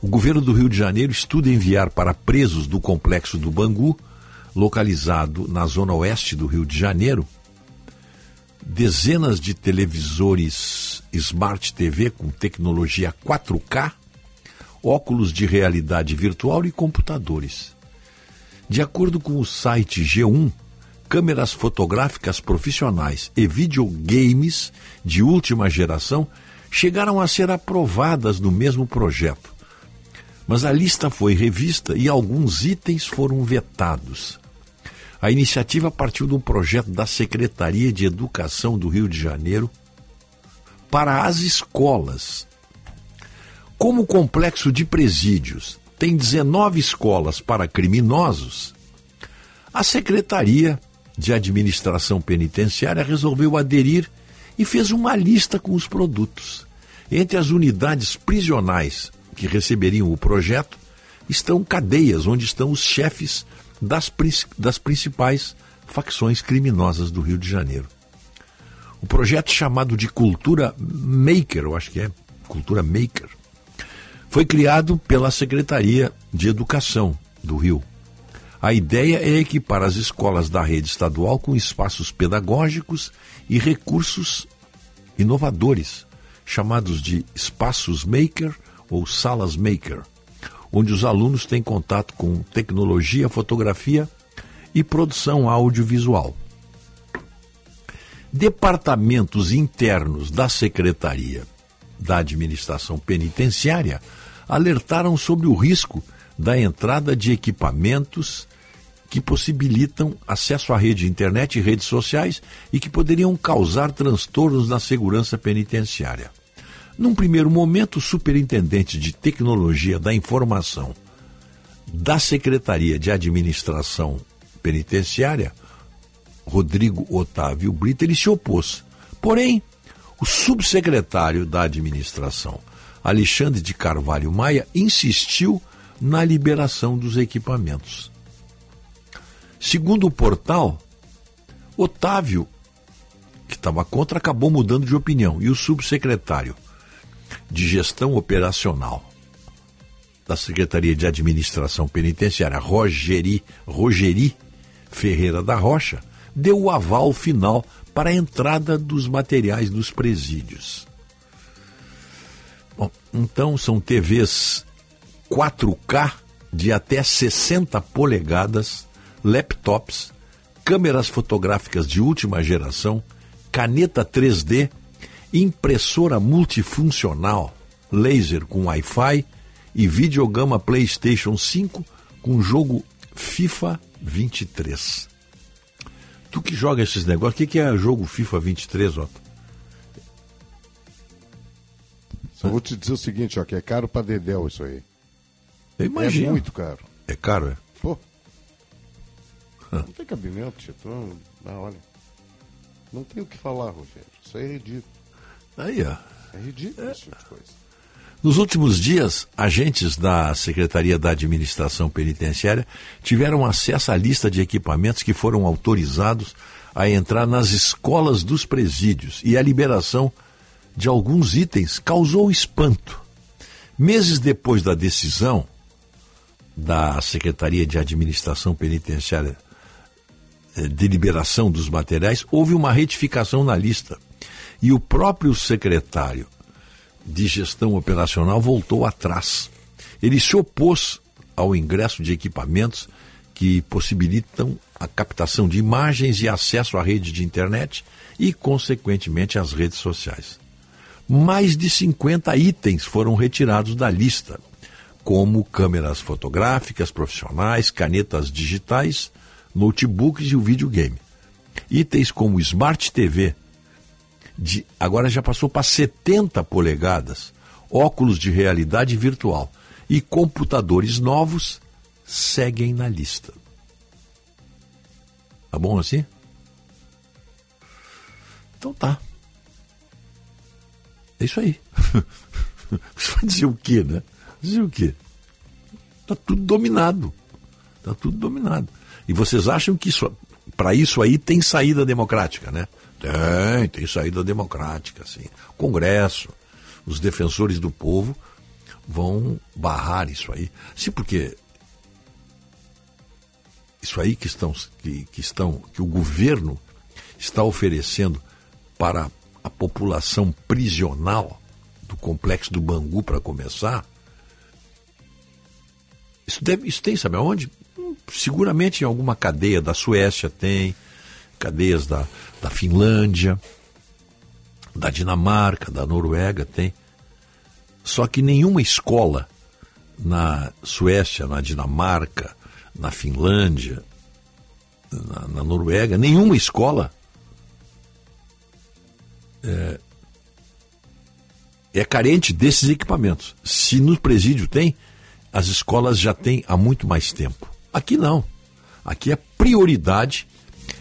O governo do Rio de Janeiro estuda enviar para presos do complexo do Bangu, localizado na zona oeste do Rio de Janeiro, dezenas de televisores Smart TV com tecnologia 4K, óculos de realidade virtual e computadores. De acordo com o site G1, câmeras fotográficas profissionais e videogames de última geração chegaram a ser aprovadas no mesmo projeto. Mas a lista foi revista e alguns itens foram vetados. A iniciativa partiu de um projeto da Secretaria de Educação do Rio de Janeiro para as escolas. Como o complexo de presídios tem 19 escolas para criminosos, a secretaria de Administração Penitenciária resolveu aderir e fez uma lista com os produtos. Entre as unidades prisionais que receberiam o projeto estão cadeias onde estão os chefes das, das principais facções criminosas do Rio de Janeiro. O projeto chamado de Cultura Maker, eu acho que é Cultura Maker, foi criado pela Secretaria de Educação do Rio a ideia é equipar as escolas da rede estadual com espaços pedagógicos e recursos inovadores, chamados de espaços maker ou salas maker. onde os alunos têm contato com tecnologia, fotografia e produção audiovisual. Departamentos internos da Secretaria da Administração Penitenciária alertaram sobre o risco da entrada de equipamentos que possibilitam acesso à rede de internet e redes sociais e que poderiam causar transtornos na segurança penitenciária. Num primeiro momento, o superintendente de tecnologia da informação da Secretaria de Administração Penitenciária, Rodrigo Otávio Brito, ele se opôs. Porém, o subsecretário da administração, Alexandre de Carvalho Maia, insistiu na liberação dos equipamentos. Segundo o portal, Otávio, que estava contra, acabou mudando de opinião. E o subsecretário de Gestão Operacional da Secretaria de Administração Penitenciária, Rogeri, Rogeri Ferreira da Rocha, deu o aval final para a entrada dos materiais nos presídios. Bom, então são TVs 4K de até 60 polegadas laptops, câmeras fotográficas de última geração, caneta 3D, impressora multifuncional, laser com Wi-Fi e videogama PlayStation 5 com jogo FIFA 23. Tu que joga esses negócios, o que, que é jogo FIFA 23, Otto? Só vou te dizer o seguinte, ó, que é caro pra Dedéu isso aí. Eu imagino. É muito caro. É caro, é? Pô. Não tem cabimento, Tito. Ah, olha. Não tem o que falar, Rogério. Isso aí é ridículo. Aí, ó. É ridículo esse tipo de coisa. Nos últimos dias, agentes da Secretaria da Administração Penitenciária tiveram acesso à lista de equipamentos que foram autorizados a entrar nas escolas dos presídios e a liberação de alguns itens causou espanto. Meses depois da decisão da Secretaria de Administração Penitenciária eh, de liberação dos materiais, houve uma retificação na lista. E o próprio secretário de gestão operacional voltou atrás. Ele se opôs ao ingresso de equipamentos que possibilitam a captação de imagens e acesso à rede de internet e, consequentemente, às redes sociais. Mais de 50 itens foram retirados da lista, como câmeras fotográficas profissionais, canetas digitais, notebooks e o videogame. Itens como Smart TV, de, agora já passou para 70 polegadas, óculos de realidade virtual e computadores novos seguem na lista. Tá bom assim? Então tá. É isso aí. Você vai dizer o quê, né? Dizer o quê? Tá tudo dominado. Tá tudo dominado. E vocês acham que isso, para isso aí tem saída democrática, né? Tem, tem saída democrática, sim. Congresso, os defensores do povo vão barrar isso aí. Sim, porque isso aí que estão, que, que estão, que o governo está oferecendo para a população prisional do complexo do Bangu para começar, isso, deve, isso tem, sabe aonde? Hum, seguramente em alguma cadeia da Suécia tem, cadeias da, da Finlândia, da Dinamarca, da Noruega tem. Só que nenhuma escola na Suécia, na Dinamarca, na Finlândia, na, na Noruega, nenhuma escola é, é carente desses equipamentos. Se no presídio tem, as escolas já têm há muito mais tempo. Aqui não. Aqui a prioridade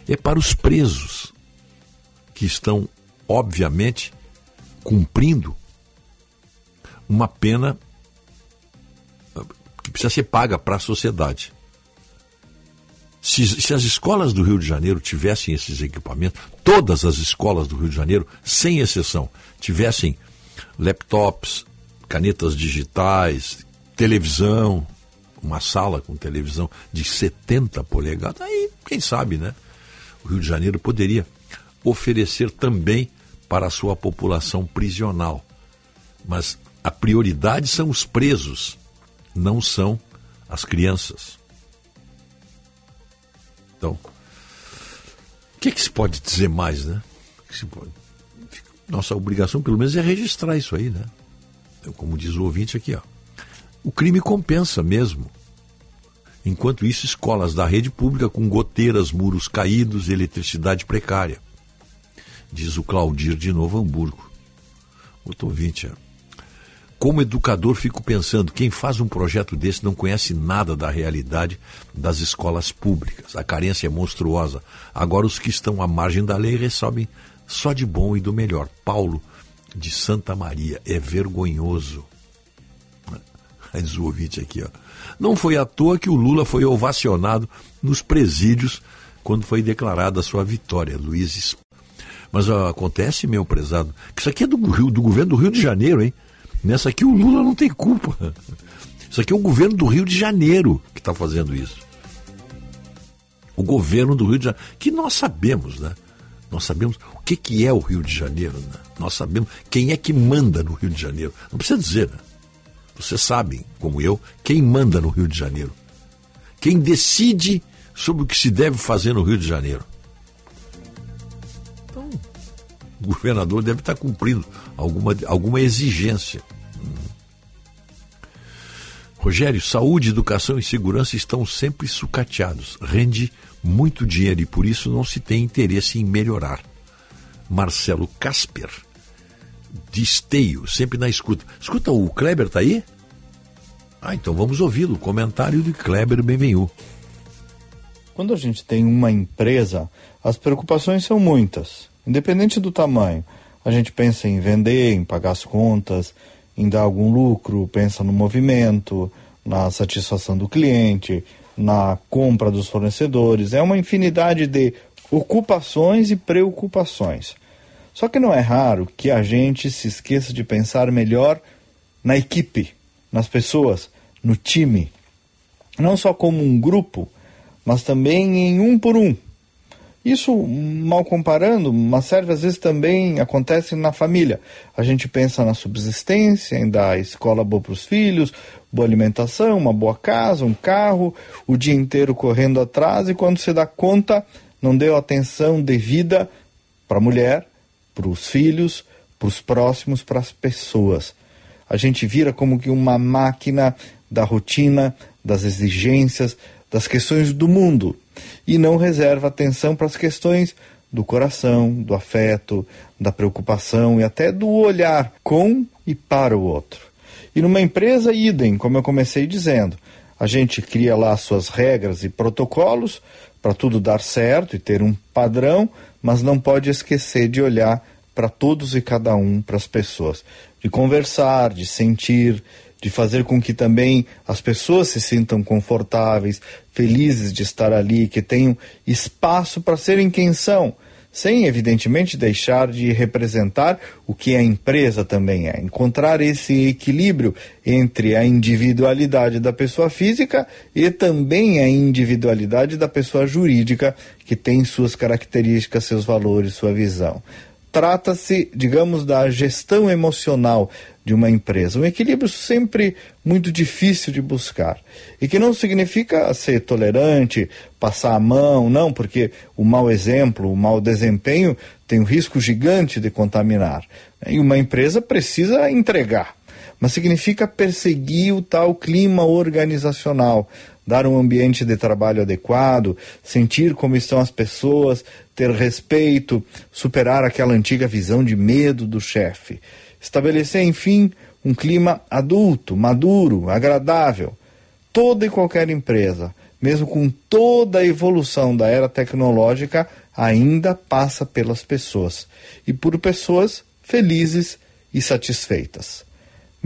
é para os presos que estão, obviamente, cumprindo uma pena que precisa ser paga para a sociedade. Se, se, as escolas do Rio de Janeiro tivessem esses equipamentos, todas as escolas do Rio de Janeiro, sem exceção, tivessem laptops, canetas digitais, televisão, uma sala com televisão de 70 polegadas, aí, quem sabe, né? O Rio de Janeiro poderia oferecer também para a sua população prisional. Mas a prioridade são os presos não são as crianças. Então, o que, que se pode dizer mais, né? Nossa obrigação, pelo menos, é registrar isso aí, né? Então, como diz o ouvinte aqui, ó. O crime compensa mesmo. Enquanto isso, escolas da rede pública com goteiras, muros caídos e eletricidade precária. Diz o Claudir de Novo Hamburgo. Outro ouvinte, ó. Como educador, fico pensando: quem faz um projeto desse não conhece nada da realidade das escolas públicas. A carência é monstruosa. Agora, os que estão à margem da lei recebem só de bom e do melhor. Paulo de Santa Maria. É vergonhoso. Diz o ouvinte aqui, ó. Não foi à toa que o Lula foi ovacionado nos presídios quando foi declarada a sua vitória, Luiz. Mas ó, acontece, meu prezado, que isso aqui é do, Rio, do governo do Rio de Janeiro, hein? Nessa aqui o Lula não tem culpa. Isso aqui é o governo do Rio de Janeiro que está fazendo isso. O governo do Rio de Janeiro, que nós sabemos, né? Nós sabemos o que, que é o Rio de Janeiro, né? Nós sabemos quem é que manda no Rio de Janeiro. Não precisa dizer, né? Vocês sabem, como eu, quem manda no Rio de Janeiro. Quem decide sobre o que se deve fazer no Rio de Janeiro. Então, o governador deve estar cumprindo alguma, alguma exigência. Rogério, saúde, educação e segurança estão sempre sucateados. Rende muito dinheiro e por isso não se tem interesse em melhorar. Marcelo Casper, de Esteio, sempre na escuta. Escuta, o Kleber tá aí? Ah, então vamos ouvi-lo. Comentário de Kleber Benvenu. Quando a gente tem uma empresa, as preocupações são muitas, independente do tamanho. A gente pensa em vender, em pagar as contas, em dar algum lucro, pensa no movimento, na satisfação do cliente, na compra dos fornecedores. É uma infinidade de ocupações e preocupações. Só que não é raro que a gente se esqueça de pensar melhor na equipe, nas pessoas, no time. Não só como um grupo, mas também em um por um. Isso, mal comparando, mas serve às vezes também acontece na família. A gente pensa na subsistência, em dar escola boa para os filhos, boa alimentação, uma boa casa, um carro, o dia inteiro correndo atrás e quando se dá conta, não deu atenção devida para a mulher, para os filhos, para os próximos, para as pessoas. A gente vira como que uma máquina da rotina, das exigências, das questões do mundo e não reserva atenção para as questões do coração, do afeto, da preocupação e até do olhar com e para o outro. E numa empresa, idem, como eu comecei dizendo. A gente cria lá suas regras e protocolos para tudo dar certo e ter um padrão, mas não pode esquecer de olhar para todos e cada um, para as pessoas, de conversar, de sentir, de fazer com que também as pessoas se sintam confortáveis, felizes de estar ali, que tenham espaço para serem quem são, sem evidentemente deixar de representar o que a empresa também é. Encontrar esse equilíbrio entre a individualidade da pessoa física e também a individualidade da pessoa jurídica, que tem suas características, seus valores, sua visão trata-se, digamos, da gestão emocional de uma empresa. Um equilíbrio sempre muito difícil de buscar. E que não significa ser tolerante, passar a mão, não, porque o mau exemplo, o mau desempenho tem um risco gigante de contaminar. E uma empresa precisa entregar. Mas significa perseguir o tal clima organizacional, dar um ambiente de trabalho adequado, sentir como estão as pessoas, ter respeito, superar aquela antiga visão de medo do chefe. Estabelecer, enfim, um clima adulto, maduro, agradável. Toda e qualquer empresa, mesmo com toda a evolução da era tecnológica, ainda passa pelas pessoas e por pessoas felizes e satisfeitas.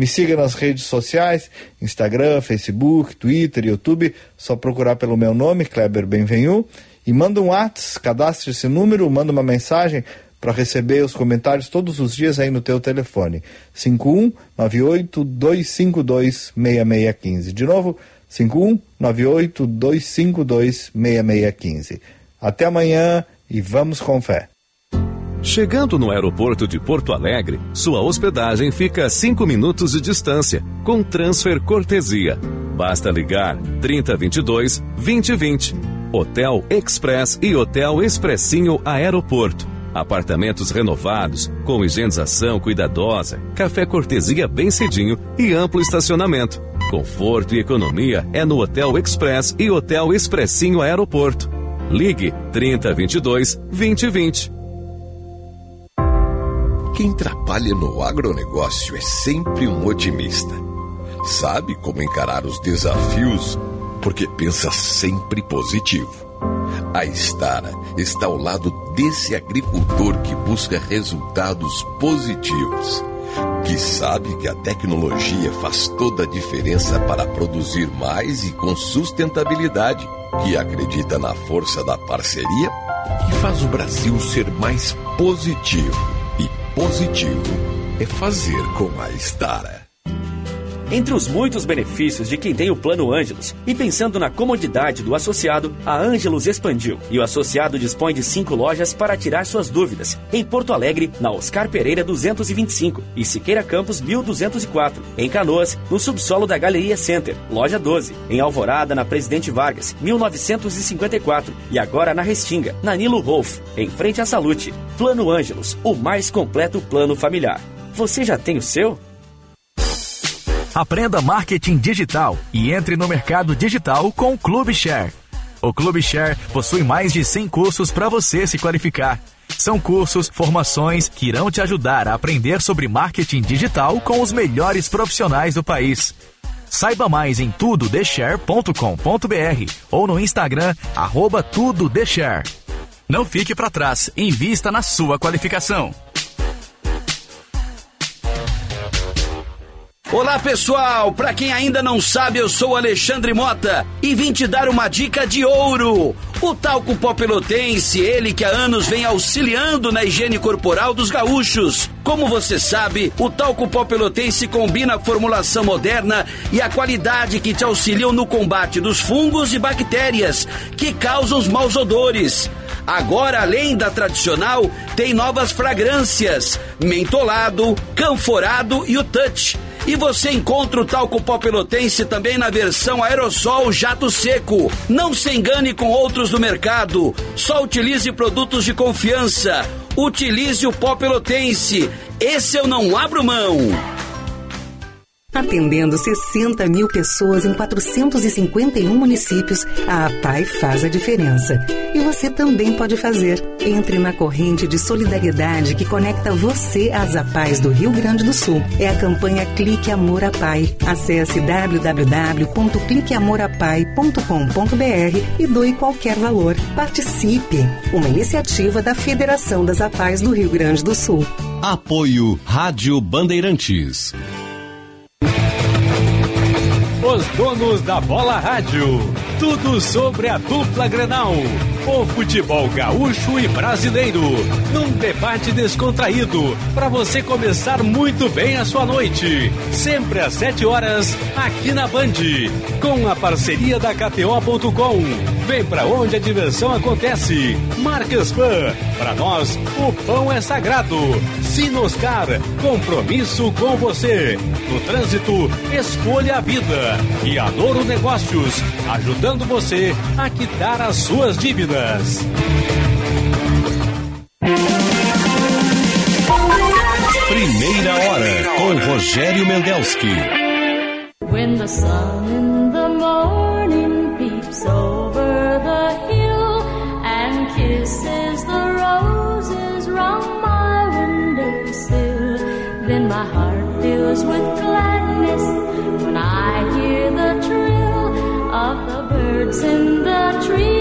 Me siga nas redes sociais, Instagram, Facebook, Twitter, YouTube, só procurar pelo meu nome, Kleber Benvenu, e manda um WhatsApp, cadastre esse número, manda uma mensagem para receber os comentários todos os dias aí no teu telefone. 5198-252-6615. De novo, 5198-252-6615. Até amanhã e vamos com fé. Chegando no aeroporto de Porto Alegre, sua hospedagem fica a 5 minutos de distância, com transfer cortesia. Basta ligar 3022 2020. Hotel Express e Hotel Expressinho Aeroporto. Apartamentos renovados, com higienização cuidadosa, café cortesia bem cedinho e amplo estacionamento. Conforto e economia é no Hotel Express e Hotel Expressinho Aeroporto. Ligue 3022 2020. Quem trabalha no agronegócio é sempre um otimista. Sabe como encarar os desafios porque pensa sempre positivo. A Estara está ao lado desse agricultor que busca resultados positivos, que sabe que a tecnologia faz toda a diferença para produzir mais e com sustentabilidade, que acredita na força da parceria e faz o Brasil ser mais positivo. Positivo é fazer com a Estara. Entre os muitos benefícios de quem tem o Plano Ângelos e pensando na comodidade do associado, a Ângelos expandiu e o associado dispõe de cinco lojas para tirar suas dúvidas. Em Porto Alegre, na Oscar Pereira 225 e Siqueira Campos 1204. Em Canoas, no subsolo da Galeria Center, loja 12. Em Alvorada, na Presidente Vargas 1954 e agora na Restinga, na Nilo Wolf, em frente à Salute. Plano Ângelos, o mais completo plano familiar. Você já tem o seu? Aprenda marketing digital e entre no mercado digital com o Clube Share. O Clube Share possui mais de 100 cursos para você se qualificar. São cursos, formações que irão te ajudar a aprender sobre marketing digital com os melhores profissionais do país. Saiba mais em tudodeshare.com.br ou no Instagram, arroba tudodeshare. Não fique para trás, invista na sua qualificação. Olá pessoal, para quem ainda não sabe, eu sou Alexandre Mota e vim te dar uma dica de ouro. O talco pó pelotense, ele que há anos vem auxiliando na higiene corporal dos gaúchos. Como você sabe, o talco pó pelotense combina a formulação moderna e a qualidade que te auxiliam no combate dos fungos e bactérias que causam os maus odores. Agora, além da tradicional, tem novas fragrâncias: mentolado, canforado e o touch. E você encontra o talco pó pelotense também na versão aerossol jato seco. Não se engane com outros do mercado. Só utilize produtos de confiança. Utilize o pó pelotense. Esse eu não abro mão. Atendendo 60 mil pessoas em 451 municípios, a APAI faz a diferença. E você também pode fazer. Entre na corrente de solidariedade que conecta você às APAIs do Rio Grande do Sul. É a campanha Clique Amor APAI. Acesse www.cliqueamorapai.com.br e doe qualquer valor. Participe! Uma iniciativa da Federação das APAIs do Rio Grande do Sul. Apoio Rádio Bandeirantes. Os donos da bola rádio. Tudo sobre a dupla Grenal. O futebol gaúcho e brasileiro. Num debate descontraído. Para você começar muito bem a sua noite. Sempre às 7 horas, aqui na Band. Com a parceria da KTO.com. Vem pra onde a diversão acontece. Marcas Pan. Para nós, o pão é sagrado. Sinoscar. Compromisso com você. No trânsito, escolha a vida. E a Noro Negócios. Ajudando você a quitar as suas dívidas. Primeira hora com Rogério Mendelski. When the sun in the morning peeps over the hill and kisses the roses round my windowsill, then my heart fills with gladness when I hear the trill of the birds in the treetops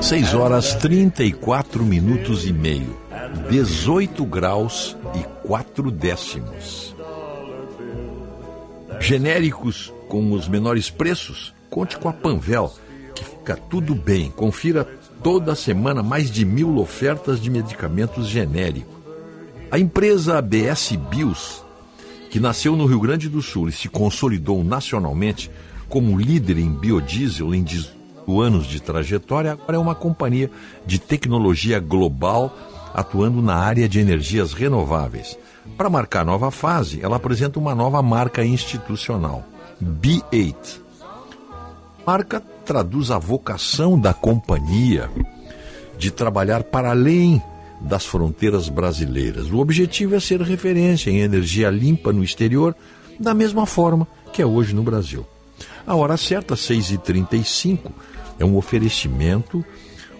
6 horas 34 minutos e meio. 18 graus e 4 décimos. Genéricos com os menores preços? Conte com a Panvel, que fica tudo bem. Confira toda semana mais de mil ofertas de medicamentos genéricos. A empresa ABS Bios, que nasceu no Rio Grande do Sul e se consolidou nacionalmente como líder em biodiesel em 18 anos de trajetória, agora é uma companhia de tecnologia global atuando na área de energias renováveis. Para marcar nova fase, ela apresenta uma nova marca institucional, B8. A marca traduz a vocação da companhia de trabalhar para além das fronteiras brasileiras. O objetivo é ser referência em energia limpa no exterior, da mesma forma que é hoje no Brasil. A hora certa, 6h35, é um oferecimento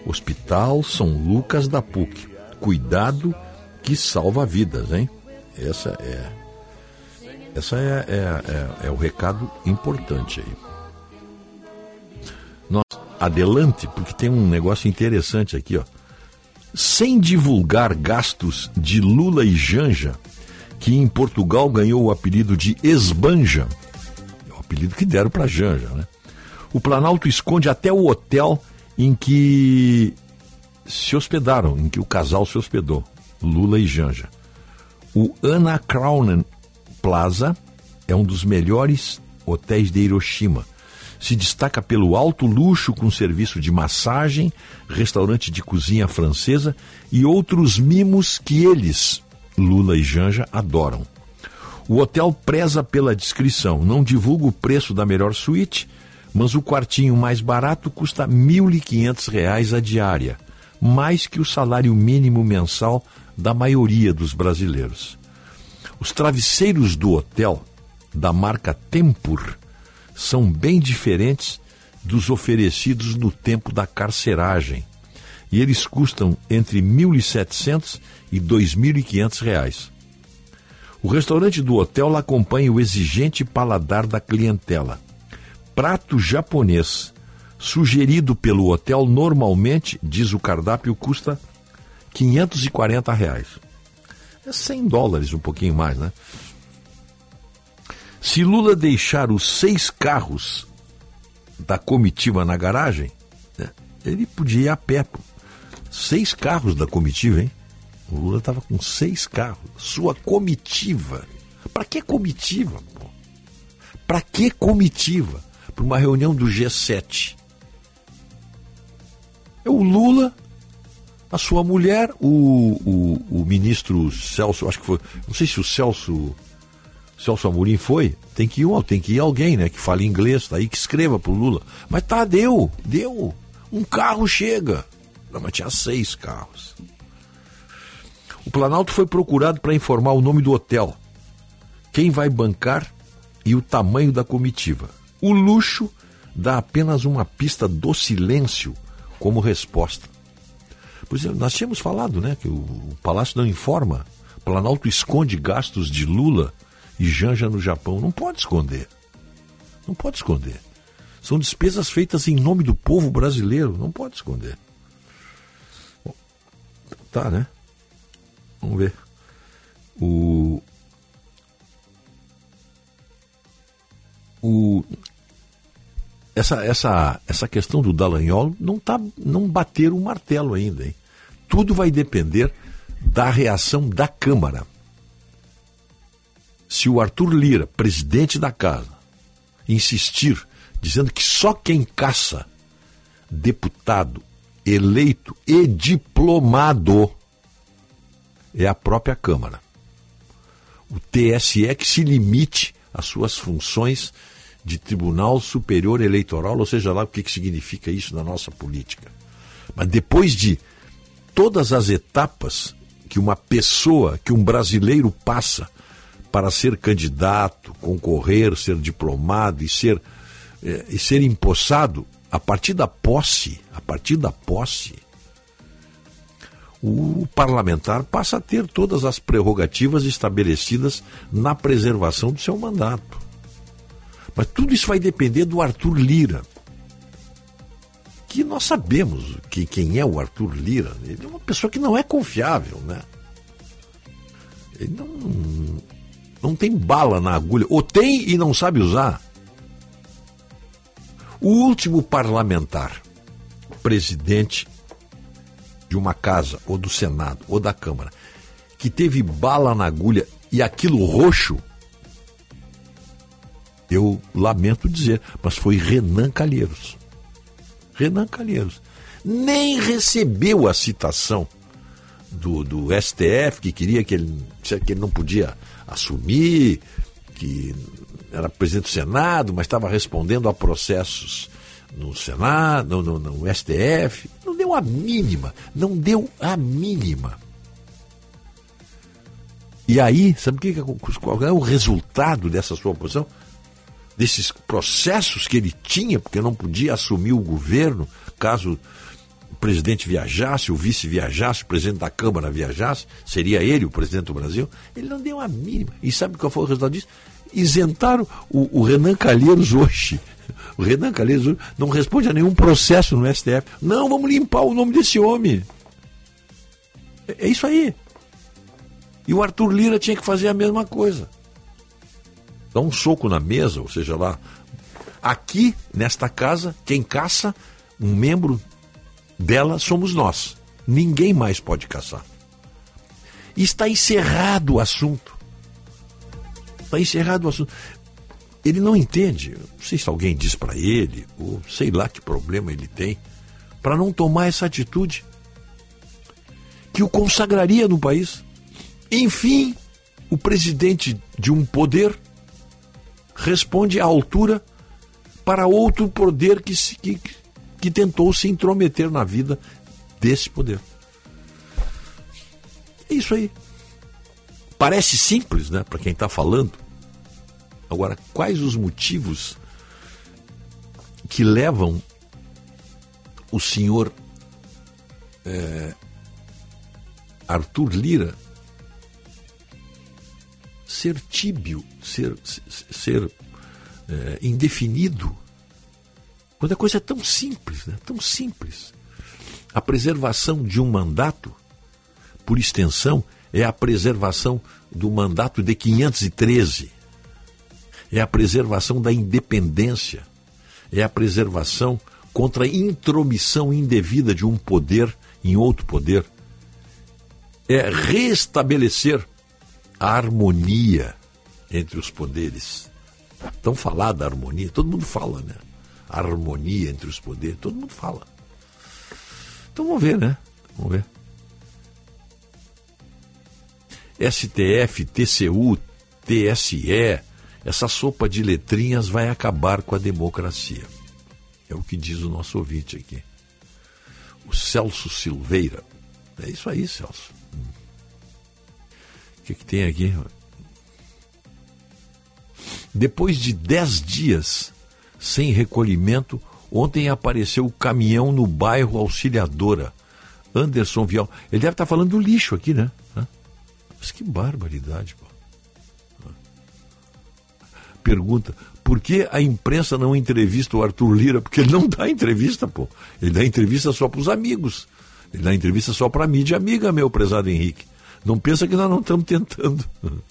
Hospital São Lucas da PUC. Cuidado que salva vidas, hein? Essa é essa é, é, é, é o recado importante aí. Nós, adelante, porque tem um negócio interessante aqui, ó. Sem divulgar gastos de Lula e Janja, que em Portugal ganhou o apelido de Esbanja, apelido que deram para Janja, né? O Planalto esconde até o hotel em que se hospedaram, em que o casal se hospedou, Lula e Janja. O Anna Crownen Plaza é um dos melhores hotéis de Hiroshima. Se destaca pelo alto luxo com serviço de massagem, restaurante de cozinha francesa e outros mimos que eles, Lula e Janja, adoram. O hotel preza pela descrição, não divulga o preço da melhor suíte, mas o quartinho mais barato custa R$ 1.500 a diária, mais que o salário mínimo mensal da maioria dos brasileiros. Os travesseiros do hotel, da marca Tempur, são bem diferentes dos oferecidos no tempo da carceragem. E eles custam entre R$ 1.700 e 2.500 reais. O restaurante do hotel acompanha o exigente paladar da clientela. Prato japonês, sugerido pelo hotel, normalmente, diz o cardápio, custa 540 reais. É 100 dólares, um pouquinho mais, né? Se Lula deixar os seis carros da comitiva na garagem, né, ele podia ir a pé. Seis carros da comitiva, hein? O Lula estava com seis carros. Sua comitiva. Para que comitiva? Para que comitiva? Para uma reunião do G7. É o Lula, a sua mulher, o, o, o ministro Celso, acho que foi, não sei se o Celso Celso Amorim foi, tem que ir, tem que ir alguém, né, que fale inglês, daí que escreva pro Lula. Mas tá, deu, deu. Um carro chega. Não, mas tinha seis carros. O Planalto foi procurado para informar o nome do hotel, quem vai bancar e o tamanho da comitiva. O luxo dá apenas uma pista do silêncio como resposta. Pois é, nós tínhamos falado, né, que o, Palácio não informa. O Planalto esconde gastos de Lula e Janja no Japão. Não pode esconder. Não pode esconder. São despesas feitas em nome do povo brasileiro. Não pode esconder. Bom, tá, né? Vamos ver. O. O. Essa, essa, essa questão do Dallagnol não, tá, não bateram o martelo ainda, hein? Tudo vai depender da reação da Câmara se o Arthur Lira, presidente da casa, insistir dizendo que só quem caça deputado eleito e diplomado é a própria Câmara. O TSE que se limite às suas funções de Tribunal Superior Eleitoral, ou seja lá o que, que significa isso na nossa política. Mas depois de todas as etapas que uma pessoa, que um brasileiro passa para ser candidato, concorrer, ser diplomado e ser, eh, e ser empossado, a partir da posse, a partir da posse, o parlamentar passa a ter todas as prerrogativas estabelecidas na preservação do seu mandato. Mas tudo isso vai depender do Arthur Lira. Que nós sabemos que quem é o Arthur Lira. Ele é uma pessoa que não é confiável, né? Ele não, não tem bala na agulha. Ou tem e não sabe usar. O último parlamentar, presidente de uma casa, ou do Senado, ou da Câmara, que teve bala na agulha e aquilo roxo, eu lamento dizer, mas foi Renan Calheiros. Renan Calheiros. Nem recebeu a citação do, do STF, que queria que ele, que ele não podia assumir, que era presidente do Senado, mas estava respondendo a processos no Senado, no, no, no STF. Não deu a mínima, não deu a mínima. E aí, sabe que, qual é o resultado dessa sua posição? Desses processos que ele tinha, porque não podia assumir o governo, caso o presidente viajasse, o vice viajasse, o presidente da Câmara viajasse, seria ele o presidente do Brasil. Ele não deu a mínima. E sabe qual foi o resultado disso? Isentaram o, o Renan Calheiros hoje. O Renan Calheiros não responde a nenhum processo no STF. Não, vamos limpar o nome desse homem. É, é isso aí. E o Arthur Lira tinha que fazer a mesma coisa. Dá um soco na mesa, ou seja lá. Aqui, nesta casa, quem caça um membro dela somos nós. Ninguém mais pode caçar. Está encerrado o assunto. Está encerrado o assunto. Ele não entende. Não sei se alguém diz para ele, ou sei lá que problema ele tem, para não tomar essa atitude que o consagraria no país. Enfim, o presidente de um poder responde à altura para outro poder que, se, que, que tentou se intrometer na vida desse poder. É isso aí. Parece simples, né, para quem está falando. Agora, quais os motivos que levam o senhor é, Arthur Lira ser tíbio, ser, ser é, indefinido, quando a coisa é tão simples, né? tão simples. A preservação de um mandato, por extensão, é a preservação do mandato de 513. É a preservação da independência. É a preservação contra a intromissão indevida de um poder em outro poder. É restabelecer a harmonia entre os poderes. Tão falada a harmonia, todo mundo fala, né? A harmonia entre os poderes, todo mundo fala. Então vamos ver, né? Vamos ver. STF, TCU, TSE, essa sopa de letrinhas vai acabar com a democracia. É o que diz o nosso ouvinte aqui. O Celso Silveira. É isso aí, Celso. O que, que tem aqui? Depois de dez dias sem recolhimento, ontem apareceu o caminhão no bairro Auxiliadora. Anderson Vial. Ele deve estar falando do lixo aqui, né? Mas que barbaridade, pô. Pergunta, por que a imprensa não entrevista o Arthur Lira? Porque ele não dá entrevista, pô. Ele dá entrevista só para os amigos. Ele dá entrevista só para a mídia amiga, meu prezado Henrique. Não pensa que nós não estamos tentando.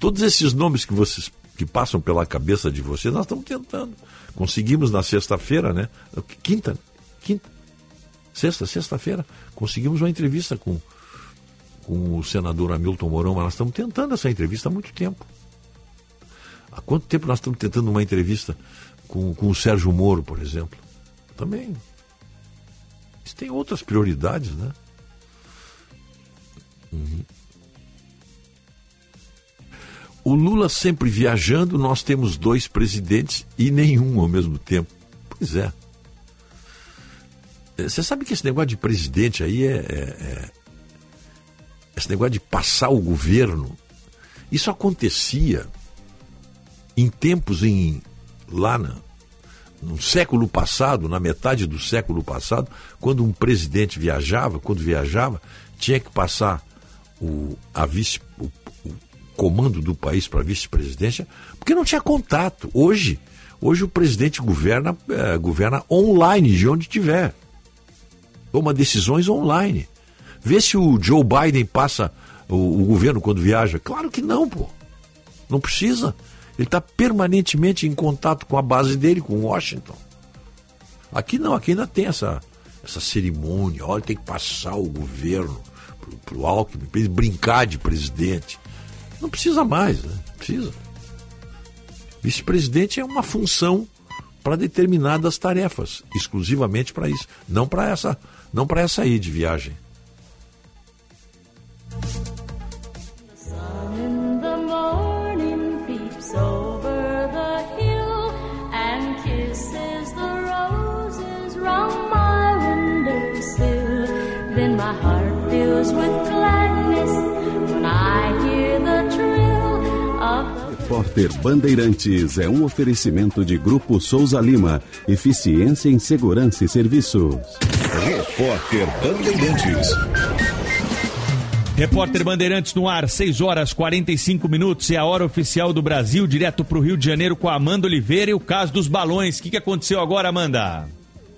Todos esses nomes que vocês que passam pela cabeça de vocês, nós estamos tentando. Conseguimos na sexta-feira, né? Quinta, quinta, sexta, sexta-feira, conseguimos uma entrevista com, com o senador Hamilton Mourão, mas nós estamos tentando essa entrevista há muito tempo. Há quanto tempo nós estamos tentando uma entrevista com, com o Sérgio Moro, por exemplo? Também. Isso tem outras prioridades, né? Uhum. O Lula sempre viajando, nós temos dois presidentes e nenhum ao mesmo tempo. Pois é. Você sabe que esse negócio de presidente aí é, é, é esse negócio de passar o governo, isso acontecia em tempos em lá no século passado, na metade do século passado, quando um presidente viajava, quando viajava, tinha que passar o, a vice, o, o comando do país para a vice-presidência, porque não tinha contato. Hoje, hoje o presidente governa, é, governa online, de onde estiver. Toma decisões online. Vê se o Joe Biden passa o, o governo quando viaja? Claro que não, pô. Não precisa. Ele está permanentemente em contato com a base dele, com Washington. Aqui não, aqui ainda tem essa, essa cerimônia. Olha, tem que passar o governo para o Alckmin, pra ele brincar de presidente. Não precisa mais, né? Precisa. Vice-presidente é uma função para determinadas tarefas, exclusivamente para isso, não para essa, não para essa aí de viagem. Repórter Bandeirantes é um oferecimento de Grupo Souza Lima. Eficiência em Segurança e Serviços. Repórter Bandeirantes. Repórter Bandeirantes no ar, 6 horas 45 minutos, é a hora oficial do Brasil, direto para o Rio de Janeiro com a Amanda Oliveira e o caso dos balões. O que, que aconteceu agora, Amanda?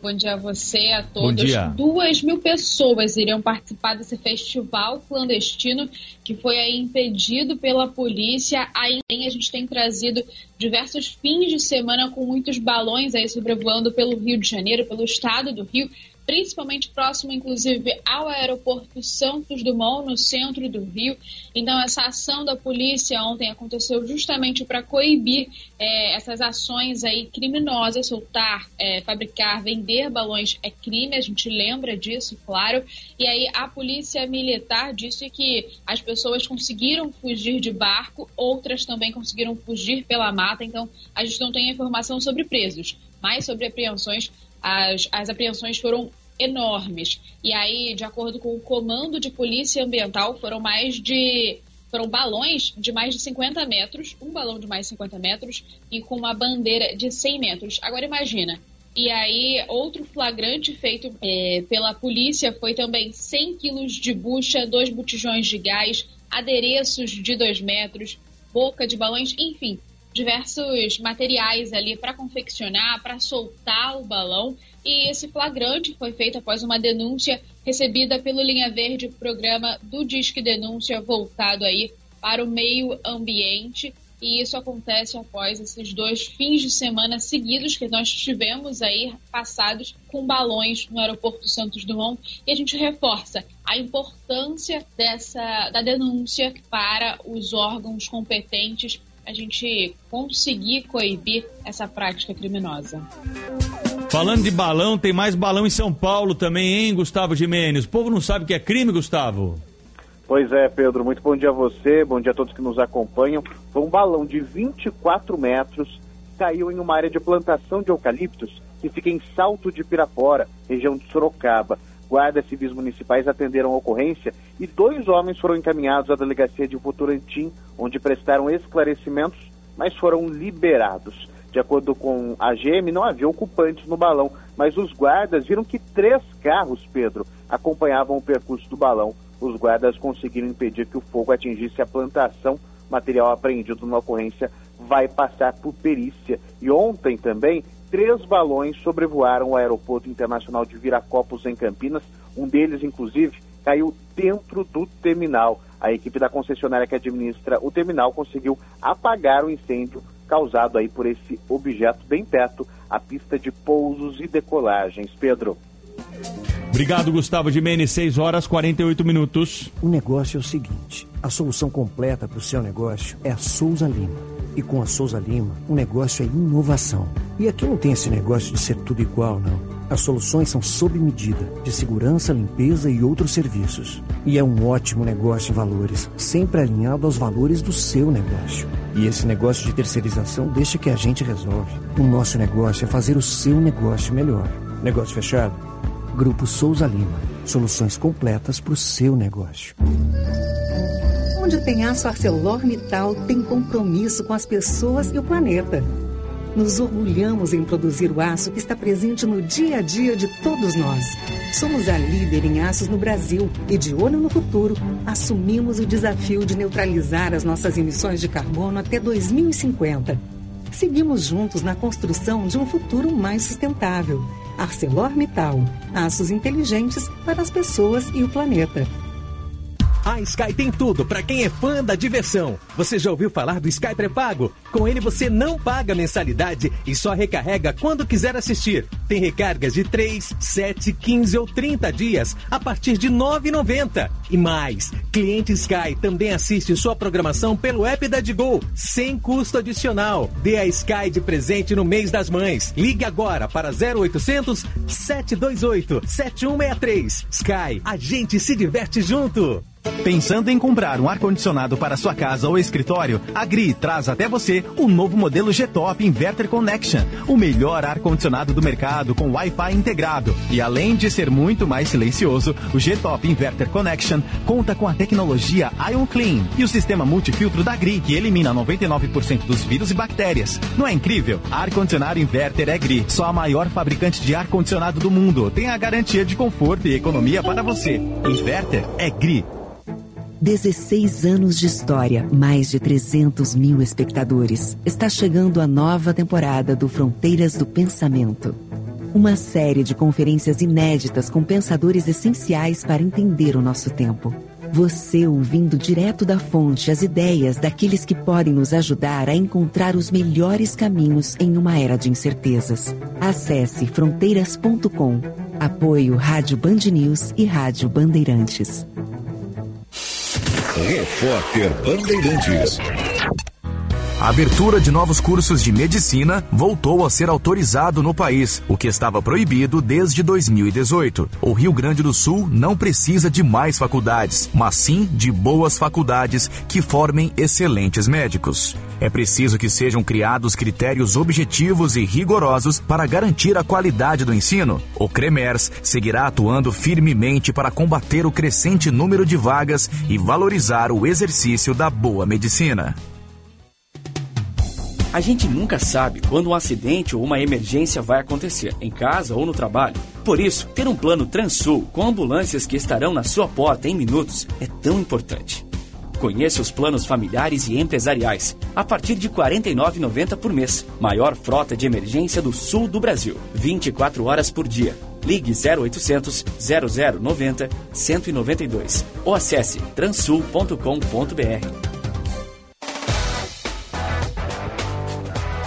Bom dia a você, a Bom todos. dia. Duas mil pessoas iriam participar desse festival clandestino que foi aí impedido pela polícia. Aí a gente tem trazido diversos fins de semana com muitos balões aí sobrevoando pelo Rio de Janeiro, pelo estado do Rio, principalmente próximo, inclusive, ao aeroporto Santos Dumont, no centro do Rio. Então, essa ação da polícia ontem aconteceu justamente para coibir eh, essas ações aí criminosas, soltar, eh, fabricar, vender balões é crime, a gente lembra disso, claro. E aí a polícia militar disse que as pessoas conseguiram fugir de barco, outras também conseguiram fugir pela mata, então a gente não tem informação sobre presos, mas sobre apreensões as, as apreensões foram enormes. E aí, de acordo com o Comando de Polícia Ambiental, foram mais de. Foram balões de mais de 50 metros, um balão de mais de 50 metros e com uma bandeira de 100 metros. Agora imagina. E aí, outro flagrante feito eh, pela polícia foi também 100 quilos de bucha, dois botijões de gás, adereços de 2 metros, boca de balões, enfim, diversos materiais ali para confeccionar, para soltar o balão. E esse flagrante foi feito após uma denúncia recebida pelo Linha Verde, programa do Disque Denúncia voltado aí para o meio ambiente. E isso acontece após esses dois fins de semana seguidos que nós tivemos aí passados com balões no aeroporto Santos Dumont. E a gente reforça a importância dessa da denúncia para os órgãos competentes a gente conseguir coibir essa prática criminosa. Falando de balão, tem mais balão em São Paulo também, hein, Gustavo Jimenez? O povo não sabe o que é crime, Gustavo? Pois é, Pedro, muito bom dia a você, bom dia a todos que nos acompanham. Foi um balão de 24 metros que caiu em uma área de plantação de eucaliptos que fica em Salto de Pirapora, região de Sorocaba. Guardas civis municipais atenderam a ocorrência e dois homens foram encaminhados à delegacia de Votorantim, onde prestaram esclarecimentos, mas foram liberados. De acordo com a GM, não havia ocupantes no balão, mas os guardas viram que três carros, Pedro, acompanhavam o percurso do balão. Os guardas conseguiram impedir que o fogo atingisse a plantação. Material apreendido na ocorrência vai passar por perícia. E ontem também, três balões sobrevoaram o Aeroporto Internacional de Viracopos, em Campinas. Um deles, inclusive, caiu dentro do terminal. A equipe da concessionária que administra o terminal conseguiu apagar o incêndio causado aí por esse objeto bem perto à pista de pousos e decolagens. Pedro. Obrigado, Gustavo Jimenez. 6 horas 48 minutos. O negócio é o seguinte: a solução completa para o seu negócio é a Souza Lima. E com a Souza Lima, o negócio é inovação. E aqui não tem esse negócio de ser tudo igual, não. As soluções são sob medida, de segurança, limpeza e outros serviços. E é um ótimo negócio em valores, sempre alinhado aos valores do seu negócio. E esse negócio de terceirização deixa que a gente resolve. O nosso negócio é fazer o seu negócio melhor. Negócio fechado? Grupo Souza Lima. Soluções completas para o seu negócio. Onde tem aço ArcelorMittal, tem compromisso com as pessoas e o planeta. Nos orgulhamos em produzir o aço que está presente no dia a dia de todos nós. Somos a líder em aços no Brasil e, de olho no futuro, assumimos o desafio de neutralizar as nossas emissões de carbono até 2050. Seguimos juntos na construção de um futuro mais sustentável. ArcelorMittal. Aços inteligentes para as pessoas e o planeta. A Sky tem tudo para quem é fã da diversão. Você já ouviu falar do Sky Pré-Pago? Com ele você não paga mensalidade e só recarrega quando quiser assistir. Tem recargas de 3, 7, 15 ou 30 dias a partir de R$ 9,90. E mais, cliente Sky também assiste sua programação pelo app da Digo, sem custo adicional. Dê a Sky de presente no mês das mães. Ligue agora para 0800 728 7163. Sky, a gente se diverte junto. Pensando em comprar um ar-condicionado para sua casa ou escritório? A GRI traz até você o novo modelo G-Top Inverter Connection, o melhor ar-condicionado do mercado com Wi-Fi integrado. E além de ser muito mais silencioso, o G-Top Inverter Connection conta com a tecnologia Ion Clean e o sistema multifiltro da GRI, que elimina 99% dos vírus e bactérias. Não é incrível? Ar-condicionado Inverter é GRI, só a maior fabricante de ar-condicionado do mundo. Tem a garantia de conforto e economia para você. Inverter é GRI. 16 anos de história, mais de 300 mil espectadores. Está chegando a nova temporada do Fronteiras do Pensamento. Uma série de conferências inéditas com pensadores essenciais para entender o nosso tempo. Você ouvindo direto da fonte as ideias daqueles que podem nos ajudar a encontrar os melhores caminhos em uma era de incertezas. Acesse fronteiras.com. Apoio Rádio Band News e Rádio Bandeirantes. Repórter Bandeirantes. A abertura de novos cursos de medicina voltou a ser autorizado no país, o que estava proibido desde 2018. O Rio Grande do Sul não precisa de mais faculdades, mas sim de boas faculdades que formem excelentes médicos. É preciso que sejam criados critérios objetivos e rigorosos para garantir a qualidade do ensino. O CREMERS seguirá atuando firmemente para combater o crescente número de vagas e valorizar o exercício da boa medicina. A gente nunca sabe quando um acidente ou uma emergência vai acontecer, em casa ou no trabalho. Por isso, ter um plano Transul com ambulâncias que estarão na sua porta em minutos é tão importante. Conheça os planos familiares e empresariais, a partir de R$ 49,90 por mês. Maior frota de emergência do sul do Brasil, 24 horas por dia. Ligue 0800 0090 192 ou acesse transul.com.br.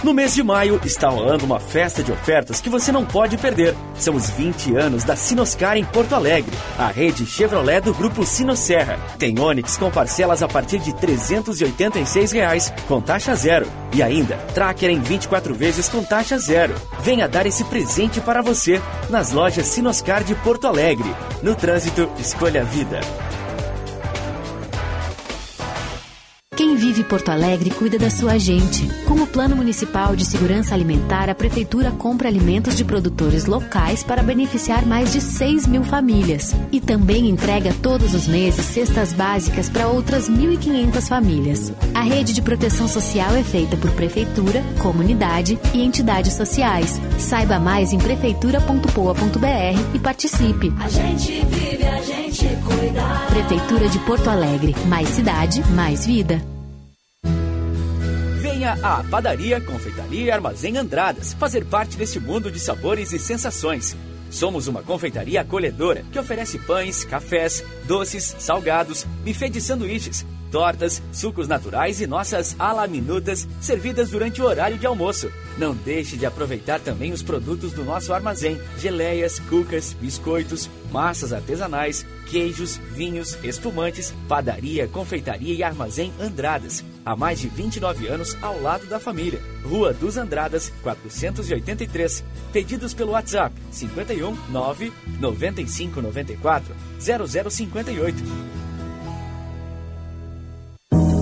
No mês de maio está rolando uma festa de ofertas que você não pode perder. São os 20 anos da Sinoscar em Porto Alegre, a rede Chevrolet do grupo Sinosserra. Tem Onix com parcelas a partir de 386 reais, com taxa zero. E ainda, Tracker em 24 vezes com taxa zero. Venha dar esse presente para você nas lojas Sinoscar de Porto Alegre. No trânsito, escolha a vida. Vive Porto Alegre cuida da sua gente. Com o Plano Municipal de Segurança Alimentar, a Prefeitura compra alimentos de produtores locais para beneficiar mais de 6 mil famílias. E também entrega todos os meses cestas básicas para outras 1.500 famílias. A rede de proteção social é feita por Prefeitura, comunidade e entidades sociais. Saiba mais em prefeitura.poa.br e participe. A gente vive, a gente cuida. Prefeitura de Porto Alegre. Mais cidade, mais vida. Venha à Padaria, Confeitaria e Armazém Andradas fazer parte desse mundo de sabores e sensações. Somos uma confeitaria acolhedora que oferece pães, cafés, doces, salgados, buffet de sanduíches, tortas, sucos naturais e nossas alaminutas servidas durante o horário de almoço. Não deixe de aproveitar também os produtos do nosso armazém: geleias, cucas, biscoitos, massas artesanais, queijos, vinhos, espumantes, padaria, confeitaria e armazém Andradas. Há mais de 29 anos ao lado da família. Rua dos Andradas, 483. Pedidos pelo WhatsApp 51 9 95 94 0058.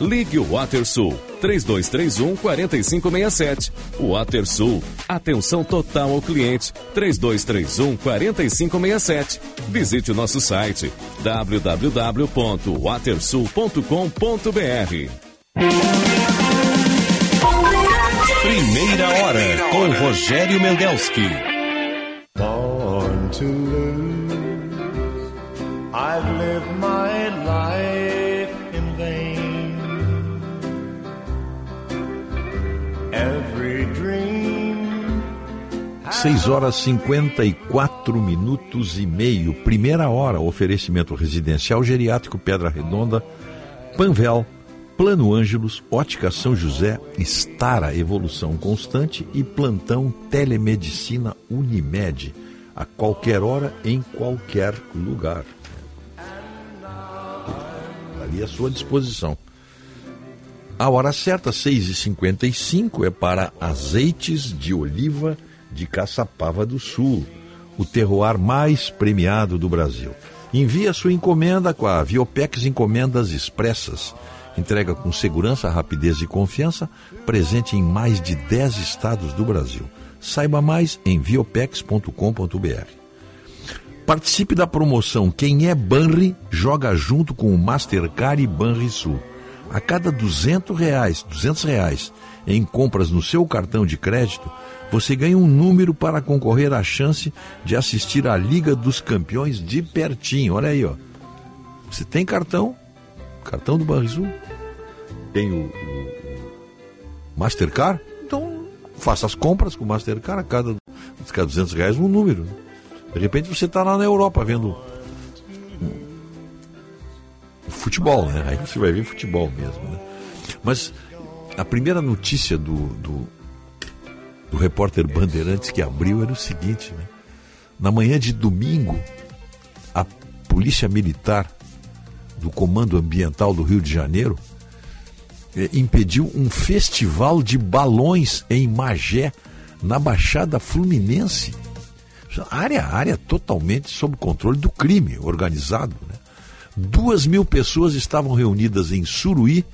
Ligue o WaterSul 3231 4567. WaterSul, atenção total ao cliente 3231 4567. Visite o nosso site www.watersul.com.br. Primeira hora com Rogério Mendelski. to lose. I've lived my 6 horas 54 minutos e meio. Primeira hora, oferecimento residencial geriátrico Pedra Redonda, Panvel, Plano Ângelos, Ótica São José, Estara Evolução Constante e Plantão Telemedicina Unimed. A qualquer hora, em qualquer lugar. Ali à sua disposição. A hora certa, 6h55, é para azeites de oliva de Caçapava do Sul, o terroir mais premiado do Brasil. Envie a sua encomenda com a Viopex Encomendas Expressas. Entrega com segurança, rapidez e confiança, presente em mais de 10 estados do Brasil. Saiba mais em viopex.com.br. Participe da promoção Quem é Banri joga junto com o Mastercard e Banrisul. A cada 200 reais, 200 reais em compras no seu cartão de crédito, você ganha um número para concorrer à chance de assistir à Liga dos Campeões de pertinho. Olha aí, ó. Você tem cartão, cartão do Banrisul, tem o, o, Mastercard, então faça as compras com o Mastercard a cada, a cada 200 reais um número. De repente você está lá na Europa vendo futebol, né? Aí você vai ver futebol mesmo, né? Mas a primeira notícia do, do, do repórter Bandeirantes que abriu era o seguinte, né? Na manhã de domingo, a Polícia Militar do Comando Ambiental do Rio de Janeiro eh, impediu um festival de balões em Magé, na Baixada Fluminense. Área, área totalmente sob controle do crime organizado. Né? Duas mil pessoas estavam reunidas em Suruí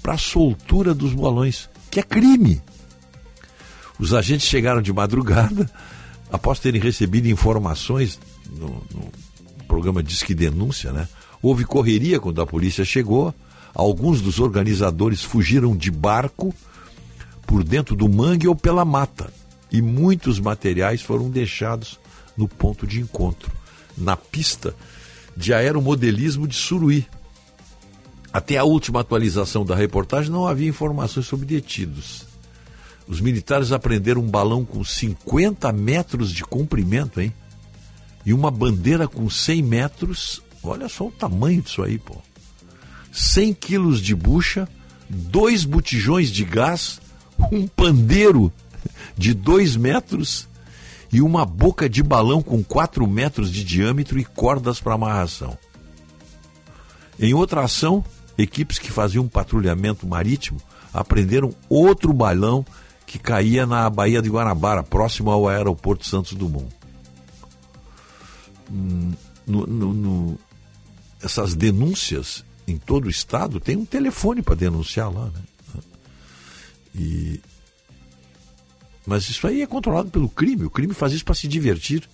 para a soltura dos balões, que é crime. Os agentes chegaram de madrugada, após terem recebido informações no, no programa Disque Denúncia, né? Houve correria quando a polícia chegou. Alguns dos organizadores fugiram de barco por dentro do mangue ou pela mata. E muitos materiais foram deixados no ponto de encontro, na pista de aeromodelismo de Suruí. Até a última atualização da reportagem não havia informações sobre detidos. Os militares apreenderam um balão com 50 metros de comprimento, hein? E uma bandeira com 100 metros. Olha só o tamanho disso aí, pô. 100 quilos de bucha, dois botijões de gás, um pandeiro de 2 metros e uma boca de balão com 4 metros de diâmetro e cordas para amarração. Em outra ação, equipes que faziam patrulhamento marítimo apreenderam outro balão que caía na Baía de Guanabara, próximo ao aeroporto Santos Dumont. Hum, no, no, no, essas denúncias em todo o estado tem um telefone para denunciar lá, né? E, mas isso aí é controlado pelo crime. O crime faz isso para se divertir.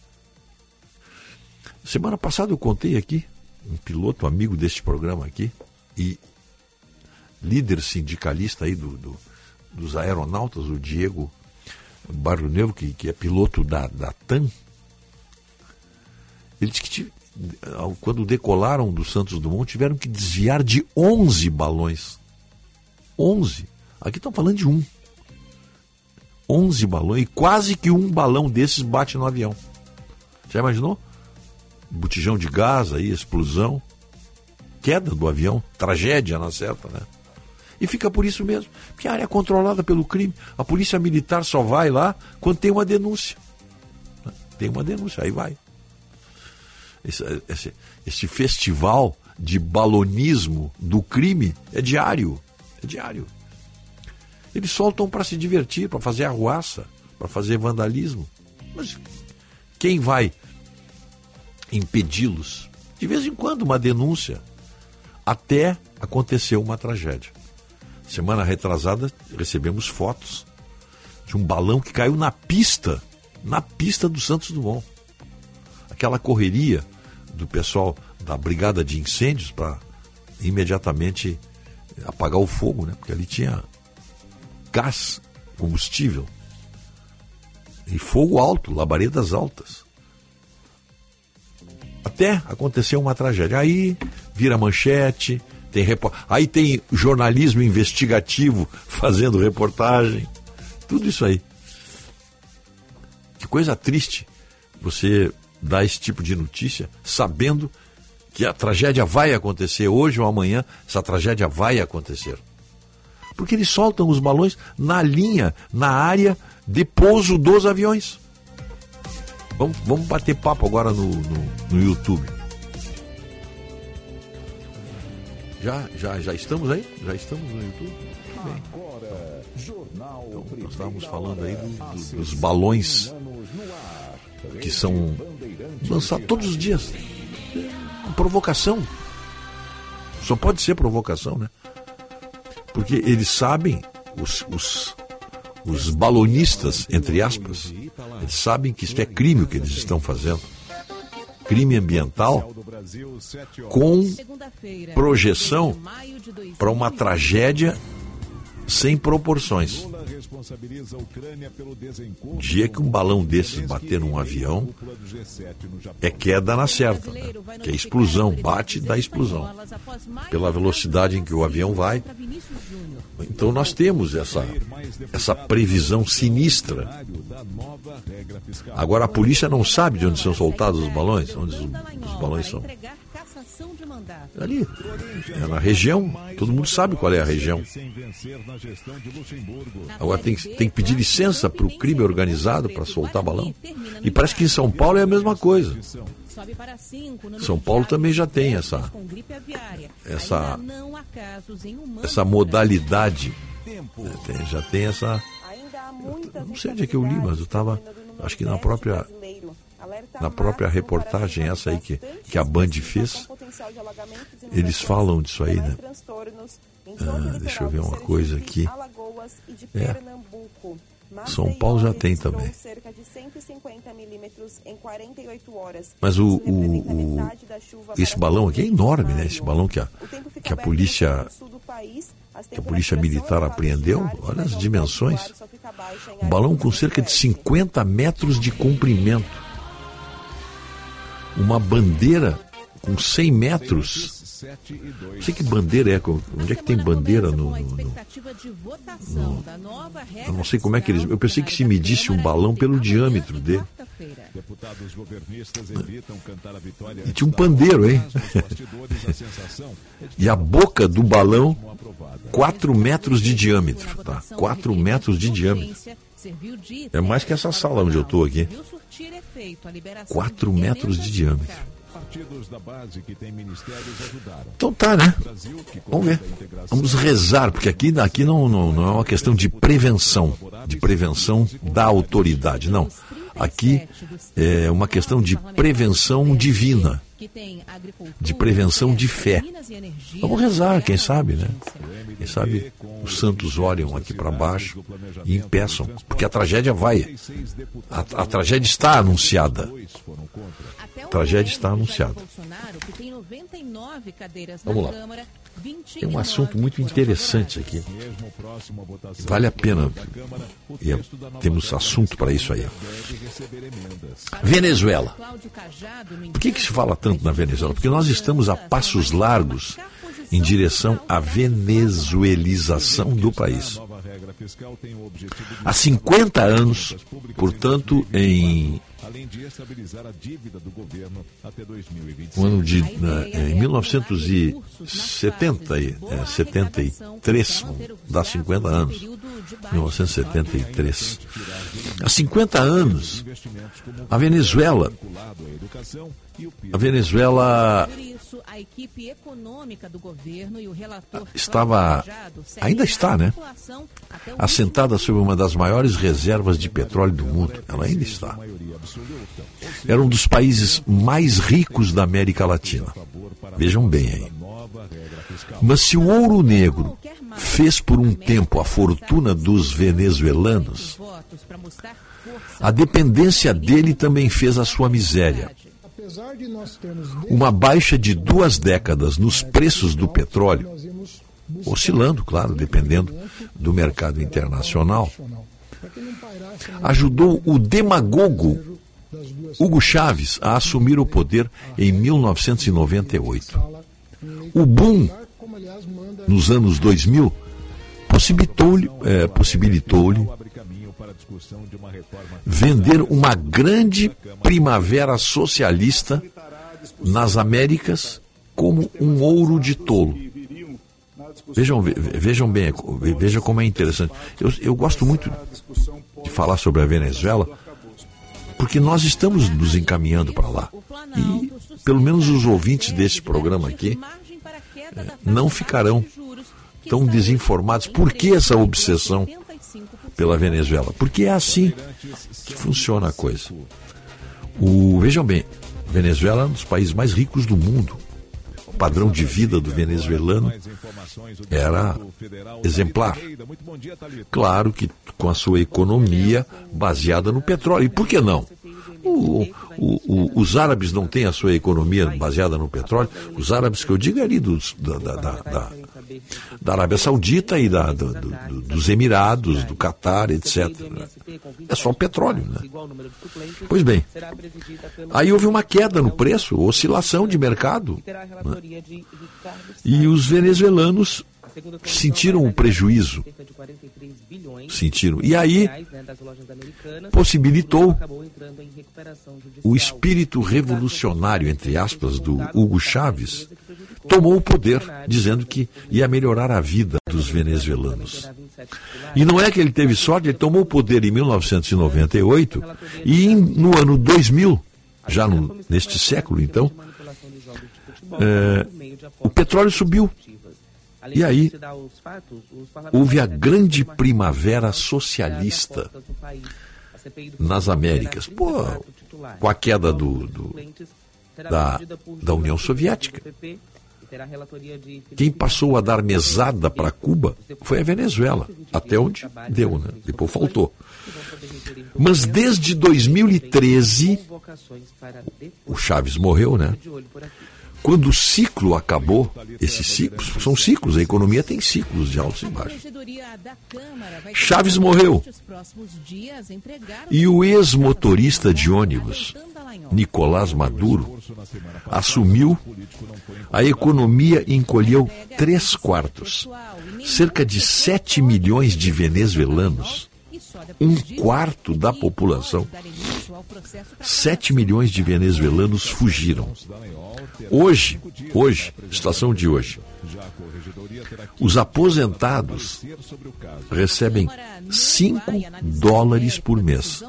Semana passada eu contei aqui, um piloto amigo deste programa aqui, e líder sindicalista aí do, do dos aeronautas, o Diego Barro que, que é piloto da, da TAM, ele disse que quando decolaram do Santos Dumont, tiveram que desviar de 11 balões. 11. Aqui estão falando de um. 11 balões e quase que um balão desses bate no avião. Já imaginou? Botijão de gás aí, explosão, queda do avião, tragédia na certa, né? E fica por isso mesmo, porque a área é controlada pelo crime. A polícia militar só vai lá quando tem uma denúncia. Tem uma denúncia, aí vai. Esse, esse, esse festival de balonismo do crime é diário. É diário. Eles soltam para se divertir, para fazer arruaça, para fazer vandalismo. Mas quem vai impedi-los? De vez em quando, uma denúncia. Até aconteceu uma tragédia. Semana retrasada, recebemos fotos de um balão que caiu na pista, na pista do Santos Dumont. Aquela correria do pessoal da Brigada de Incêndios para imediatamente apagar o fogo, né? Porque ali tinha gás, combustível. E fogo alto, labaredas altas. Até acontecer uma tragédia. Aí vira manchete, tem aí tem jornalismo investigativo fazendo reportagem. Tudo isso aí. Que coisa triste você dar esse tipo de notícia sabendo que a tragédia vai acontecer hoje ou amanhã, essa tragédia vai acontecer. Porque eles soltam os balões na linha, na área de pouso dos aviões. Vamos, vamos bater papo agora no, no, no YouTube. Já, já, já estamos aí? Já estamos no YouTube? Muito bem. Então, nós estávamos falando aí do- do- dos balões que são lançados todos os dias. É provocação. Só pode ser provocação, né? Porque eles sabem, os, os, os balonistas, entre aspas, eles sabem que isso é crime o que eles estão fazendo. Crime ambiental com projeção para uma tragédia sem proporções. O dia que um balão desses bater num avião, é queda na certa, né? que é explosão, bate dá explosão. Pela velocidade em que o avião vai. Então nós temos essa, essa previsão sinistra. Agora a polícia não sabe de onde são soltados os balões, onde os, os balões são. Ali, é na região, todo mundo sabe qual é a região. Agora tem, que- tem que pedir licença para o crime organizado para soltar balão. E parece que em São Paulo é a mesma coisa. São Paulo também já tem essa, essa, essa modalidade. já tem essa. Não sei onde é que eu li, mas eu estava, acho que na própria, na própria reportagem essa aí que, que a Band fez, eles falam disso aí, né? Ah, deixa eu ver uma coisa aqui. É. São Paulo já tem também. Mas o, o, o- esse balão aqui é enorme, né? Esse balão que a, que a polícia que a polícia militar apreendeu, olha as dimensões. Um balão com cerca de 50 metros de comprimento. Uma bandeira com 100 metros. Não sei que bandeira é, onde é que tem bandeira no, no- no- no- eu não sei como é que eles. Eu pensei que se medisse um balão pelo diâmetro dele. E tinha um pandeiro, hein? e a boca do balão, 4 metros de diâmetro. Tá? 4 metros de diâmetro. É mais que essa sala onde eu estou aqui. 4 metros de diâmetro. Então tá, né? Vamos ver. Vamos rezar, porque aqui, aqui não, não, não é uma questão de prevenção, de prevenção da autoridade, não. Aqui é uma questão de prevenção divina, de prevenção de fé. Vamos rezar, quem sabe, né? Quem sabe os santos olham aqui para baixo e impeçam, porque a tragédia vai. A, a tragédia está anunciada. A tragédia está anunciada. Vamos lá. Tem um assunto muito interessante aqui. Vale a pena. E é- temos assunto para isso aí. Venezuela. Por que, que se fala tanto na Venezuela? Porque nós estamos a passos largos em direção à venezuelização do país. Há 50 anos, portanto, em além de estabilizar a dívida do governo até 2025. o ano de né, em 1970 e- é, 73, vamos dá 50 anos. 1973. Há 50 anos, a Venezuela, a Venezuela isso, a equipe econômica do governo e o relator estava, ainda está, né? Assentada sobre uma das maiores reservas de petróleo do mundo. Ela ainda está. Era um dos países mais ricos da América Latina. Vejam bem aí. Mas se o ouro negro fez por um tempo a fortuna dos venezuelanos, a dependência dele também fez a sua miséria. Uma baixa de duas décadas nos preços do petróleo, oscilando, claro, dependendo do mercado internacional, ajudou o demagogo Hugo Chávez a assumir o poder em 1998. O boom nos anos 2000 possibilitou-lhe é, possibilitou vender uma grande primavera socialista nas Américas como um ouro de tolo. Vejam, vejam bem, veja como é interessante. Eu, eu gosto muito de falar sobre a Venezuela, porque nós estamos nos encaminhando para lá. E pelo menos os ouvintes desse programa aqui eh, não ficarão tão desinformados. Por que essa obsessão pela Venezuela? Porque é assim que funciona a coisa. O, vejam bem, Venezuela é um dos países mais ricos do mundo. O padrão de vida do venezuelano era exemplar. Claro que com a sua economia baseada no petróleo. E por que não? O, o, o, os árabes não têm a sua economia baseada no petróleo. Os árabes que eu digo é ali dos, da, da, da, da Arábia Saudita e da, do, do, dos Emirados, do Catar, etc. É só petróleo, né? Pois bem, aí houve uma queda no preço, oscilação de mercado. Né? E os venezuelanos sentiram o prejuízo. Sentiram. E aí possibilitou o espírito revolucionário, entre aspas, do Hugo Chávez, tomou o poder, dizendo que ia melhorar a vida dos venezuelanos. E não é que ele teve sorte, ele tomou o poder em 1998 e no ano 2000, já no, neste século então, é, o petróleo subiu. E aí houve a grande primavera socialista nas Américas. Pô, com a queda do, do da, da União Soviética. Quem passou a dar mesada para Cuba foi a Venezuela, até onde deu, né? Depois faltou. Mas desde 2013, o Chaves morreu, né? Quando o ciclo acabou, esses ciclos são ciclos, a economia tem ciclos de altos e baixos. Chaves morreu. E o ex-motorista de ônibus, Nicolás Maduro, assumiu, a economia encolheu três quartos. Cerca de 7 milhões de venezuelanos um quarto da população. 7 milhões de venezuelanos fugiram. Hoje, hoje, situação de hoje, os aposentados recebem 5 dólares por mês.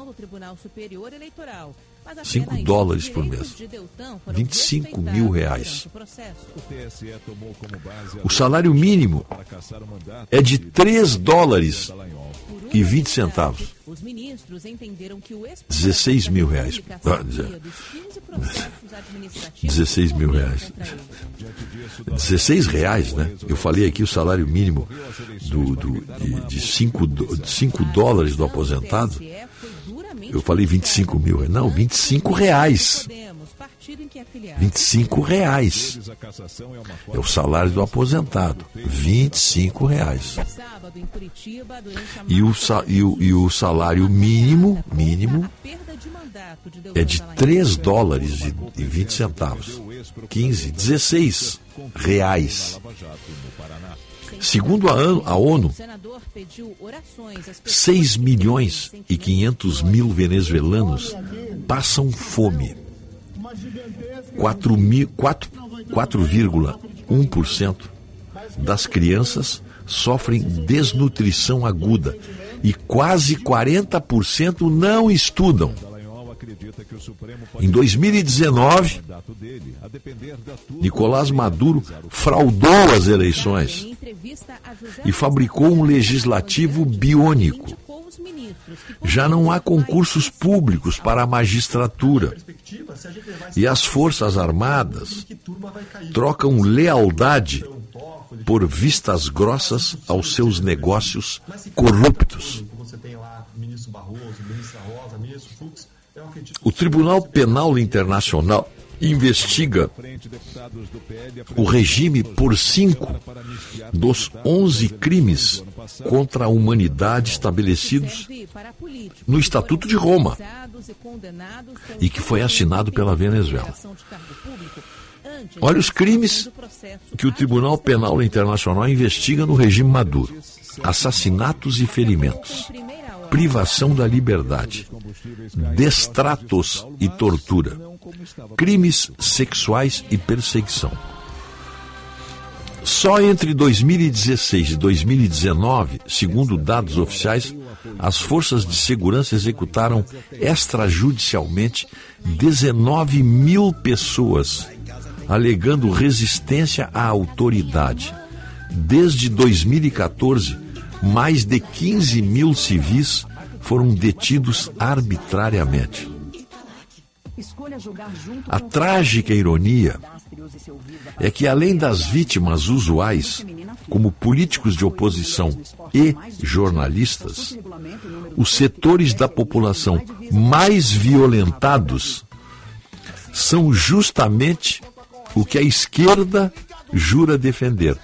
5 dólares por mês. 25 mil reais. O salário mínimo é de 3 dólares e 20 centavos. 16 mil reais. 16 mil reais. 16 reais, né? Eu falei aqui o salário mínimo do, do, de 5 dólares do aposentado. Eu falei 25 mil. Não, 25 reais. 25 reais. É o salário do aposentado. 25 reais. E o, e o, e o salário mínimo, mínimo é de 3 dólares e 20 centavos. 15, 16 reais. Segundo a ONU, 6 milhões e 500 mil venezuelanos passam fome. 4,1% das crianças sofrem desnutrição aguda e quase 40% não estudam. Em 2019, Nicolás Maduro fraudou as eleições e fabricou um legislativo biônico. Já não há concursos públicos para a magistratura. E as Forças Armadas trocam lealdade por vistas grossas aos seus negócios corruptos. O Tribunal Penal Internacional investiga o regime por cinco dos onze crimes contra a humanidade estabelecidos no Estatuto de Roma. e que foi assinado pela Venezuela. Olha os crimes que o Tribunal Penal Internacional investiga no regime Maduro: assassinatos e ferimentos, privação da liberdade, destratos e tortura, crimes sexuais e perseguição. Só entre 2016 e 2019, segundo dados oficiais, as forças de segurança executaram extrajudicialmente 19 mil pessoas, alegando resistência à autoridade. Desde 2014, mais de 15 mil civis foram detidos arbitrariamente. A trágica ironia é que, além das vítimas usuais, como políticos de oposição e jornalistas, os setores da população mais violentados são justamente o que a esquerda jura defender,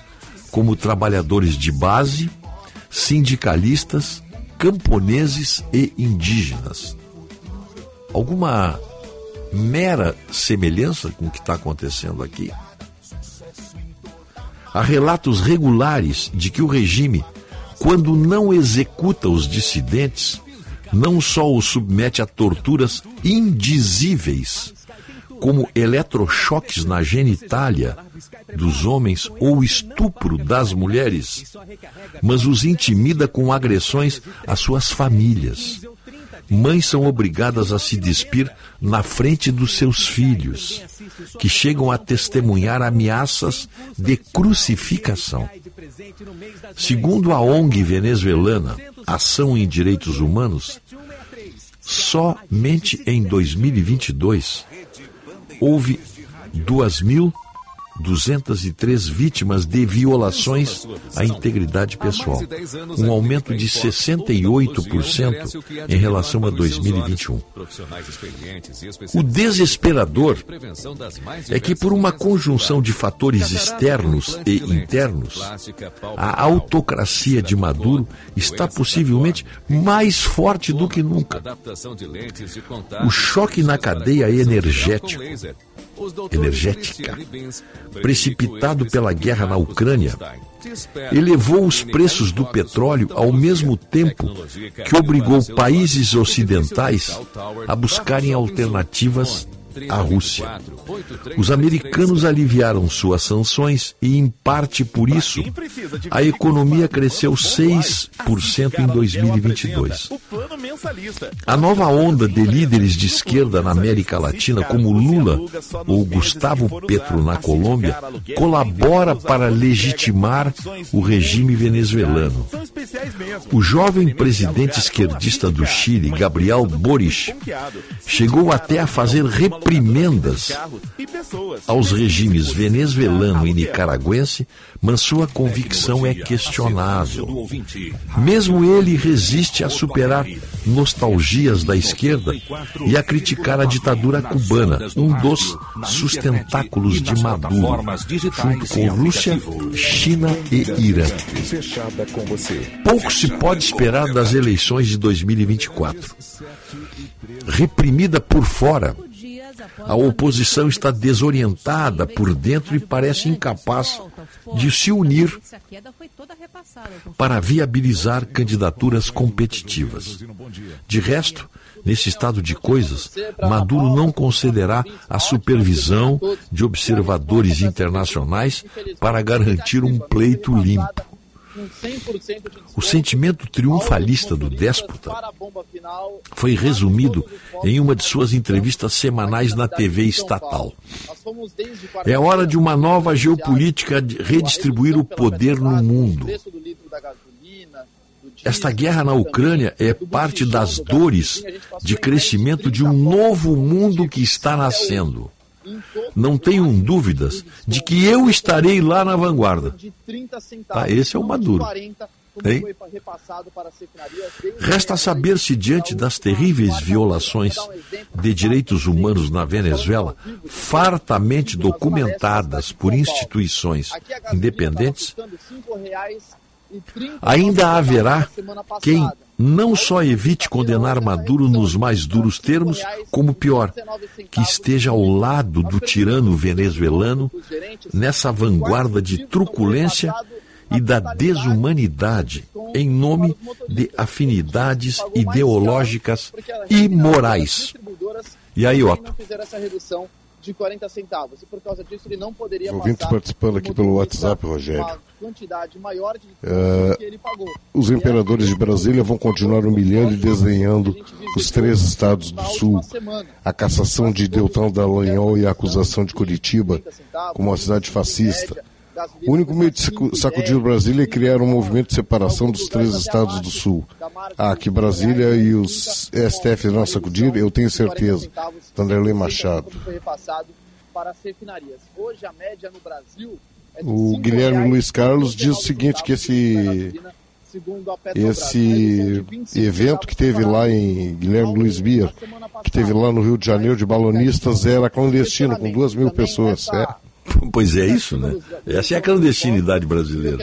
como trabalhadores de base, sindicalistas, camponeses e indígenas. Alguma mera semelhança com o que está acontecendo aqui? Há relatos regulares de que o regime, quando não executa os dissidentes, não só os submete a torturas indizíveis, como eletrochoques na genitália dos homens ou estupro das mulheres, mas os intimida com agressões às suas famílias mães são obrigadas a se despir na frente dos seus filhos, que chegam a testemunhar ameaças de crucificação. Segundo a ONG venezuelana Ação em Direitos Humanos, somente em 2022 houve 2.000 203 vítimas de violações à integridade pessoal, um aumento de 68% em relação a 2021. O desesperador é que, por uma conjunção de fatores externos e internos, a autocracia de Maduro está possivelmente mais forte do que nunca. O choque na cadeia energético energética, precipitado pela guerra na Ucrânia, elevou os preços do petróleo ao mesmo tempo que obrigou países ocidentais a buscarem alternativas a Rússia. Os americanos aliviaram suas sanções e, em parte por isso, a economia cresceu 6% em 2022. A nova onda de líderes de esquerda na América Latina, como Lula ou Gustavo Petro na Colômbia, colabora para legitimar o regime venezuelano. O jovem presidente esquerdista do Chile, Gabriel Boric, chegou até a fazer reprimendas aos regimes venezuelano e nicaragüense, mas sua convicção é questionável. Mesmo ele resiste a superar nostalgias da esquerda e a criticar a ditadura cubana, um dos sustentáculos de Maduro, junto com Rússia, China e Irã. Pouco se pode esperar das eleições de 2024. Reprimida por fora, a oposição está desorientada por dentro e parece incapaz de se unir para viabilizar candidaturas competitivas. De resto, nesse estado de coisas, Maduro não concederá a supervisão de observadores internacionais para garantir um pleito limpo. O sentimento triunfalista do déspota foi resumido em uma de suas entrevistas semanais na TV estatal. É hora de uma nova geopolítica de redistribuir o poder no mundo. Esta guerra na Ucrânia é parte das dores de crescimento de um novo mundo que está nascendo. Não tenham dúvidas de que eu estarei lá na vanguarda. Ah, esse é o Maduro. Hein? Resta saber se, diante das terríveis violações de direitos humanos na Venezuela, fartamente documentadas por instituições independentes, Ainda haverá quem não só evite condenar Maduro nos mais duros termos, como pior, que esteja ao lado do tirano venezuelano nessa vanguarda de truculência e da desumanidade em nome de afinidades ideológicas e morais. E aí, Otto? De 40 centavos. E por causa disso ele não poderia Ouvintes passar participando aqui pelo WhatsApp, Rogério. uma quantidade maior de do que ele pagou. os imperadores de Brasília vão continuar humilhando e desenhando os três estados do sul. A cassação de Deltão Dallagnol e a acusação de Curitiba como uma cidade fascista. O único meio de sacu- sacudir Brasília é criar um movimento de separação dos três estados do sul. Ah, que Brasília e os STF não sacudir, eu tenho certeza. Vanderlei Machado. O Guilherme Luiz Carlos diz o seguinte, que esse, esse evento que teve lá em Guilherme Luiz Bier, que teve lá no Rio de Janeiro de balonistas, era clandestino, com duas mil pessoas. É. Pois é isso, né? Essa é a clandestinidade brasileira.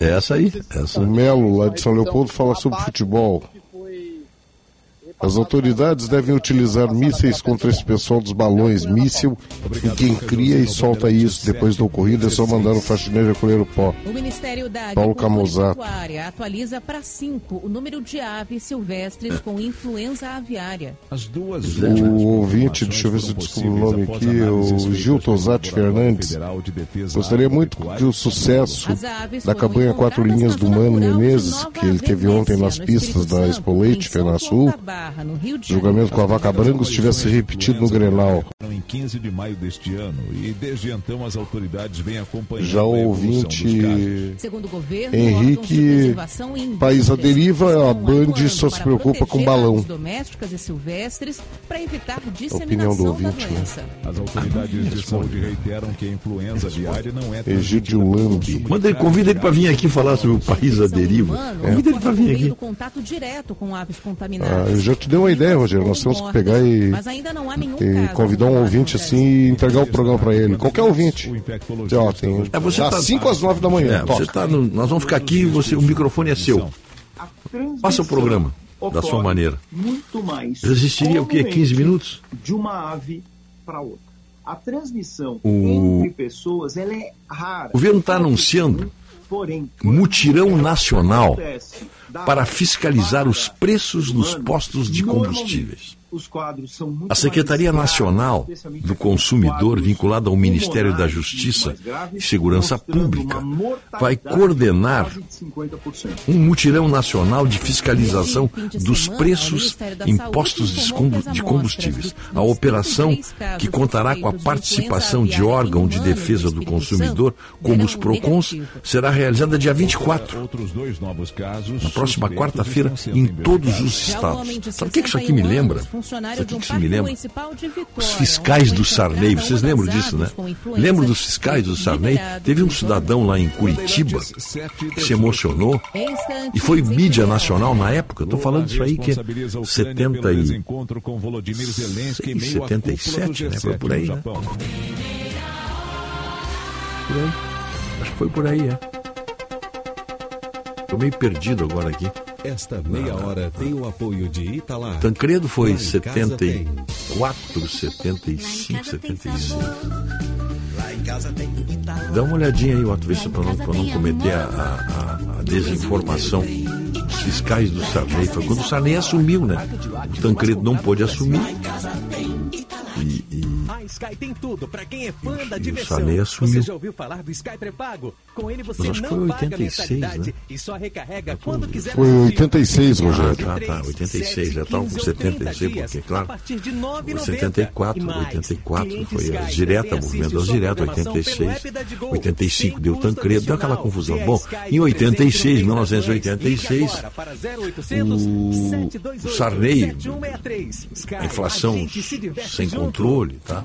É essa aí. Essa. O Melo, lá de São Leopoldo, fala sobre futebol. As autoridades devem utilizar mísseis contra esse pessoal dos balões. Míssil e quem cria e solta isso depois da ocorrida é só mandar um faxineiro recolher o pó. O Ministério da Paulo Agricultura Camusato. atualiza para 5 o número de aves silvestres com influenza aviária. As duas O ouvinte, deixa eu ver se eu descubro o nome aqui, o Gil Tosati Fernandes. Gostaria muito que o sucesso da campanha Quatro Linhas do Mano Menezes, que ele teve ontem nas pistas da Expo Leite, Fena Sul, Barra, no Rio de julgamento com a Vaca Branca, estivesse repetido no Grenal. Em 15 de maio deste ano e desde então as autoridades vêm acompanhando Já o ouvinte. Segundo o governo, Henrique, País à Deriva, a Band só se preocupa com balão. domésticas e silvestres para evitar opinião disseminação do da ouvinte, né? doença. As autoridades de saúde reiteram que a influenza aviária não é Egídio Lambi. Manda ele, convida ele para vir aqui falar sobre o país à deriva. Convida ele para vir aqui. contato direto com aves Ah, contaminadas. eu já te dei uma ideia, Rogério. Nós temos que pegar e, Mas ainda não há nenhum e caso. convidar um ouvinte assim e entregar o programa para ele. Qualquer ouvinte. Dizer, Ó, tem, É, você das tá- 5 às 9 da manhã. É, você tá no- nós vamos ficar aqui, você, o microfone é seu. Faça o programa da sua maneira. Muito mais. Resistiria o quê? 15 minutos? De uma ave para outra. A transmissão O- entre pessoas ela é rara. O governo está anunciando Porém, mutirão nacional para fiscalizar os preços nos postos de combustíveis. Os quadros são muito A Secretaria mais Nacional do Consumidor, vinculada ao Ministério da Justiça e Segurança Pública, vai coordenar quase de 50%. um mutirão nacional de fiscalização dos preços em postos de combu- de combustíveis. A operação, que contará com a participação de órgão de defesa do consumidor, como os PROCONs, será realizada dia 24, Outros dois novos casos. na próxima quarta-feira, em todos os estados. Sabe o que isso aqui me 61 lembra? Funcionário de um me parque lembra? municipal de Os Vitória, fiscais onde do Sarney, vocês lembram disso, né? Lembram dos fiscais do Sarney? Teve um cidadão lá em Curitiba que se emocionou e foi mídia nacional na época. Estou falando isso aí que é 70 e Encontro com Volodymyr Zelensky em Sei, meio à cúpula do 77, né? G7 Foi por aí, né? Por aí. Acho que foi por aí, é. Tô meio perdido agora aqui. Esta meia hora tem o apoio de Italar. Tancredo foi Lá em casa tem. 74, 75, 76. Lá em casa tem Italar. Dá uma olhadinha aí, Otto, se para não, pra não cometer a, a- a- desinformação. Os fiscais do Sarney, foi quando o Sarney assumiu, né? O Tancredo não pôde assumir. E, e Sky tem tudo pra quem é fã da diversão. Você já ouviu falar do Sky pré-pago? Com ele você não foi paga 86, mensalidade né? e só recarrega quando quiser. Foi 86, Rogério. Ah, tá, 86, já estava com 76, porque, claro, partir de 9,90. 74, E mais, 84 cliente foi Sky as direta, movimento das diretas, programação 86, pelo app da Digol. 85 deu Tancredo, deu aquela confusão. A Bom, em 86, Ligue 1986, agora para 0800 o, 728 o Sarney, 7163. Sky, a inflação sem junto. controle, tá?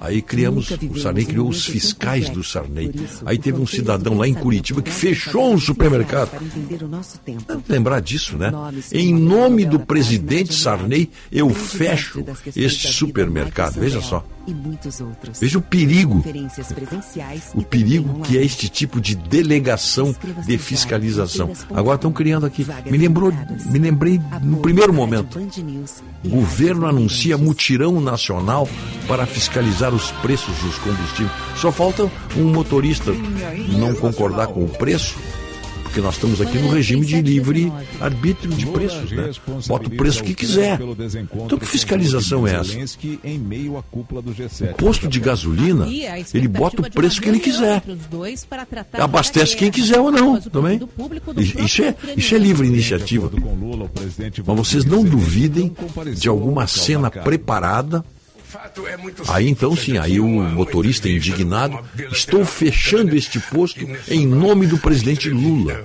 Aí criamos, o Sarney criou os fiscais do Sarney. Aí teve um cidadão lá em Curitiba que fechou um supermercado. Lembrar disso, né? Em nome do presidente Sarney, eu fecho este supermercado. Veja só. Veja o perigo. O perigo que é este tipo de delegação de fiscalização. Agora estão criando aqui. Me lembrou, me lembrei no primeiro momento. O governo anuncia mutirão nacional para fiscalizar os preços dos combustíveis. Só falta um motorista não concordar com o preço, porque nós estamos aqui no regime de livre arbítrio de preços, né? Bota o preço que quiser. Então que fiscalização é essa? Zelensky em meio à cúpula do G7. O posto de gasolina, ele bota o preço que ele quiser. Abastece quem quiser ou não, também. Isso é, isso é livre iniciativa. Mas vocês não duvidem de alguma cena preparada. Aí então sim, aí o motorista indignado, estou fechando este posto em nome do presidente Lula.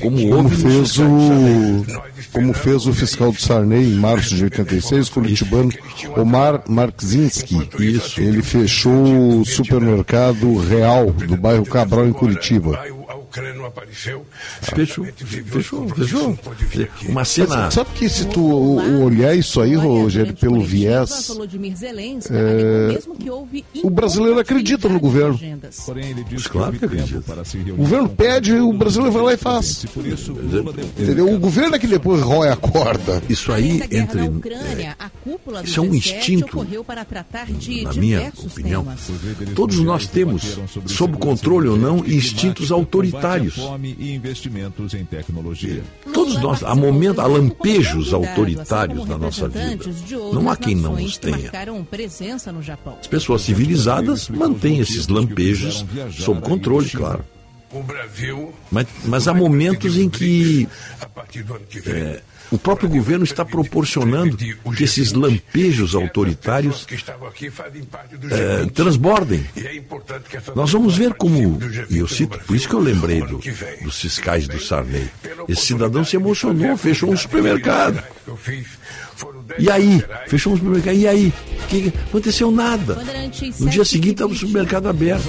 Como Como fez o, como fez o fiscal do Sarney em março de 86, curitibano Omar Markzinski. Isso. Ele fechou o supermercado Real do bairro Cabral em Curitiba. Fechou, fechou, fechou. Uma cena. Mas sabe que se tu o- olhar isso aí, Rogério, pelo viés, É, alegou mesmo que houve o brasileiro acredita no governo. Porém, ele disse Claro que acredita. O governo pede, o brasileiro vai lá e faz. Entendeu? O governo é que depois rói a corda. Isso aí entre. Ucrânia, do isso é um G7 instinto, ocorreu para tratar de na minha opinião, temas. todos nós temos, sob controle ou não, instintos autoritários. Fome e investimentos em tecnologia. Todos nós, há momentos, há lampejos autoritários na nossa vida. Não há quem não os tenha. As pessoas civilizadas mantêm esses lampejos sob controle, claro. Mas, mas há momentos em que é, o próprio governo está proporcionando que esses lampejos autoritários é, transbordem. Nós vamos ver como, e eu cito, por isso que eu lembrei do, dos fiscais do Sarney. Esse cidadão se emocionou, fechou um supermercado. E aí? Fechou um supermercado. E aí? Que, aconteceu nada. No dia seguinte estava o supermercado aberto.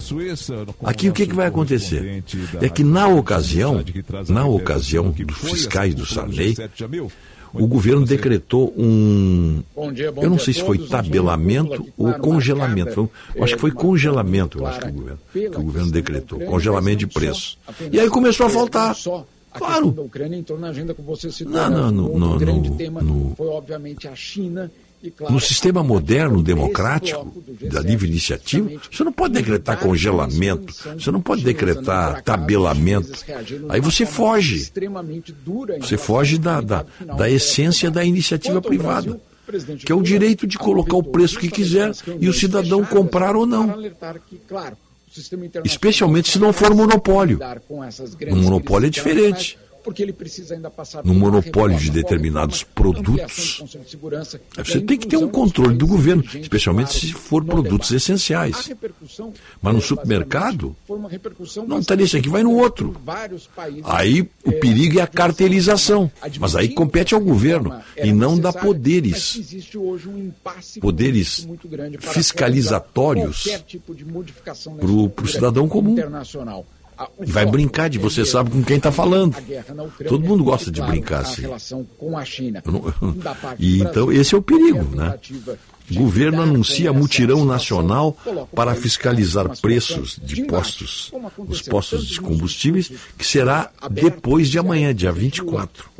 Suíça, com Aqui o que, que vai acontecer? É que na ocasião, na ocasião dos fiscais do Sarney, o governo decretou um. Eu não sei se foi tabelamento ou congelamento. eu acho que foi congelamento, eu acho que o governo, que o governo decretou. Congelamento de preço. E aí começou a faltar. a Claro. da Ucrânia entrou na agenda que você citou. Não, né? não, no- outro no- grande no- tema no- foi, obviamente, a China. No sistema moderno, democrático, bloco do G7, da livre iniciativa, você não pode decretar congelamento, você não pode decretar tabelamento. Aí você foge. Você foge da, da, da essência da iniciativa privada, que é o direito de colocar o preço que quiser e o cidadão comprar ou não. Especialmente se não for monopólio. grandes monopólio é diferente. Porque ele precisa ainda passar No monopólio de determinados produtos, e Você tem que ter um controle do governo, especialmente se for produtos essenciais. Mas no foi, supermercado, não está nesse aqui, vai no outro. Aí o perigo é a cartelização. Mas aí compete ao governo e não dá poderes. Poderes para fiscalizatórios qualquer tipo pro cidadão comum. E vai brincar de você é sabe com quem está falando. Todo mundo e, gosta de brincar assim. E então esse é o perigo, né? O governo anuncia mutirão nacional para fiscalizar preços de postos, os postos de combustíveis, que será depois de amanhã, dia presidente 24.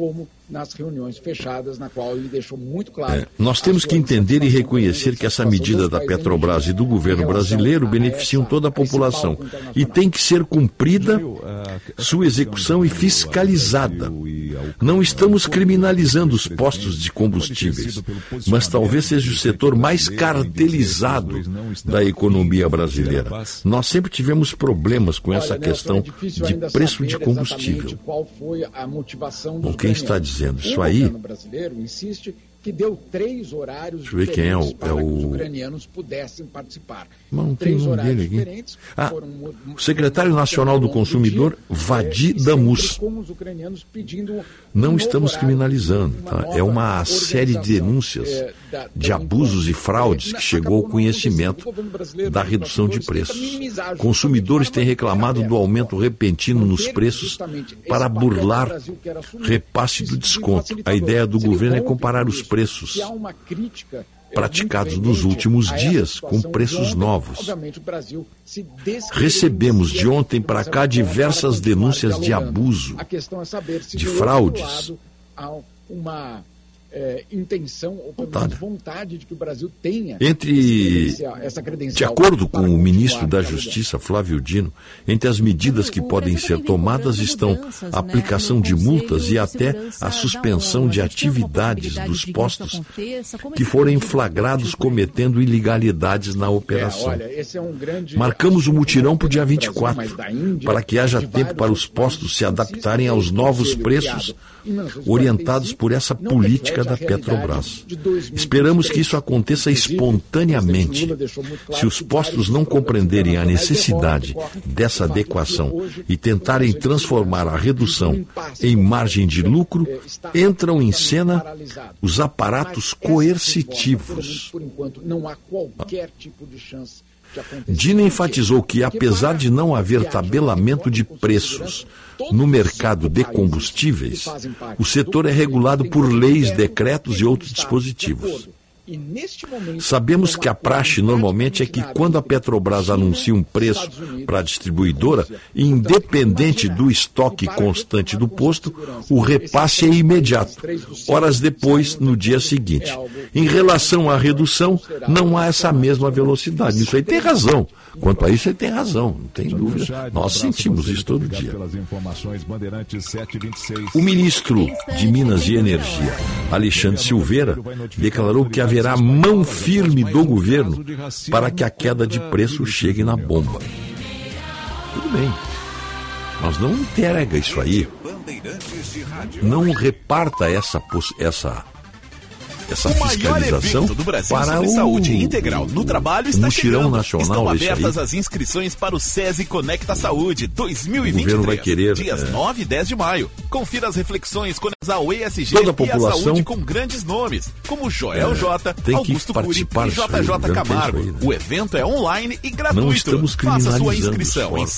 Nas reuniões fechadas, na qual ele deixou muito claro. É, nós temos que entender e reconhecer que essa medida da Petrobras e do governo brasileiro beneficiam toda a população e tem que ser cumprida sua execução e fiscalizada. Não estamos criminalizando os postos de combustíveis, mas talvez seja o setor mais cartelizado da economia brasileira. Nós sempre tivemos problemas com essa questão é difícil de preço de combustível. Bom, quem está ucranianos. Dizendo isso o aí- governo brasileiro insiste que deu três horários Deixa ver quem é o- diferentes para é que os o- ucranianos pudessem participar. Não tem três o horários dele aqui. diferentes. Ah, foram o secretário nacional do consumidor, Vadi e sempre Damus. com os ucranianos pedindo um Não novo estamos horário, criminalizando, tá? É uma série de denúncias eh, da- de da- abusos e fraudes que chegou ao conhecimento da redução de preços. Consumidores têm reclamado do aumento repentino nos preços para burlar repasse do desconto. A ideia do governo é comparar os preços eh, praticados nos últimos dias com preços novos. Recebemos de ontem para cá diversas denúncias de abuso, é de fraudes. Eh, intenção ou pelo Vontade. menos vontade de que o Brasil tenha Entre, credencial- essa credencial de acordo com o ministro da. Justiça, Flávio Dino, entre as medidas que podem ser tomadas estão a aplicação de multas e até a suspensão de atividades dos postos que forem flagrados cometendo ilegalidades na É, operação. é Marcamos o mutirão para o dia Brasil, mas 24, da Índia, para que haja tempo para os postos se adaptarem aos novos preços orientados por essa política da Petrobras. Esperamos que isso aconteça espontaneamente. Se os postos não compreenderem a necessidade dessa adequação e tentarem transformar a redução em margem de lucro, entram em cena os aparatos coercitivos. por enquanto não há qualquer tipo de chance. Dina enfatizou que, apesar de não haver tabelamento de preços no mercado de combustíveis, o setor é regulado por leis, decretos e outros dispositivos. E neste momento, Sabemos que a praxe normalmente é que quando a Petrobras anuncia um preço para a distribuidora, independente do estoque constante do posto, o repasse é imediato, horas depois, no dia seguinte. Em relação à redução, não há essa mesma velocidade. Isso aí tem razão. Quanto a isso, ele tem razão, não tem dúvida. Nós sentimos isso todo dia. Pelas informações, Bandeirantes 726. O ministro de Minas e Energia, Alexandre Silveira, declarou que haverá mão firme do governo para que a queda de preço chegue na bomba. Tudo bem. Mas não entrega isso aí. Não reparta essa, essa, essa O fiscalização do Brasil para o, saúde integral no trabalho está mutirão chegando. nacional. Estão abertas as inscrições para o SESI Conecta Saúde 2023. O governo vai querer, Dias é. 9 e 10 de maio. Confira as reflexões ao ESG Toda a e a população saúde com grandes nomes, como Joel É, J, tem que Augusto Cury participar e o JJ tem Camargo. aí, né? O evento é online e gratuito. Faça sua inscrição em os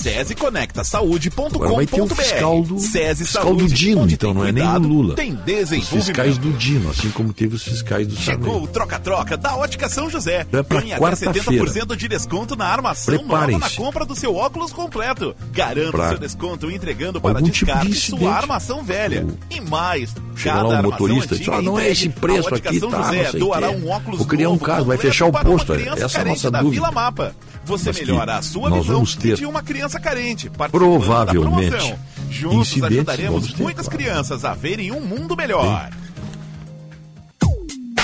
o fiscal do, SESI fiscal do Saúde, Dino, então tem não é nem do Lula. Tem Os desenvolvimento. fiscais do Dino, assim como teve os fiscais do Chegou Sarney. o troca-troca da Ótica São José. É Ganhe até quarta-feira. 70% de desconto na armação nova na compra do seu óculos completo. Garanta Pra seu desconto entregando para algum tipo de descarte sua armação velha. E mais, Cada lá um motorista e diz, antiga ah, não é esse preço aqui, São tá, José não sei doará um óculos Vou criar um caso, vai fechar o posto, essa é a nossa da dúvida. Vila Mapa. Você Mas melhora a sua nós visão vamos ter de uma criança carente. Provavelmente. Juntos incidentes, ajudaremos vamos ter, muitas claro. crianças a verem um mundo melhor.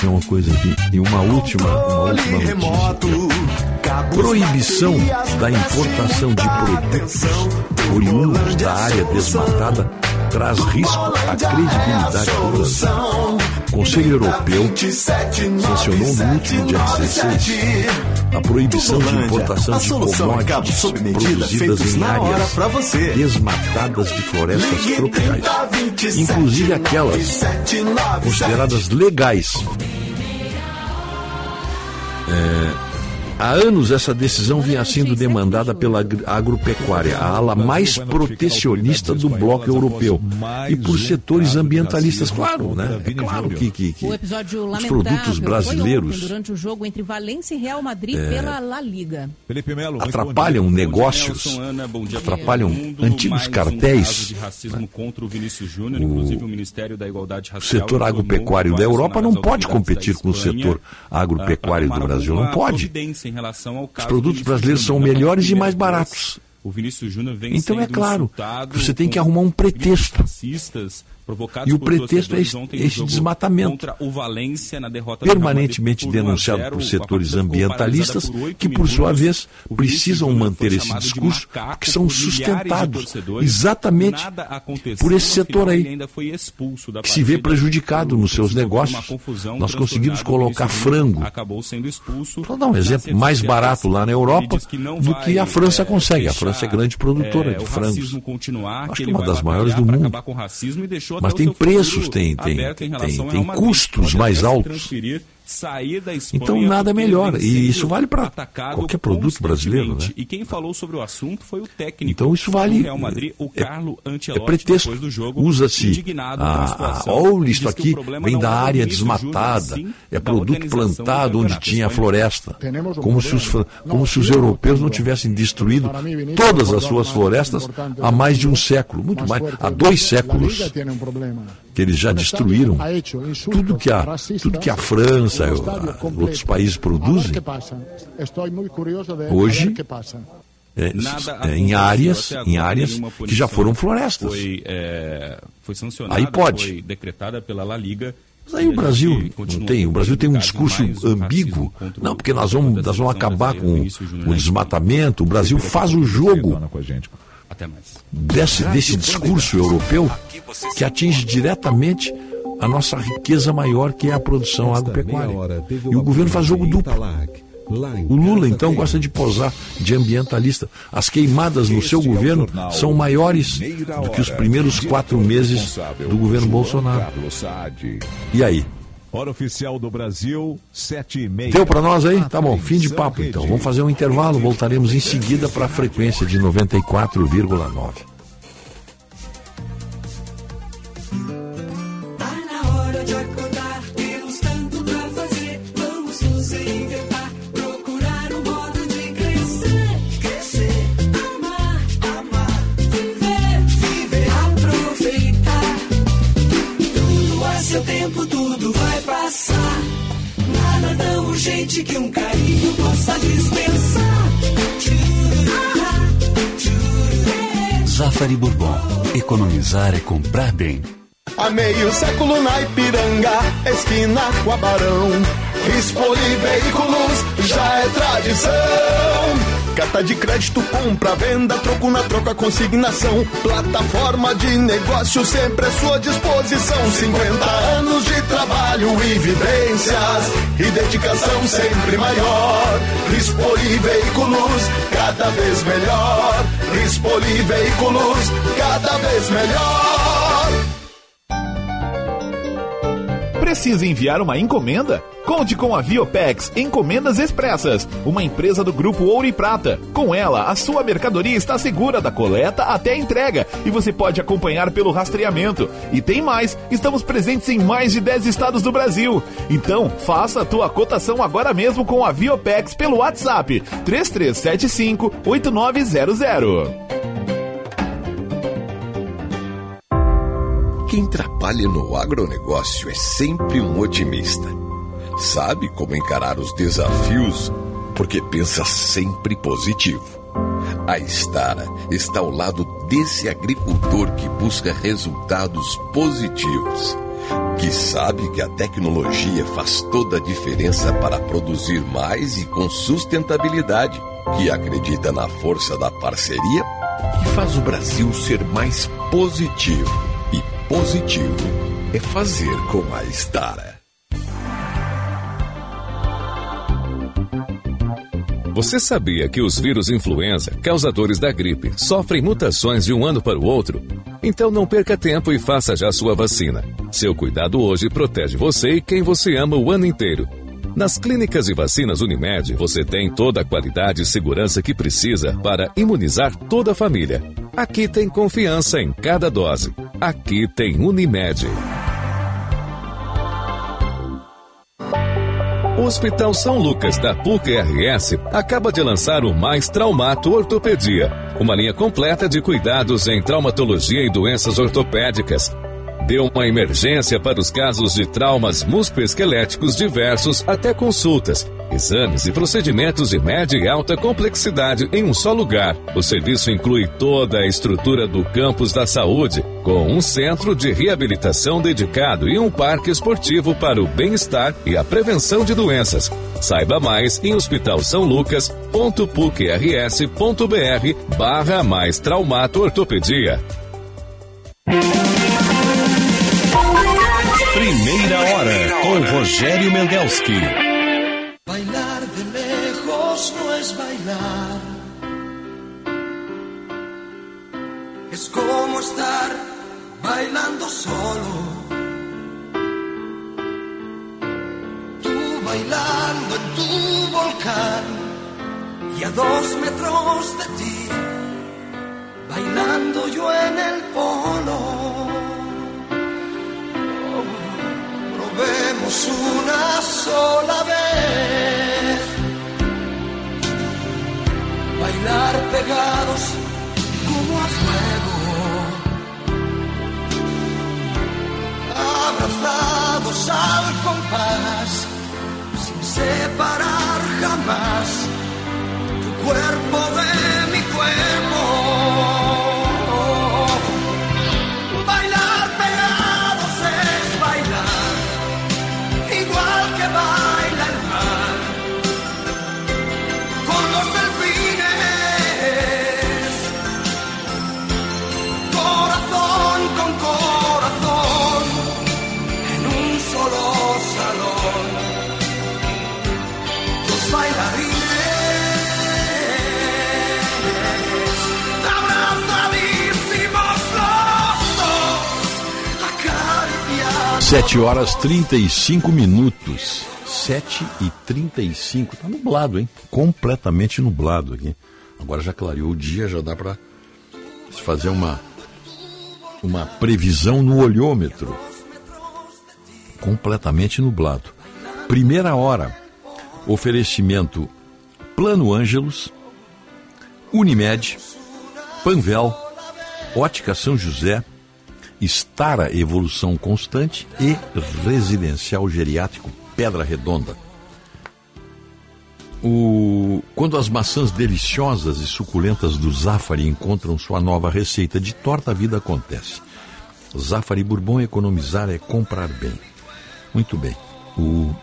Tem uma coisa aqui. E uma última, uma última notícia. Proibição da importação de produtos oriundos da área desmatada traz risco à credibilidade do Brasil. O Conselho Europeu sancionou no último dia 16 a proibição de importação de commodities produzidas em áreas desmatadas de florestas tropicais, 3027 inclusive aquelas 9797. consideradas legais. É, há anos essa decisão vinha sendo demandada pela agropecuária, a ala mais protecionista do bloco europeu, e por setores ambientalistas, claro, né? É claro que, que, que O episódio os produtos brasileiros ontem, durante o jogo entre Valência e Real Madrid É. pela La Liga. Felipe Melo, atrapalham negócios, atrapalham antigos cartéis. contra o Vinícius Júnior, inclusive o Ministério da Igualdade O Racial. setor agropecuário da Europa não pode competir com o setor ah, agropecuário do Brasil. Não pode. Em relação ao Os caso produtos do brasileiros são. Na melhores e mais baratos. o Vinícius Júnior vem Então é claro, você tem que arrumar um pretexto. Provocados E o pretexto é esse- esse jogo desmatamento. Contra o Valência na derrota permanentemente Real Madrid por 1 a denunciado 0. por setores ambientalistas por que, por sua vez, precisam manter esse discurso que são sustentados exatamente por esse setor aí, que se vê prejudicado nos seus negócios. Nós conseguimos colocar frango. Para dar um exemplo, mais barato lá na Europa do que a França é, consegue. A França é grande produtora é, de frangos. Acho que ele uma das maiores do mundo. Mas tem preços, tem- tem- tem- tem custos mais altos. transferir, sair da Espanha, Então nada melhor. E isso vale para qualquer produto brasileiro, né? E quem falou sobre o assunto foi o técnico Então isso vale- do Real Madrid, o é- Carlo É Ancelotti, pretexto. depois do jogo, Usa-se. a Ah, situação, olha, isso aqui vem da é área desmatada. sim É produto plantado onde tinha espanhol. floresta. Como se os, como se os europeus não tivessem destruído todas as suas florestas há mais de um século, muito mais, há dois séculos que eles já destruíram tudo que a, tudo que a França, no o- estádio a- completo. outros países produzem. Hoje, é, é, em áreas, em áreas que já foram florestas. Foi, é, foi Aí pode. foi decretada pela La Liga. Mas aí o Brasil não tem, o Brasil tem um discurso ambíguo. Não, porque nós vamos, nós vamos acabar com o desmatamento. O Brasil faz o jogo desse, desse discurso europeu que atinge diretamente a nossa riqueza maior, que é a produção agropecuária. E o governo faz jogo duplo. O Lula, então, gosta de posar de ambientalista. As queimadas no seu governo são maiores do que os primeiros quatro meses do governo Bolsonaro. E aí? Hora oficial do Brasil, sete e meia. Deu para nós aí? Tá bom, fim de papo então. Vamos fazer um intervalo, voltaremos em seguida para a frequência de 94,9. Nada tão urgente que um carinho possa dispensar. Zafari Bourbon. Economizar é comprar bem. Há meio século na Ipiranga, esquina com a Barão. Rispoli Veículos já é tradição. Carta de crédito, compra, venda, troco na troca, consignação. Plataforma de negócio sempre à sua disposição. 50 anos de trabalho e vivências. E dedicação sempre maior. Rispoli Veículos, cada vez melhor. Rispoli Veículos, cada vez melhor. Precisa enviar uma encomenda? Conte com a Viopex Encomendas Expressas, uma empresa do grupo Ouro e Prata. Com ela, a sua mercadoria está segura da coleta até a entrega e você pode acompanhar pelo rastreamento. E tem mais, estamos presentes em mais de 10 estados do Brasil. Então, faça a tua cotação agora mesmo com a Viopex pelo WhatsApp 3375 8900. Quem trabalha no agronegócio é sempre um otimista. Sabe como encarar os desafios porque pensa sempre positivo. A Estara está ao lado desse agricultor que busca resultados positivos, que sabe que a tecnologia faz toda a diferença para produzir mais e com sustentabilidade, que acredita na força da parceria e faz o Brasil ser mais positivo. Positivo é fazer com a Estara. Você sabia que os vírus influenza, causadores da gripe, sofrem mutações de um ano para o outro? Então não perca tempo e faça já sua vacina. Seu cuidado hoje protege você e quem você ama o ano inteiro. Nas clínicas e vacinas Unimed, você tem toda a qualidade e segurança que precisa para imunizar toda a família. Aqui tem confiança em cada dose. Aqui tem Unimed. O Hospital São Lucas da PUC-RS acaba de lançar o Mais Traumato Ortopedia, uma linha completa de cuidados em traumatologia e doenças ortopédicas. De uma emergência para os casos de traumas musculoesqueléticos diversos até consultas, exames e procedimentos de média e alta complexidade em um só lugar. O serviço inclui toda a estrutura do campus da saúde, com um centro de reabilitação dedicado e um parque esportivo para o bem-estar e a prevenção de doenças. Saiba mais em hospitalsaulucas.pucrs.br barra mais traumato ortopedia. Hora com Rogério Mendelski. Bailar de lejos no es bailar. Es como estar bailando solo. Tú bailando en tu volcán y a dos metros de ti. Bailando yo en el polo. Una sola vez. Bailar pegados como a fuego. Abrazados al compás, sin separar jamás tu cuerpo de 7 horas 35 minutos. 7 e 35. Tá nublado, hein? Completamente nublado aqui. Agora já clareou o dia, já dá para fazer uma uma previsão no olhômetro. Completamente nublado. Primeira hora. Oferecimento Plano Ângelos, Unimed, Panvel, Ótica São José, Estara Evolução Constante e Residencial Geriátrico Pedra Redonda. O... Quando as maçãs deliciosas e suculentas do Zafari encontram sua nova receita de torta, a vida acontece. Zafari Bourbon economizar é comprar bem. Muito bem. O...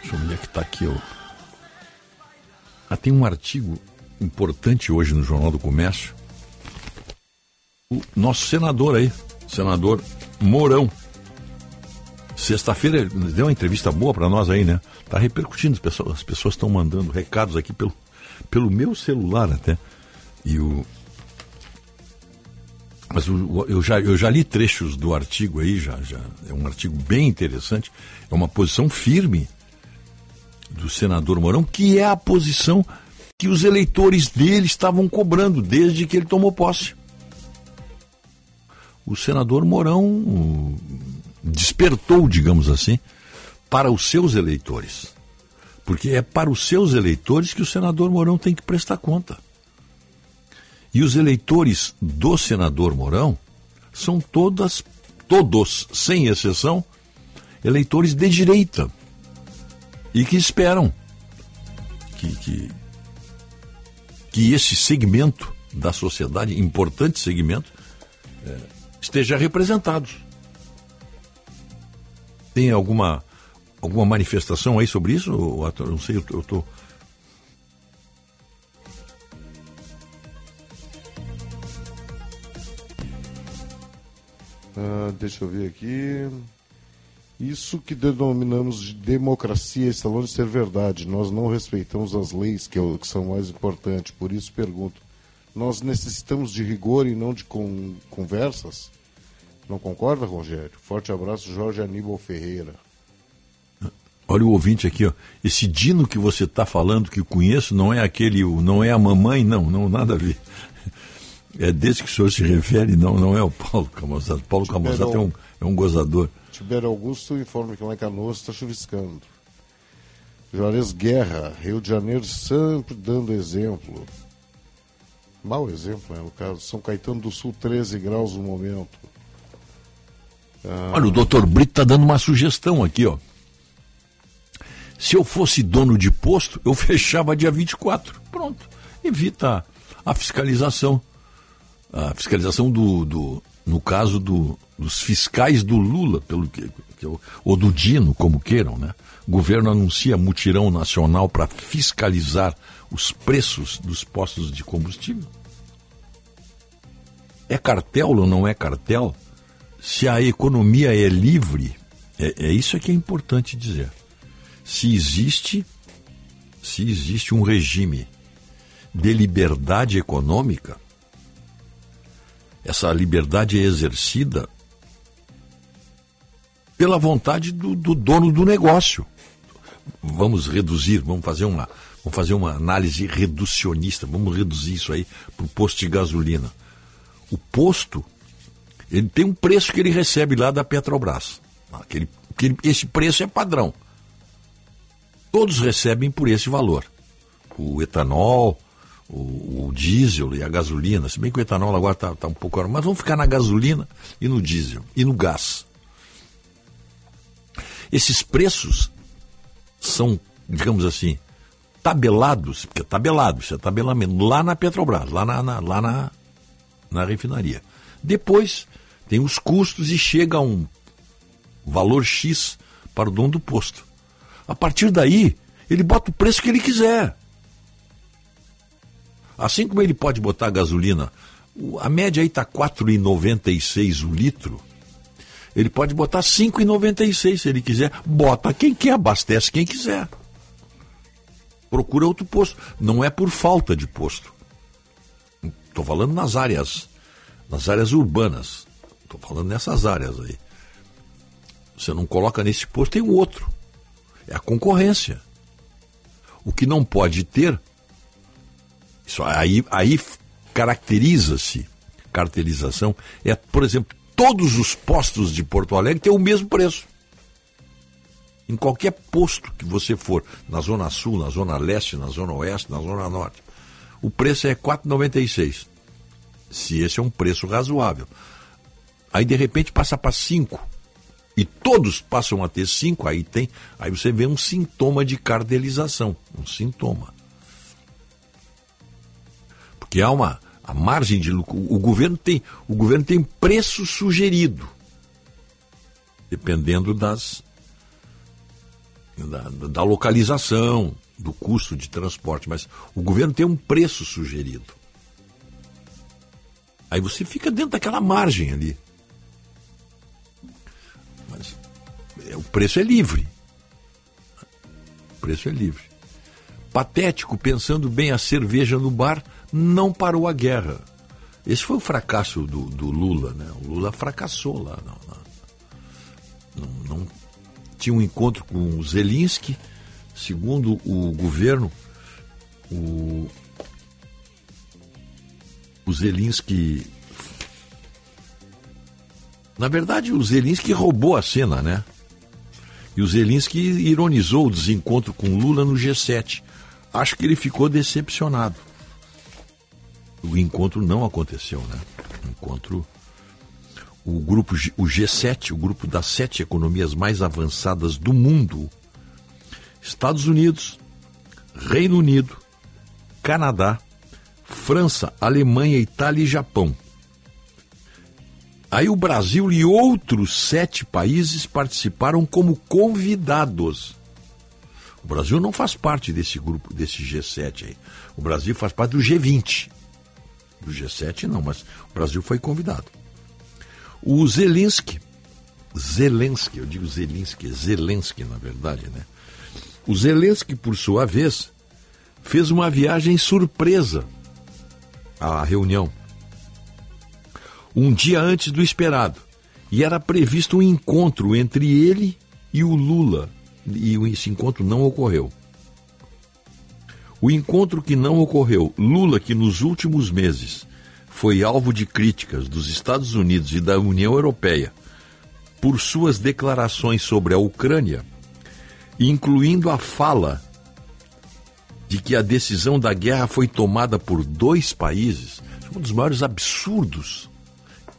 Deixa eu ver é que está aqui. Ó. Ah, tem um artigo importante hoje no Jornal do Comércio o nosso senador aí, senador Mourão. Sexta-feira deu uma entrevista boa para nós aí, né? Tá repercutindo, as pessoas as pessoas estão mandando recados aqui pelo, pelo meu celular até. E o mas o- eu, já, eu já li trechos do artigo aí, já, já é um artigo bem interessante. É uma posição firme do senador Mourão, que é a posição que os eleitores dele estavam cobrando desde que ele tomou posse o senador Mourão despertou, digamos assim, para os seus eleitores. Porque é para os seus eleitores que o senador Mourão tem que prestar conta. E os eleitores do senador Mourão são todas, todos, sem exceção, eleitores de direita. E que esperam que, que, que esse segmento da sociedade, importante segmento, eh, esteja representado. Tem alguma alguma manifestação aí sobre isso? Ator? não sei, eu estou. Ah, deixa eu ver aqui. Isso que denominamos de democracia está longe de ser verdade. Nós não respeitamos as leis, que, é o- que são mais importantes. Por isso pergunto: nós necessitamos de rigor e não de con- conversas? Não concorda, Rogério? Forte abraço, Jorge Aníbal Ferreira. Olha o ouvinte aqui, ó. Esse Dino que você está falando, que eu conheço, não é aquele, não é a mamãe, não, não, nada a ver. É desse que o senhor se refere, não, não é o Paulo Camozato. Paulo Camozato é um, é um gozador. Tibério Augusto informa que lá em Canoas está chuviscando. Juarez Guerra, Rio de Janeiro sempre dando exemplo. Mau exemplo, né, no caso. São Caetano do Sul, 13 graus no momento. Ah, Olha, o doutor Brito está dando uma sugestão aqui, ó. Se eu fosse dono de posto, eu fechava dia 24. Pronto. Evita a fiscalização. A fiscalização do, do no caso do, dos fiscais do Lula, pelo que, que ou do Dino, como queiram, né? O governo anuncia mutirão nacional para fiscalizar os preços dos postos de combustível. É cartel ou não é cartel? Se a economia é livre, é, é isso que é importante dizer. Se existe, se existe um regime de liberdade econômica, essa liberdade é exercida pela vontade do, do dono do negócio. Vamos reduzir, vamos fazer uma, vamos fazer uma análise reducionista, vamos reduzir isso aí para o posto de gasolina. O posto, ele tem um preço que ele recebe lá da Petrobras. Aquele, aquele, esse preço é padrão. Todos recebem por esse valor. O etanol, o, o diesel e a gasolina. Se bem que o etanol agora está um pouco. Mas vamos ficar na gasolina e no diesel e no gás. Esses preços são, digamos assim, tabelados, porque é tabelado, isso é tabelamento, lá na Petrobras, lá na, na- lá na, na refinaria. Depois tem os custos e chega a um valor X para o dono do posto. A partir daí, ele bota o preço que ele quiser. Assim como ele pode botar a gasolina, a média aí está R$ 4,96 o litro. Ele pode botar R$ 5,96 se ele quiser. Bota quem quer, abastece quem quiser. Procura outro posto. Não é por falta de posto. Estou falando nas áreas, nas áreas urbanas. Estou falando nessas áreas aí. Você não coloca nesse posto, tem o outro. É a concorrência. O que não pode ter, isso aí, aí caracteriza-se, caracterização, é, por exemplo, todos os postos de Porto Alegre têm o mesmo preço. Em qualquer posto que você for, na Zona Sul, na Zona Leste, na Zona Oeste, na Zona Norte, o preço é R$ 4,96. Se esse é um preço razoável. Aí de repente passa para 5. E todos passam a ter 5, aí tem. Aí você vê um sintoma de cartelização. Um sintoma. Porque há uma a margem de lucro. O governo tem, o governo tem preço sugerido. Dependendo das da, da localização, do custo de transporte, mas o governo tem um preço sugerido. Aí você fica dentro daquela margem ali. O preço é livre. O preço é livre. Patético, pensando bem, a cerveja no bar não parou a guerra. Esse foi o fracasso do, do Lula, né? O Lula fracassou lá. Não, não, não, tinha um encontro com o Zelensky, segundo o governo, o, o Zelensky. Na verdade, o Zelensky roubou a cena, né? E o Zelensky ironizou o desencontro com Lula no G7. Acho que ele ficou decepcionado. O encontro não aconteceu, né? O encontro. O grupo, o G7, o grupo das sete economias mais avançadas do mundo, Estados Unidos, Reino Unido, Canadá, França, Alemanha, Itália e Japão. Aí o Brasil e outros sete países participaram como convidados. O Brasil não faz parte desse grupo, desse G7 aí. O Brasil faz parte do G20. Do G7 não, mas o Brasil foi convidado. O Zelensky, Zelensky, eu digo Zelensky, Zelensky na verdade, né? O Zelensky, por sua vez, fez uma viagem surpresa à reunião. Um dia antes do esperado. E era previsto um encontro entre ele e o Lula. E esse encontro não ocorreu. O encontro que não ocorreu, Lula, que nos últimos meses foi alvo de críticas dos Estados Unidos e da União Europeia por suas declarações sobre a Ucrânia, incluindo a fala de que a decisão da guerra foi tomada por dois países, um dos maiores absurdos.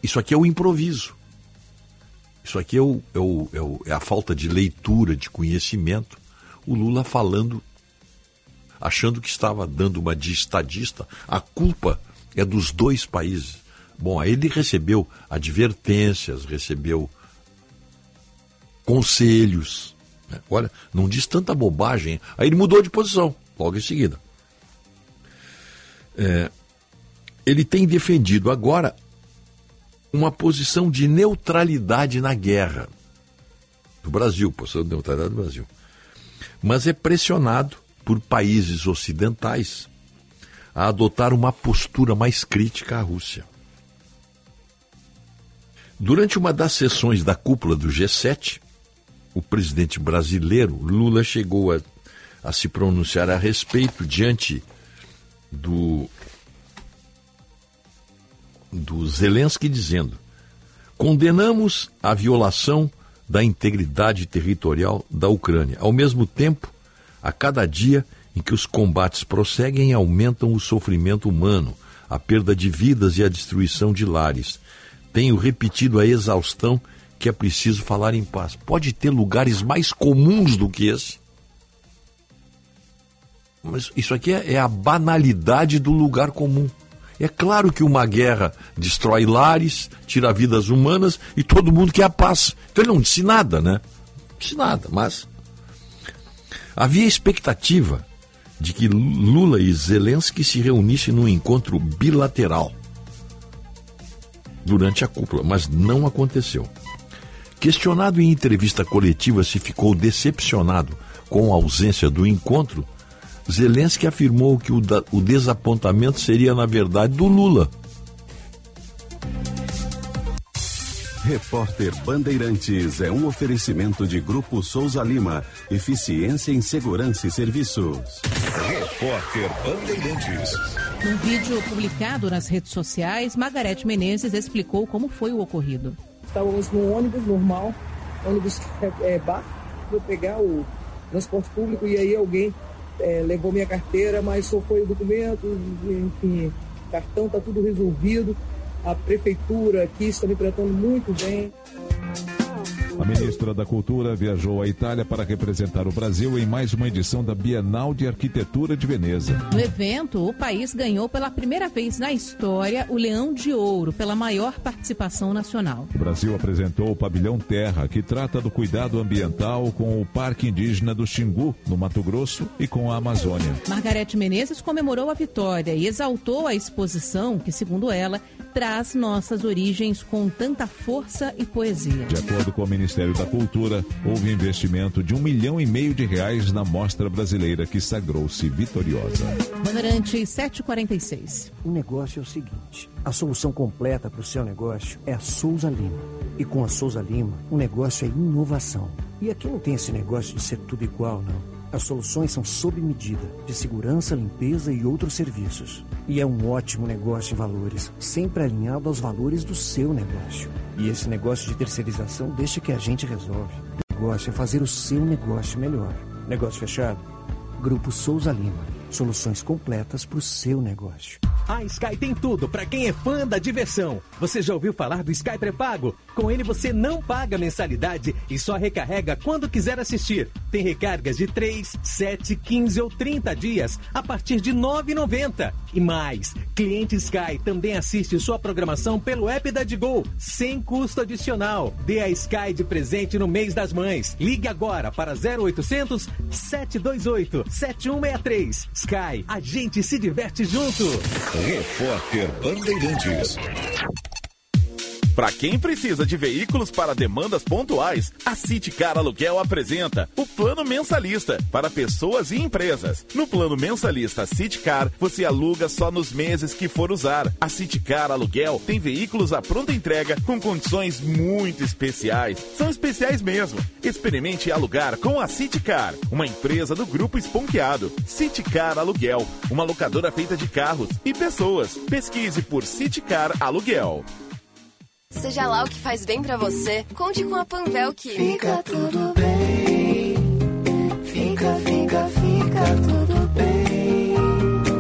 Isso aqui é o improviso. Isso aqui é, o, é, o, é, o, é a falta de leitura, de conhecimento. O Lula falando, achando que estava dando uma de estadista. A culpa é dos dois países. Bom, aí ele recebeu advertências, recebeu conselhos. né? Olha, não diz tanta bobagem. Aí ele mudou de posição, logo em seguida. É, ele tem defendido agora uma posição de neutralidade na guerra. Do Brasil, posição de neutralidade do Brasil. Mas é pressionado por países ocidentais a adotar uma postura mais crítica à Rússia. Durante uma das sessões da cúpula do G7, o presidente brasileiro Lula chegou a, a se pronunciar a respeito diante do do Zelensky dizendo: condenamos a violação da integridade territorial da Ucrânia. Ao mesmo tempo, a cada dia em que os combates prosseguem, aumentam o sofrimento humano, a perda de vidas e a destruição de lares. Tenho repetido a exaustão que é preciso falar em paz. Pode ter lugares mais comuns do que esse? Mas isso aqui é, é a banalidade do lugar comum. É claro que uma guerra destrói lares, tira vidas humanas e todo mundo quer a paz. Então ele não disse nada, né? Não disse nada, mas havia expectativa de que Lula e Zelensky se reunissem num encontro bilateral durante a cúpula, mas não aconteceu. Questionado em entrevista coletiva se ficou decepcionado com a ausência do encontro, Zelensky afirmou que o, da- o desapontamento seria, na verdade, do Lula. Repórter Bandeirantes é um oferecimento de Grupo Souza Lima. Eficiência em Segurança e Serviços. Repórter Bandeirantes. Num vídeo publicado nas redes sociais, Margarete Menezes explicou como foi o ocorrido. Estávamos no ônibus normal, ônibus é, é, bar, vou pegar o transporte público e aí alguém é, levou minha carteira, mas só foi o documento, enfim, cartão está tudo resolvido. A prefeitura aqui está me tratando muito bem. A ministra da Cultura viajou à Itália para representar o Brasil em mais uma edição da Bienal de Arquitetura de Veneza. No evento, o país ganhou pela primeira vez na história o Leão de Ouro, pela maior participação nacional. O Brasil apresentou o Pavilhão Terra, que trata do cuidado ambiental com o Parque Indígena do Xingu, no Mato Grosso, e com a Amazônia. Margarete Menezes comemorou a vitória e exaltou a exposição que, segundo ela, traz nossas origens com tanta força e poesia. De acordo com o Ministério da Cultura, houve investimento de um milhão e meio de reais na mostra brasileira que sagrou-se vitoriosa. Bandeirante 746. O negócio é o seguinte: a solução completa para o seu negócio é a Souza Lima. E com a Souza Lima, o negócio é inovação. E aqui não tem esse negócio de ser tudo igual, não. As soluções são sob medida, de segurança, limpeza e outros serviços. E é um ótimo negócio em valores, sempre alinhado aos valores do seu negócio. E esse negócio de terceirização deixa que a gente resolve. O negócio é fazer o seu negócio melhor. Negócio fechado? Grupo Souza Lima. Soluções completas para o seu negócio. A Sky tem tudo para quem é fã da diversão. Você já ouviu falar do Sky pré-pago? Com ele você não paga mensalidade e só recarrega quando quiser assistir. Tem recargas de 3, 7, 15 ou 30 dias a partir de R$ 9,90. E mais, cliente Sky também assiste sua programação pelo app da Digol, sem custo adicional. Dê a Sky de presente no mês das mães. Ligue agora para 0800 728 7163. Sky, a gente se diverte junto. Repórter Bandeirantes. Para quem precisa de veículos para demandas pontuais, a City Car Aluguel apresenta o Plano Mensalista para pessoas e empresas. No Plano Mensalista City Car, você aluga só nos meses que for usar. A City Car Aluguel tem veículos à pronta entrega com condições muito especiais. São especiais mesmo. Experimente alugar com a City Car, uma empresa do Grupo Esponqueado. City Car Aluguel, uma locadora feita de carros e pessoas. Pesquise por City Car Aluguel. Seja lá o que faz bem pra você, conte com a Panvel que Fica tudo bem. Fica, fica, fica tudo bem.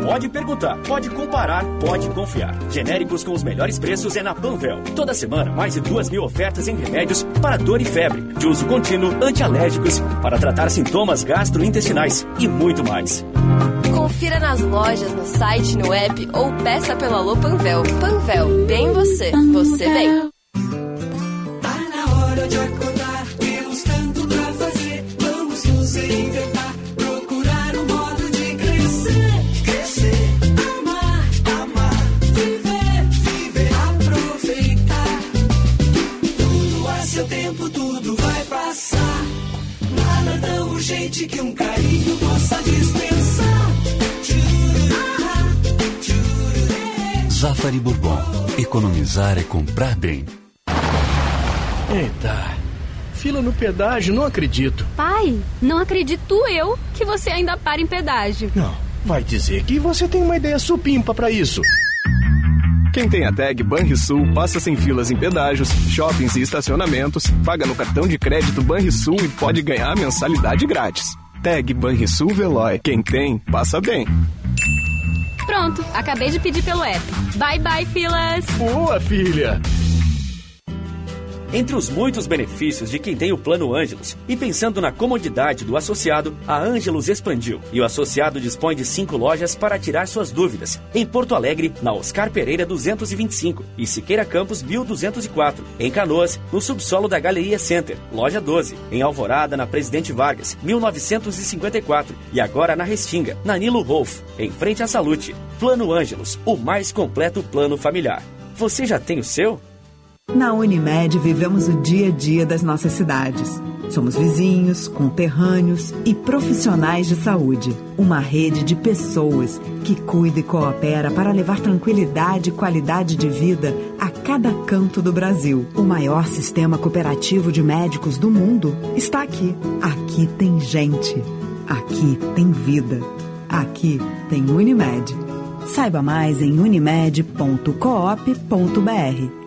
Pode perguntar, pode comparar, pode confiar. Genéricos com os melhores preços é na Panvel. Toda semana, mais de duas mil ofertas em remédios para dor e febre, de uso contínuo, antialérgicos, para tratar sintomas gastrointestinais e muito mais. Confira nas lojas, no site, no app ou peça pelo Alô Panvel. Panvel, bem você, você bem. Tá na hora de acordar, temos tanto pra fazer. Vamos nos reinventar, procurar um modo de crescer. Crescer, amar, amar, viver, viver, aproveitar. Tudo a seu tempo, tudo vai passar. Nada tão urgente que um carinho possa dispensar. Zafari Bourbon. Economizar é comprar bem. Eita, fila no pedágio, não acredito. Pai, não acredito eu que você ainda para em pedágio. Não, vai dizer que você tem uma ideia supimpa pra isso. Quem tem a tag Banrisul passa sem filas em pedágios, shoppings e estacionamentos, paga no cartão de crédito Banrisul e pode ganhar mensalidade grátis. Tag Banrisul Veloy. Quem tem, passa bem. Pronto, acabei de pedir pelo app. Bye bye, filas. Boa, filha. Entre os muitos benefícios de quem tem o Plano Ângelos e pensando na comodidade do associado, a Ângelos expandiu e o associado dispõe de cinco lojas para tirar suas dúvidas. Em Porto Alegre, na Oscar Pereira 225 e Siqueira Campos 1204. Em Canoas, no subsolo da Galeria Center, loja 12. Em Alvorada, na Presidente Vargas 1954 e agora na Restinga, na Nilo Wolf, em frente à Salute. Plano Ângelos, o mais completo plano familiar. Você já tem o seu? Na Unimed vivemos o dia a dia das nossas cidades. Somos vizinhos, conterrâneos e profissionais de saúde. Uma rede de pessoas que cuida e coopera para levar tranquilidade e qualidade de vida a cada canto do Brasil. O maior sistema cooperativo de médicos do mundo está aqui. Aqui tem gente. Aqui tem vida. Aqui tem Unimed. Saiba mais em unimed.coop.br.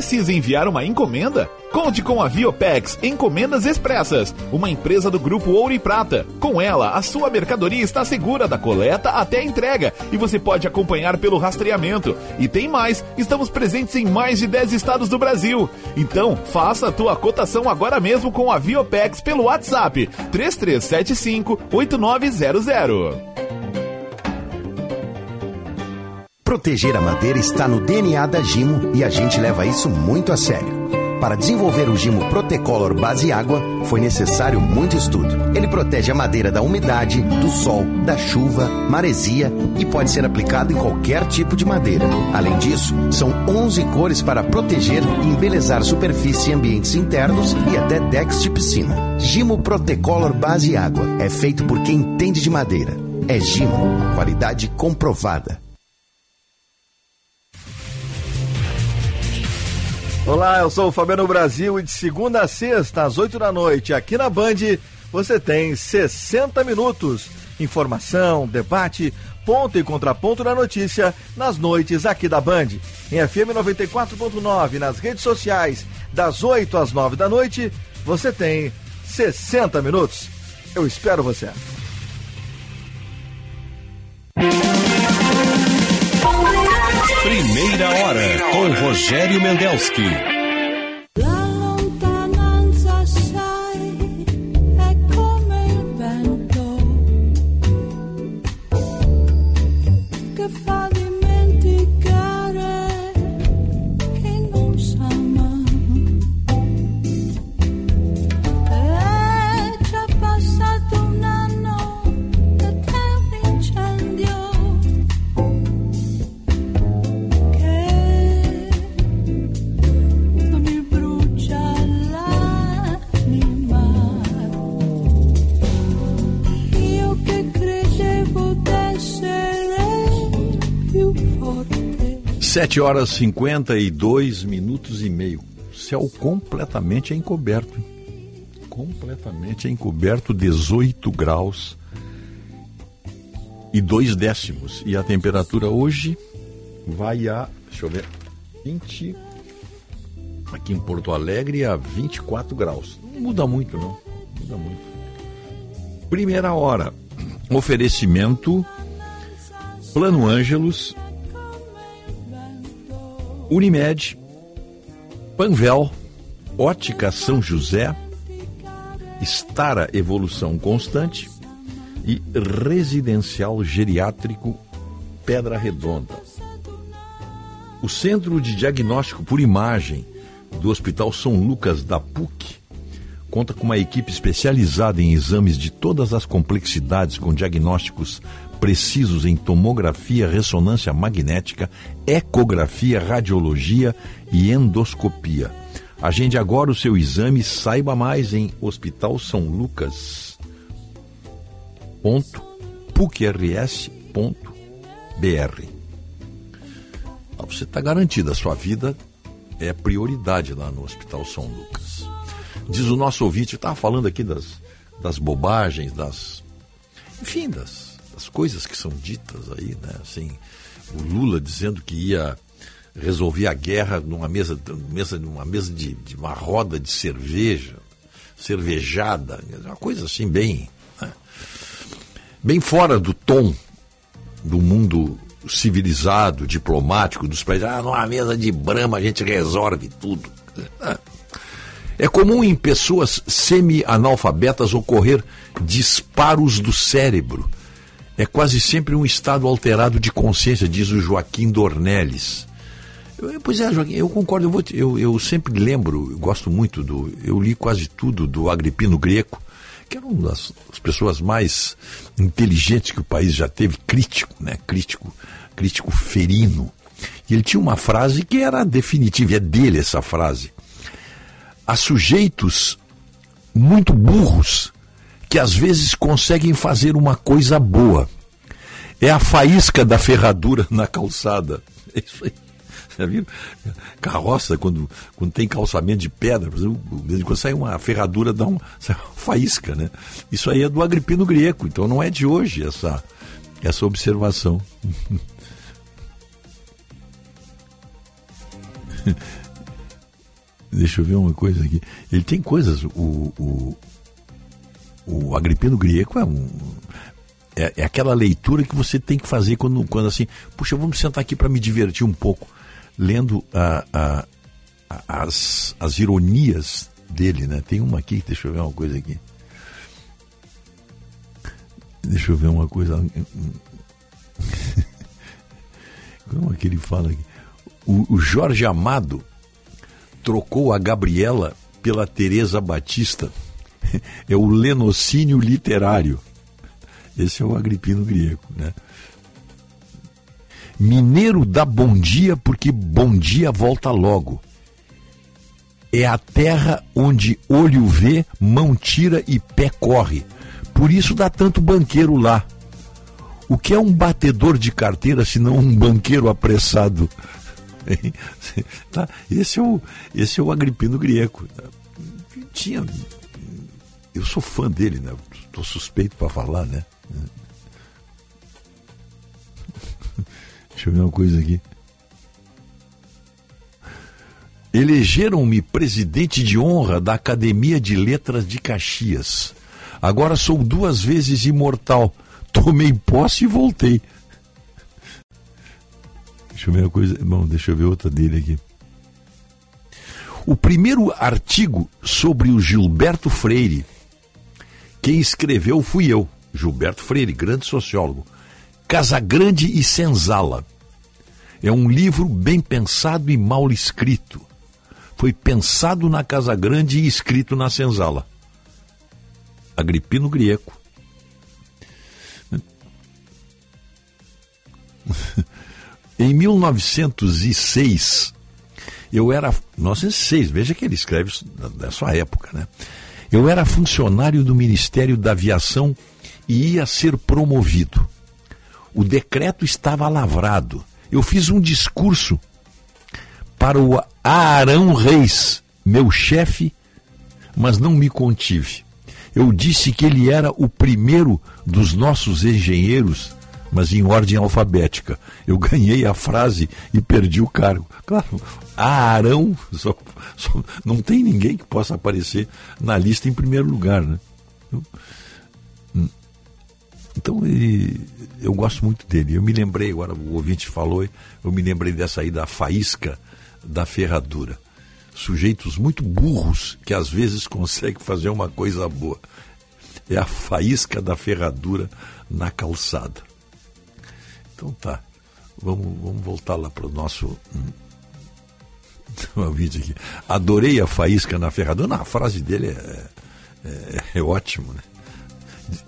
Precisa enviar uma encomenda? Conte com a Viopex Encomendas Expressas, uma empresa do grupo Ouro e Prata. Com ela, a sua mercadoria está segura da coleta até a entrega e você pode acompanhar pelo rastreamento. E tem mais, estamos presentes em mais de 10 estados do Brasil. Então, faça a tua cotação agora mesmo com a Viopex pelo WhatsApp 3375 8900. Proteger a madeira está no DNA da Gimo e a gente leva isso muito a sério. Para desenvolver o Gimo Protecolor Base Água, foi necessário muito estudo. Ele protege a madeira da umidade, do sol, da chuva, maresia e pode ser aplicado em qualquer tipo de madeira. Além disso, são 11 cores para proteger e embelezar superfície e ambientes internos e até decks de piscina. Gimo Protecolor Base Água é feito por quem entende de madeira. É Gimo, qualidade comprovada. Olá, eu sou o Fabiano Brasil e de segunda a sexta, às 8 da noite, aqui na Band, você tem 60 minutos. Informação, debate, ponto e contraponto da notícia nas noites aqui da Band. Em FM 94.9, nas redes sociais, das 8 às 9 da noite, você tem 60 minutos. Eu espero você. Primeira hora com Rogério Mendelski. La 7 horas 52 minutos e meio. Céu completamente encoberto. Completamente encoberto, 18 graus e 2 décimos. E a temperatura hoje vai a. Deixa eu ver. 20. Aqui em Porto Alegre a 24 graus. Não muda muito, não. Muda muito. Primeira hora. Oferecimento Plano Ângelos, Unimed, Panvel, Ótica São José, Estara Evolução Constante e Residencial Geriátrico Pedra Redonda. O Centro de Diagnóstico por Imagem do Hospital São Lucas da PUC conta com uma equipe especializada em exames de todas as complexidades com diagnósticos precisos em tomografia, ressonância magnética, ecografia, radiologia e endoscopia. Agende agora o seu exame, saiba mais em Hospital São Lucas. pucrs.br. Você está garantido, a sua vida é prioridade lá no Hospital São Lucas. Diz o nosso ouvinte, estava falando aqui das, das bobagens, das. Enfim, das, das coisas que são ditas aí, né? Assim, o Lula dizendo que ia resolver a guerra numa mesa, mesa numa mesa de, de uma roda de cerveja, cervejada, uma coisa assim bem, né? bem fora do tom do mundo civilizado, diplomático dos países. Ah, numa mesa de brama a gente resolve tudo. É comum em pessoas semi-analfabetas ocorrer disparos do cérebro. É quase sempre um estado alterado de consciência, diz o Joaquim Dornelles. Eu, pois é, Joaquim, eu concordo, eu, vou, eu, eu sempre lembro, eu gosto muito do. Eu li quase tudo do Agripino Greco, que era uma das, pessoas mais inteligentes que o país já teve, crítico, né? Crítico, crítico ferino. E ele tinha uma frase que era definitiva, é dele essa frase. Há sujeitos muito burros que às vezes conseguem fazer uma coisa boa. É a faísca da ferradura na calçada. É isso aí. Já viram? Carroça, quando, quando tem calçamento de pedra, por exemplo, quando sai uma ferradura, dá uma, uma faísca, né? Isso aí é do Agripino Greco, então não é de hoje essa, essa observação. Deixa eu ver uma coisa aqui. Ele tem coisas. O, o, o Agripino Grieco é um. É, é, aquela leitura que você tem que fazer quando, quando assim, puxa, vamos sentar aqui para me divertir um pouco, lendo a, a, a, as, as ironias dele, né? Tem uma aqui, deixa eu ver uma coisa aqui. Deixa eu ver uma coisa. Como é que ele fala aqui? O, o Jorge Amado trocou a Gabriela pela Teresa Batista. É o lenocínio literário. Esse é o Agripino Grieco, né? Mineiro dá bom dia porque bom dia volta logo. É a terra onde olho vê, mão tira e pé corre. Por isso dá tanto banqueiro lá. O que é um batedor de carteira se não um banqueiro apressado? tá? esse, é o, esse é o Agripino Grieco. Tinha, eu sou fã dele, né? Estou suspeito para falar, né? Deixa eu ver uma coisa aqui. Elegeram-me presidente de honra da Academia de Letras de Caxias. Agora sou duas vezes imortal. Tomei posse e voltei. Deixa eu ver uma coisa. Bom, deixa eu ver outra dele aqui. O primeiro artigo sobre o Gilberto Freire, quem escreveu fui eu, Gilberto Freire, grande sociólogo. Casagrande e Senzala. É um livro bem pensado e mal escrito. Foi pensado na Casa Grande e escrito na Senzala. Agripino Grieco. Em 1906, eu era. 1906, veja que ele escreve da sua época, né? Eu era funcionário do Ministério da Aviação e ia ser promovido. O decreto estava lavrado. Eu fiz um discurso para o Arão Reis, meu chefe, mas não me contive. Eu disse que ele era o primeiro dos nossos engenheiros mas em ordem alfabética. Eu ganhei a frase e perdi o cargo. Claro, Arão, só, só, não tem ninguém que possa aparecer na lista em primeiro lugar. Né? Então ele, eu gosto muito dele. Eu me lembrei, agora o ouvinte falou, eu me lembrei dessa aí da faísca da ferradura. Sujeitos muito burros que às vezes conseguem fazer uma coisa boa. É a faísca da ferradura na calçada. Então tá. Vamos, vamos voltar lá para o nosso um vídeo aqui. Adorei a faísca na ferradura. Não, a frase dele é, é, é ótimo, né?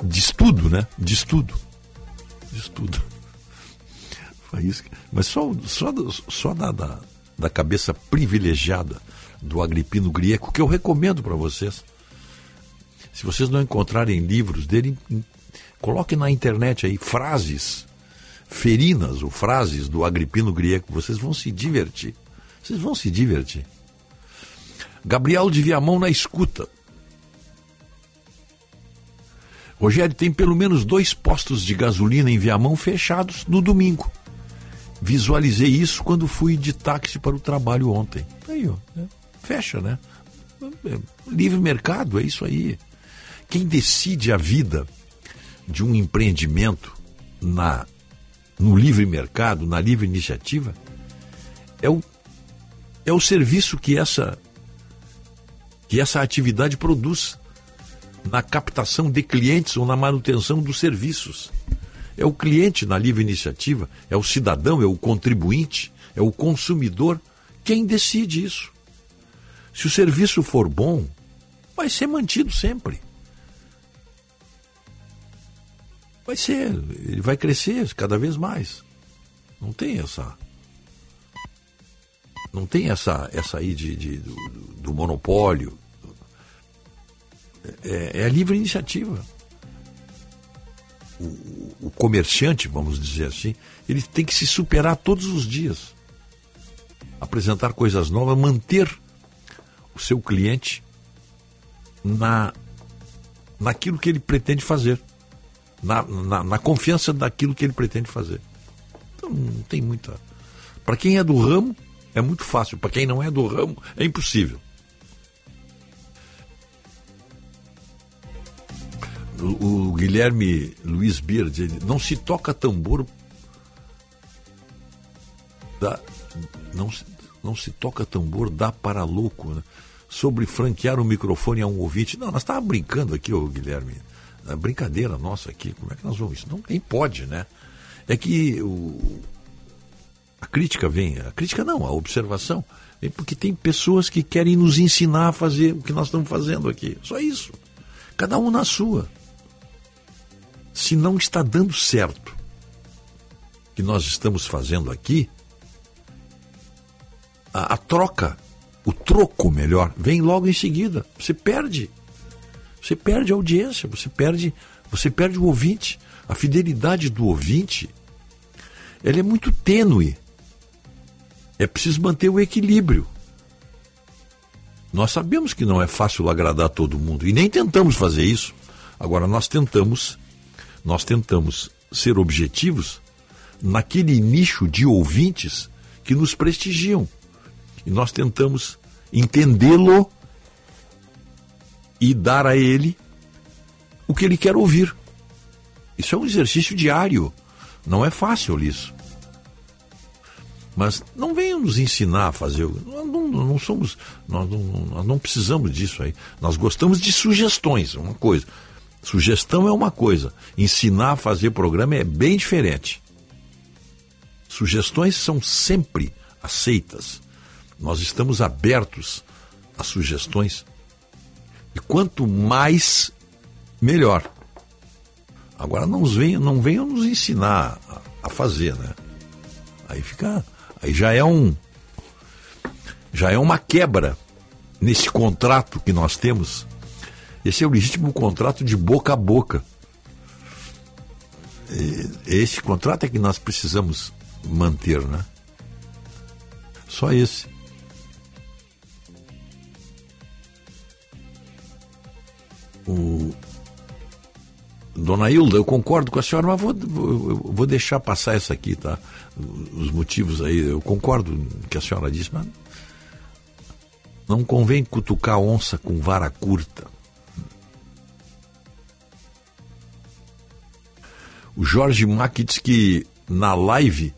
Diz tudo, né? Diz tudo. Diz tudo. Faísca. Mas só, só, só da, da, da cabeça privilegiada do Agripino Grieco, que eu recomendo para vocês. Se vocês não encontrarem livros dele, coloquem na internet aí frases ferinas ou frases do Agripino Grieco. Vocês vão se divertir. Vocês vão se divertir. Gabriel de Viamão na escuta. Rogério, tem pelo menos dois postos de gasolina em Viamão fechados no domingo. Visualizei isso quando fui de táxi para o trabalho ontem. Aí, ó, né? fecha, né? É, livre mercado, é isso aí. Quem decide a vida de um empreendimento na no livre mercado, na livre iniciativa, é o, é o serviço que essa, que essa atividade produz na captação de clientes ou na manutenção dos serviços. É o cliente na livre iniciativa, é o cidadão, é o contribuinte, é o consumidor quem decide isso. Se o serviço for bom, vai ser mantido sempre. Vai ser, ele vai crescer cada vez mais. Não tem essa. Não tem essa, essa aí de, de do, do, monopólio. É, é, a livre iniciativa. O, o comerciante, vamos dizer assim, ele tem que se superar todos os dias. Apresentar coisas novas, manter o seu cliente na, naquilo que ele pretende fazer na, na, na confiança daquilo que ele pretende fazer. Então não tem muita. Para quem é do ramo, é muito fácil. Para quem não é do ramo, é impossível. O, o Guilherme Luiz Bird, ele, não se toca tambor. Dá, não, não se toca tambor, dá para louco. Né? Sobre franquear o microfone a um ouvinte. Não, nós estávamos brincando aqui, ô Guilherme a brincadeira nossa aqui, como é que nós vamos isso? Não, nem pode, né? É que o, a crítica vem, a crítica não, a observação, vem porque tem pessoas que querem nos ensinar a fazer o que nós estamos fazendo aqui. Só isso. Cada um na sua. Se não está dando certo o que nós estamos fazendo aqui, a, a troca, o troco melhor, vem logo em seguida. Você perde. Você perde a audiência, você perde, você perde o ouvinte. A fidelidade do ouvinte, ela é muito tênue. É preciso manter o equilíbrio. Nós sabemos que não é fácil agradar todo mundo e nem tentamos fazer isso. Agora nós tentamos, nós tentamos ser objetivos naquele nicho de ouvintes que nos prestigiam. E nós tentamos entendê-lo e dar a ele o que ele quer ouvir. Isso é um exercício diário. Não é fácil isso. Mas não venham nos ensinar a fazer. Nós não, não somos. Nós não, nós não precisamos disso aí. Nós gostamos de sugestões, uma coisa. Sugestão é uma coisa. Ensinar a fazer programa é bem diferente. Sugestões são sempre aceitas. Nós estamos abertos a sugestões e quanto mais, melhor. Agora não venham, não venham nos ensinar a, a fazer, né? Aí fica. Aí já é um. Já é uma quebra nesse contrato que nós temos. Esse é o legítimo contrato de boca a boca. Esse contrato é que nós precisamos manter, né? Só esse. O Dona Hilda, eu concordo com a senhora, mas vou, vou, vou deixar passar essa aqui, tá? Os motivos aí, eu concordo que a senhora disse, mas não convém cutucar onça com vara curta. O Jorge Mack diz que na live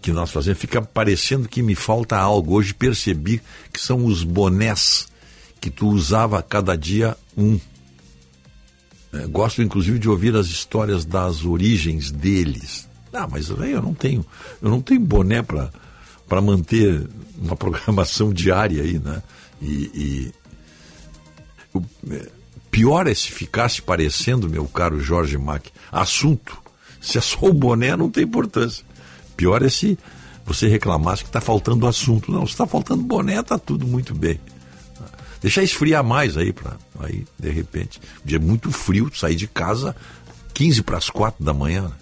que nós fazemos fica parecendo que me falta algo. Hoje percebi que são os bonés que tu usava cada dia um. É, gosto inclusive de ouvir as histórias das origens deles. Ah, mas aí eu não tenho, eu não tenho boné para para manter uma programação diária aí, né? E, e o, é, pior é se ficasse parecendo, meu caro Jorge Mack, assunto. Se é só o boné, não tem importância. Pior é se você reclamasse que está faltando assunto. Não, se está faltando boné, está tudo muito bem. Deixar esfriar mais aí, pra, aí de repente. Um dia muito frio, sair de casa 15 para as 4 da manhã. né?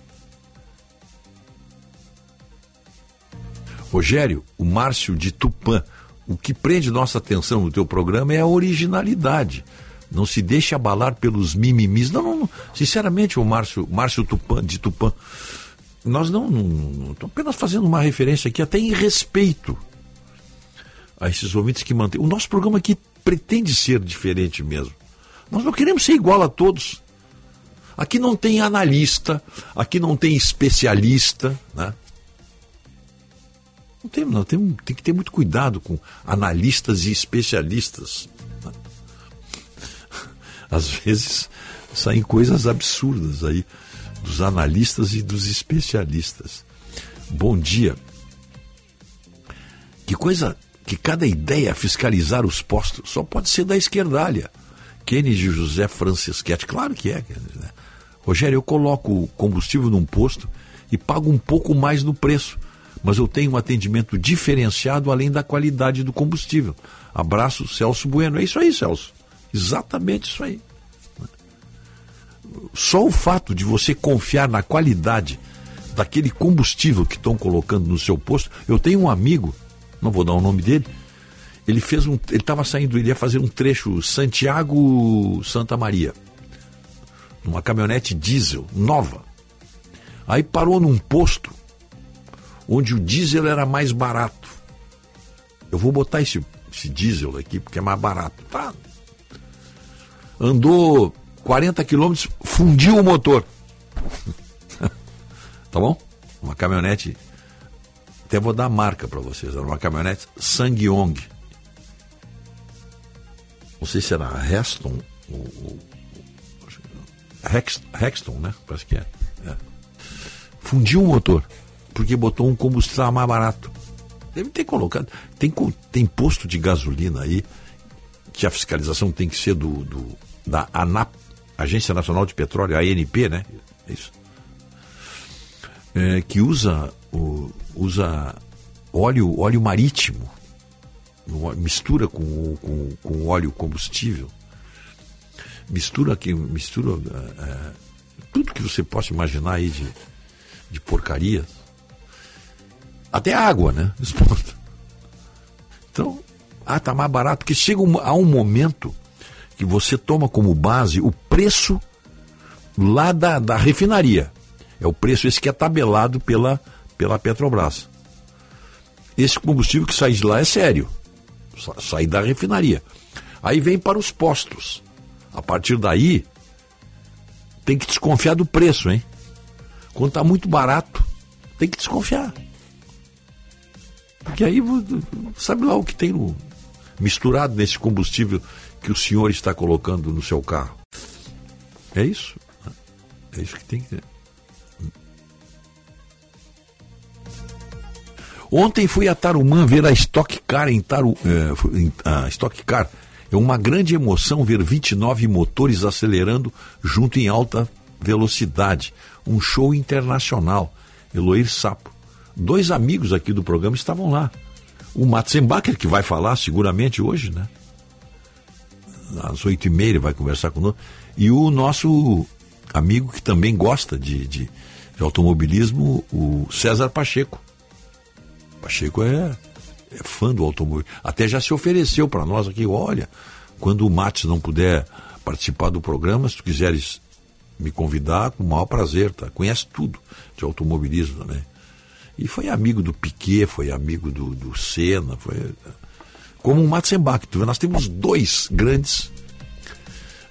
Rogério, o Márcio de Tupã, o que prende nossa atenção no teu programa é a originalidade. Não se deixe abalar pelos mimimis. Não, não, não. sinceramente, o Márcio, Márcio Tupã, de Tupã, nós não, não, estamos apenas fazendo uma referência aqui, até em respeito a esses ouvintes que mantêm. O nosso programa aqui pretende ser diferente mesmo. Nós não queremos ser igual a todos. Aqui não tem analista, aqui não tem especialista, né? Não tem, não, tem, tem que ter muito cuidado com analistas e especialistas. né? Às vezes saem coisas absurdas aí dos analistas e dos especialistas. Bom dia. Que coisa, que cada ideia fiscalizar os postos só pode ser da esquerdalha. Kennedy José Francisquete, claro que é. Né? Rogério, eu coloco combustível num posto e pago um pouco mais no preço, mas eu tenho um atendimento diferenciado além da qualidade do combustível. Abraço, Celso Bueno. É isso aí, Celso. Exatamente isso aí. Só o fato de você confiar na qualidade daquele combustível que estão colocando no seu posto. Eu tenho um amigo, não vou dar o nome dele, ele fez um. Ele estava saindo, ele ia fazer um trecho Santiago Santa Maria. Numa caminhonete diesel, nova. Aí parou num posto onde o diesel era mais barato. Eu vou botar esse, esse diesel aqui porque é mais barato. Tá. Andou 40 quilômetros, fundiu o motor. tá bom? Uma caminhonete. Até vou dar a marca para vocês. Era uma caminhonete Sangyong. Não sei se era Hex, Hexton, né? Parece que é. é. Fundiu o motor. Porque botou um combustível mais barato. Deve ter colocado. Tem, tem posto de gasolina aí que a fiscalização tem que ser do, do- da ANAP, Agência Nacional de Petróleo, ANP, né? É isso. É, que usa, o, usa óleo, óleo marítimo, mistura com, com, com óleo combustível, mistura aqui, mistura é, é, tudo que você possa imaginar aí de, de porcaria. Até água, né? Então, ah, tá mais barato, porque chega um, a um momento que você toma como base o preço lá da, da refinaria. É o preço esse que é tabelado pela, pela Petrobras. Esse combustível que sai de lá é sério. Sa- Sai da refinaria. Aí vem para os postos. A partir daí, tem que desconfiar do preço, hein? Quando está muito barato, tem que desconfiar. Porque aí sabe lá o que tem no, misturado nesse combustível que o senhor está colocando no seu carro. É isso. É isso que tem que ter. Ontem fui a Tarumã ver a Stock Car em em- a Stock Car. É uma grande emoção ver 29 motores acelerando junto em alta velocidade. Um show internacional. Eloir Sapo. Dois amigos aqui do programa estavam lá. O Matzenbacher, que vai falar seguramente hoje, né? Às oito e meia ele vai conversar conosco. E o nosso amigo que também gosta de, de, de automobilismo, o César Pacheco. Pacheco é, é fã do automóvel. Até já se ofereceu para nós aqui, olha, quando o Matos não puder participar do programa, se tu quiseres me convidar, com o maior prazer, tá? Conhece tudo de automobilismo também. E foi amigo do Piquet, foi amigo do, do Senna, foi como o Matzenbach. Tu vê, Nós temos dois grandes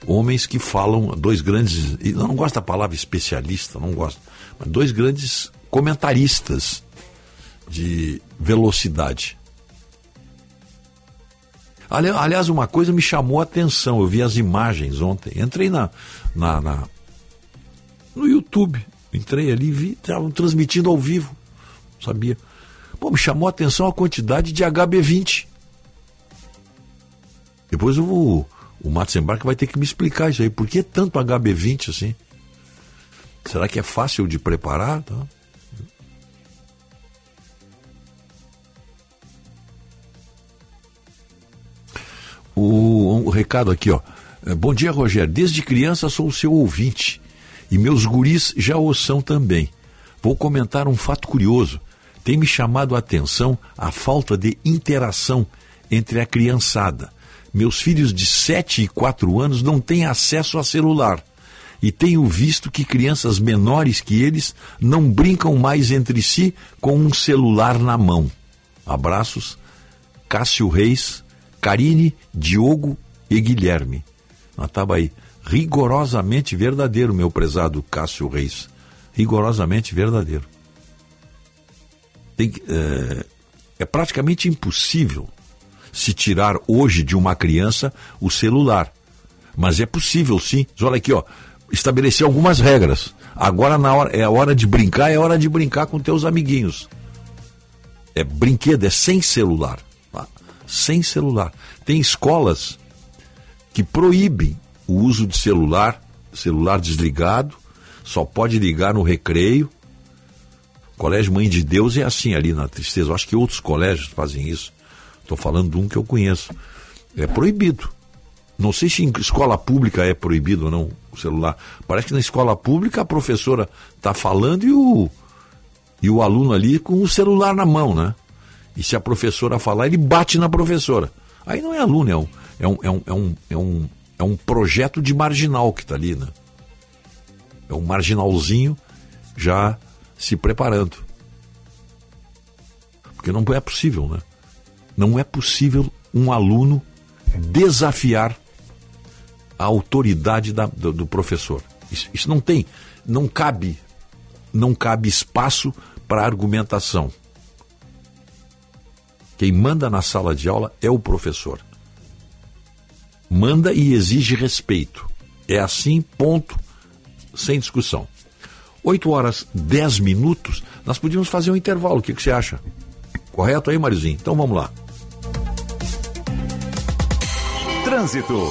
homens que falam, dois grandes, eu não gosto da palavra especialista, não gosto, mas dois grandes comentaristas de velocidade. Ali- Aliás, uma coisa me chamou a atenção, eu vi as imagens ontem, entrei na, na, na- no YouTube, entrei ali e vi, estavam transmitindo ao vivo, sabia? Pô, me chamou a atenção a quantidade de HB20. Depois o, o Matos Embarque vai ter que me explicar isso aí. Por que tanto HB20 assim? Será que é fácil de preparar? Tá? O, o recado aqui, ó. É, Bom dia, Rogério. Desde criança sou o seu ouvinte. E meus guris já o são também. Vou comentar um fato curioso. Tem me chamado a atenção a falta de interação entre a criançada. Meus filhos de 7 e 4 anos não têm acesso a celular. E tenho visto que crianças menores que eles não brincam mais entre si com um celular na mão. Abraços, Cássio Reis, Karine, Diogo e Guilherme. Estava aí. Rigorosamente verdadeiro, meu prezado Cássio Reis. Rigorosamente verdadeiro. Tem é, é praticamente impossível se tirar hoje de uma criança o celular. Mas é possível sim. Olha aqui, ó. Estabelecer algumas regras. Agora na hora, é a hora de brincar, é hora de brincar com teus amiguinhos. É brinquedo, é sem celular. Sem celular. Tem escolas que proíbem o uso de celular, celular desligado, só pode ligar no recreio. Colégio Mãe de Deus é assim ali na tristeza. Eu acho que outros colégios fazem isso. Estou falando de um que eu conheço. É proibido. Não sei se em escola pública é proibido ou não o celular. Parece que na escola pública a professora está falando e o, e o aluno ali com o celular na mão, né? E se a professora falar, ele bate na professora. Aí não é aluno, é um, é um, é um, é um, é um, é um projeto de marginal que está ali, né? É um marginalzinho já se preparando. Porque não é possível, né? Não é possível um aluno desafiar a autoridade da- do, do professor. Isso, isso não tem, não cabe, não cabe espaço para argumentação. Quem manda na sala de aula é o professor. Manda e exige respeito. É assim, ponto, sem discussão. 8 horas 10 minutos, nós podíamos fazer um intervalo. O que, que você acha? Correto aí, Marizinho? Então vamos lá. Trânsito.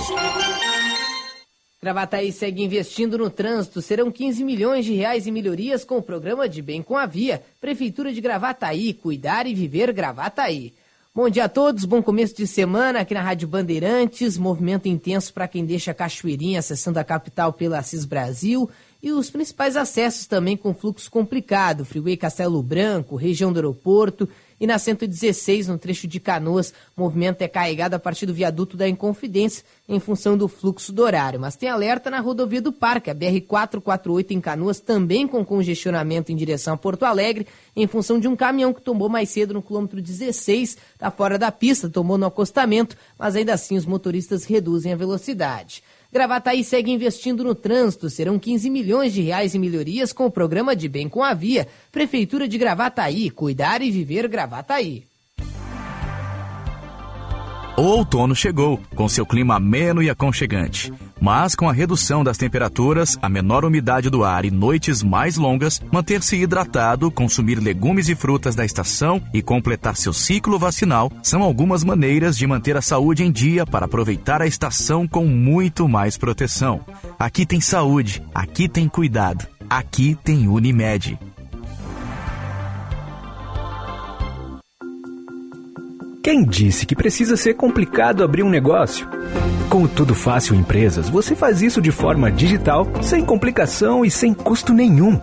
Gravataí segue investindo no trânsito. Serão 15 milhões de reais em melhorias com o programa de Bem com a Via. Prefeitura de Gravataí, cuidar e viver Gravataí. Bom dia a todos, bom começo de semana aqui na Rádio Bandeirantes. Movimento intenso para quem deixa a Cachoeirinha acessando a capital pela Assis Brasil. E os principais acessos também com fluxo complicado. Freeway Castelo Branco, região do aeroporto. E na 116, no trecho de Canoas, o movimento é carregado a partir do viaduto da Inconfidência, em função do fluxo do horário. Mas tem alerta na rodovia do Parque, a BR-448 em Canoas, também com congestionamento em direção a Porto Alegre, em função de um caminhão que tombou mais cedo no quilômetro 16, está fora da pista, tomou no acostamento, mas ainda assim os motoristas reduzem a velocidade. Gravataí segue investindo no trânsito. Serão 15 milhões de reais em melhorias com o programa de Bem com a Via. Prefeitura de Gravataí. Cuidar e viver Gravataí. O outono chegou, com seu clima ameno e aconchegante. Mas com a redução das temperaturas, a menor umidade do ar e noites mais longas, manter-se hidratado, consumir legumes e frutas da estação e completar seu ciclo vacinal são algumas maneiras de manter a saúde em dia para aproveitar a estação com muito mais proteção. Aqui tem saúde, aqui tem cuidado, aqui tem Unimed. Quem disse que precisa ser complicado abrir um negócio? Com o Tudo Fácil Empresas, você faz isso de forma digital, sem complicação e sem custo nenhum.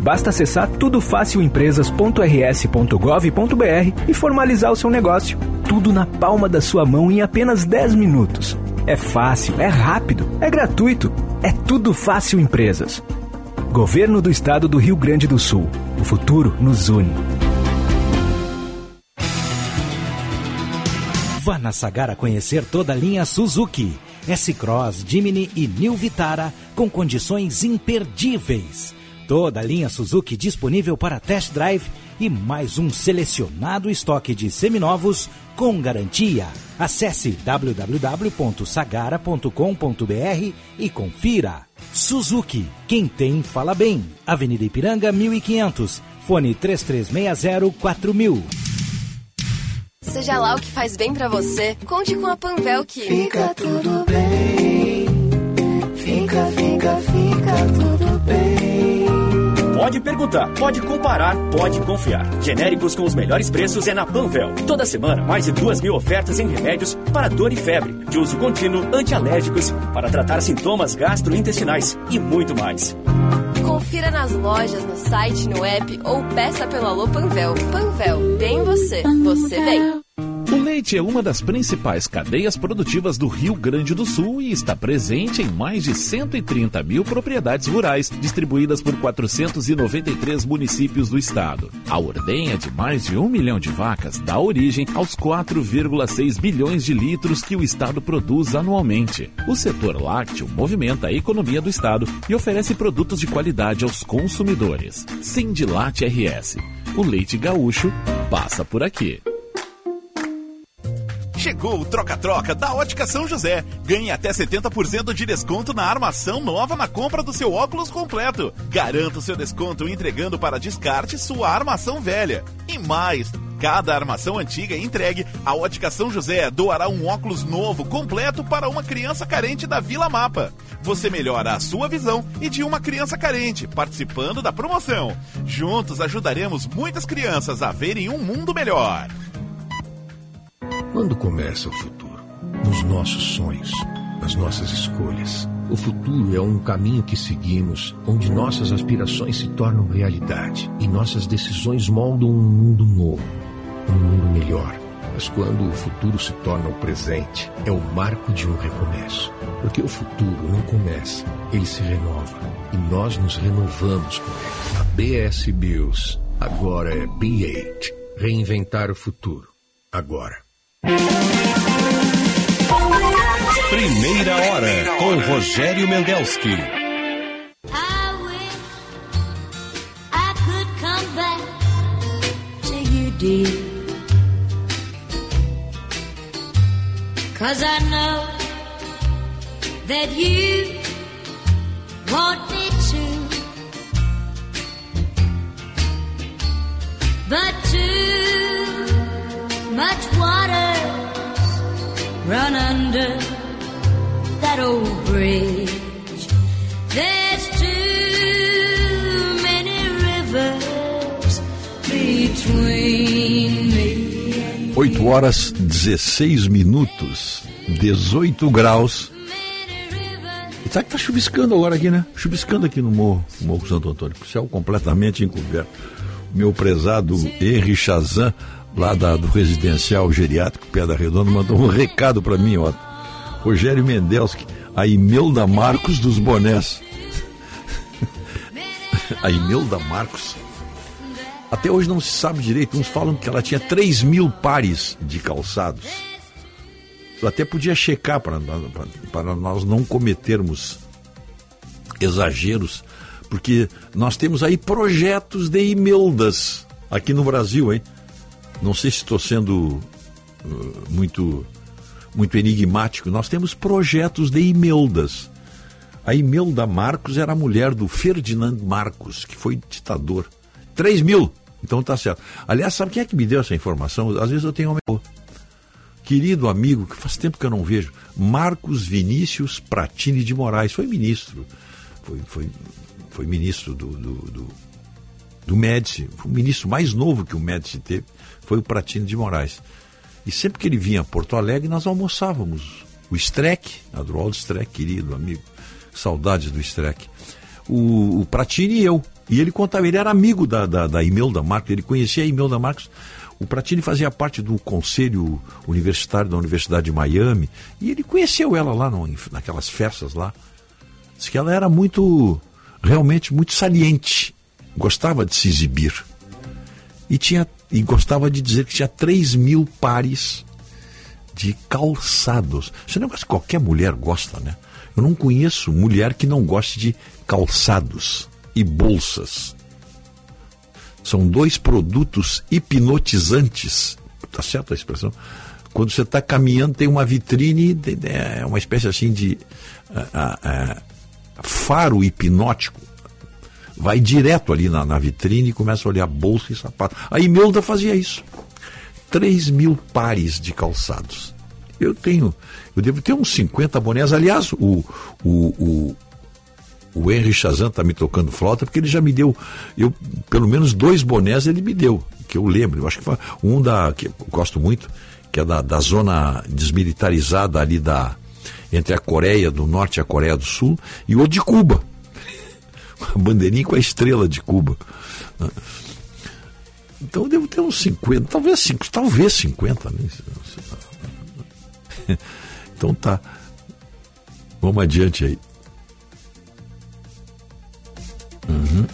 Basta acessar tudofacilempresas.rs.gov.br e formalizar o seu negócio. Tudo na palma da sua mão em apenas 10 minutos. É fácil, é rápido, é gratuito. É Tudo Fácil Empresas. Governo do Estado do Rio Grande do Sul. O futuro nos une. Vá na Sagara conhecer toda a linha Suzuki. S-Cross, Jimny e New Vitara com condições imperdíveis. Toda a linha Suzuki disponível para test drive e mais um selecionado estoque de seminovos com garantia. Acesse www.sagara.com.br e confira. Suzuki, quem tem fala bem. Avenida Ipiranga 1500, fone 3360 Seja lá o que faz bem pra você, conte com a Panvel que Fica tudo bem. Fica, fica, fica tudo bem. Pode perguntar, pode comparar, pode confiar. Genéricos com os melhores preços é na Panvel. Toda semana, mais de duas mil ofertas em remédios para dor e febre, de uso contínuo, antialérgicos, para tratar sintomas gastrointestinais e muito mais. Confira nas lojas, no site, no app ou peça pelo Alô Panvel. Panvel, bem você, você bem. Leite é uma das principais cadeias produtivas do Rio Grande do Sul e está presente em mais de 130 mil propriedades rurais, distribuídas por 493 municípios do estado. A ordenha de mais de um milhão de vacas dá origem aos 4,6 bilhões de litros que o estado produz anualmente. O setor lácteo movimenta a economia do estado e oferece produtos de qualidade aos consumidores. Sindilate RS. O leite gaúcho passa por aqui. Chegou o troca-troca da Ótica São José. Ganhe até 70% de desconto na armação nova na compra do seu óculos completo. Garanta o seu desconto entregando para descarte sua armação velha. E mais, cada armação antiga entregue, a Ótica São José doará um óculos novo completo para uma criança carente da Vila Mapa. Você melhora a sua visão e de uma criança carente, participando da promoção. Juntos ajudaremos muitas crianças a verem um mundo melhor. Quando começa o futuro? Nos nossos sonhos, nas nossas escolhas. O futuro é um caminho que seguimos, onde nossas aspirações se tornam realidade e nossas decisões moldam um mundo novo, um mundo melhor. Mas quando o futuro se torna o presente, é o marco de um recomeço. Porque o futuro não começa, ele se renova. E nós nos renovamos com ele. A BS Bills agora é B8. Reinventar o futuro. Agora. Primeira hora com Rogério Mendelski. To. Cause I know that you want me to. But too much water run under that old bridge. There's too many rivers between me 8 horas 16 minutos, 18 graus. E sabe que tá chuviscando agora aqui, né? Chuviscando aqui no Morro, Morro Santo Antônio. O céu completamente encoberto. Meu prezado Henri Chazan, lá da- do residencial geriátrico Pedra Redonda, mandou um recado para mim, ó. Rogério Mendelski, a Imelda Marcos dos bonés. a Imelda Marcos. Até hoje não se sabe direito. Uns falam que ela tinha 3 mil pares de calçados. Eu até podia checar para para nós não cometermos exageros, porque nós temos aí projetos de Imeldas aqui no Brasil, hein? Não sei se estou sendo uh, muito muito enigmático. Nós temos projetos de Imeldas. A Imelda Marcos era a mulher do Ferdinand Marcos, que foi ditador. 3 mil. Então tá certo. Aliás, sabe quem é que me deu essa informação? Às vezes eu tenho um querido amigo, que faz tempo que eu não vejo, Marcos Vinícius Pratini de Moraes, foi ministro, foi, foi, foi ministro do, do, do, do Médici, foi o ministro mais novo que o Médici teve, foi o Pratini de Moraes. E sempre que ele vinha a Porto Alegre, nós almoçávamos. O Streck, Adroaldo Streck, querido amigo, saudades do Streck. O, o Pratini e eu. E ele contava, ele era amigo da, da, da Imelda Marcos, ele conhecia a Imelda Marcos. O Pratini fazia parte do conselho universitário da Universidade de Miami e ele conheceu ela lá no, naquelas festas lá. Diz que ela era muito, realmente muito saliente, gostava de se exibir. E, tinha, e gostava de dizer que tinha 3 mil pares de calçados. Esse negócio que qualquer mulher gosta, né? Eu não conheço mulher que não goste de calçados e bolsas. São dois produtos hipnotizantes. Tá certo a expressão? Quando você está caminhando, tem uma vitrine, é uma espécie assim de ah, ah, faro hipnótico. Vai direto ali na, na vitrine e começa a olhar bolsa e sapato. A Imelda fazia isso. 3 mil pares de calçados. Eu tenho, eu devo ter uns 50 bonés. Aliás, o, o, o, o Henry Chazan está me tocando flauta porque ele já me deu, eu, pelo menos dois bonés ele me deu, que eu lembro. Eu acho que foi um da, que eu gosto muito, que é da, da zona desmilitarizada ali da, entre a Coreia do Norte e a Coreia do Sul, e o de Cuba. A bandeirinha com a estrela de Cuba. Então eu devo ter uns 50, talvez 5, talvez 50. Né? Então tá. Vamos adiante aí. Uhum.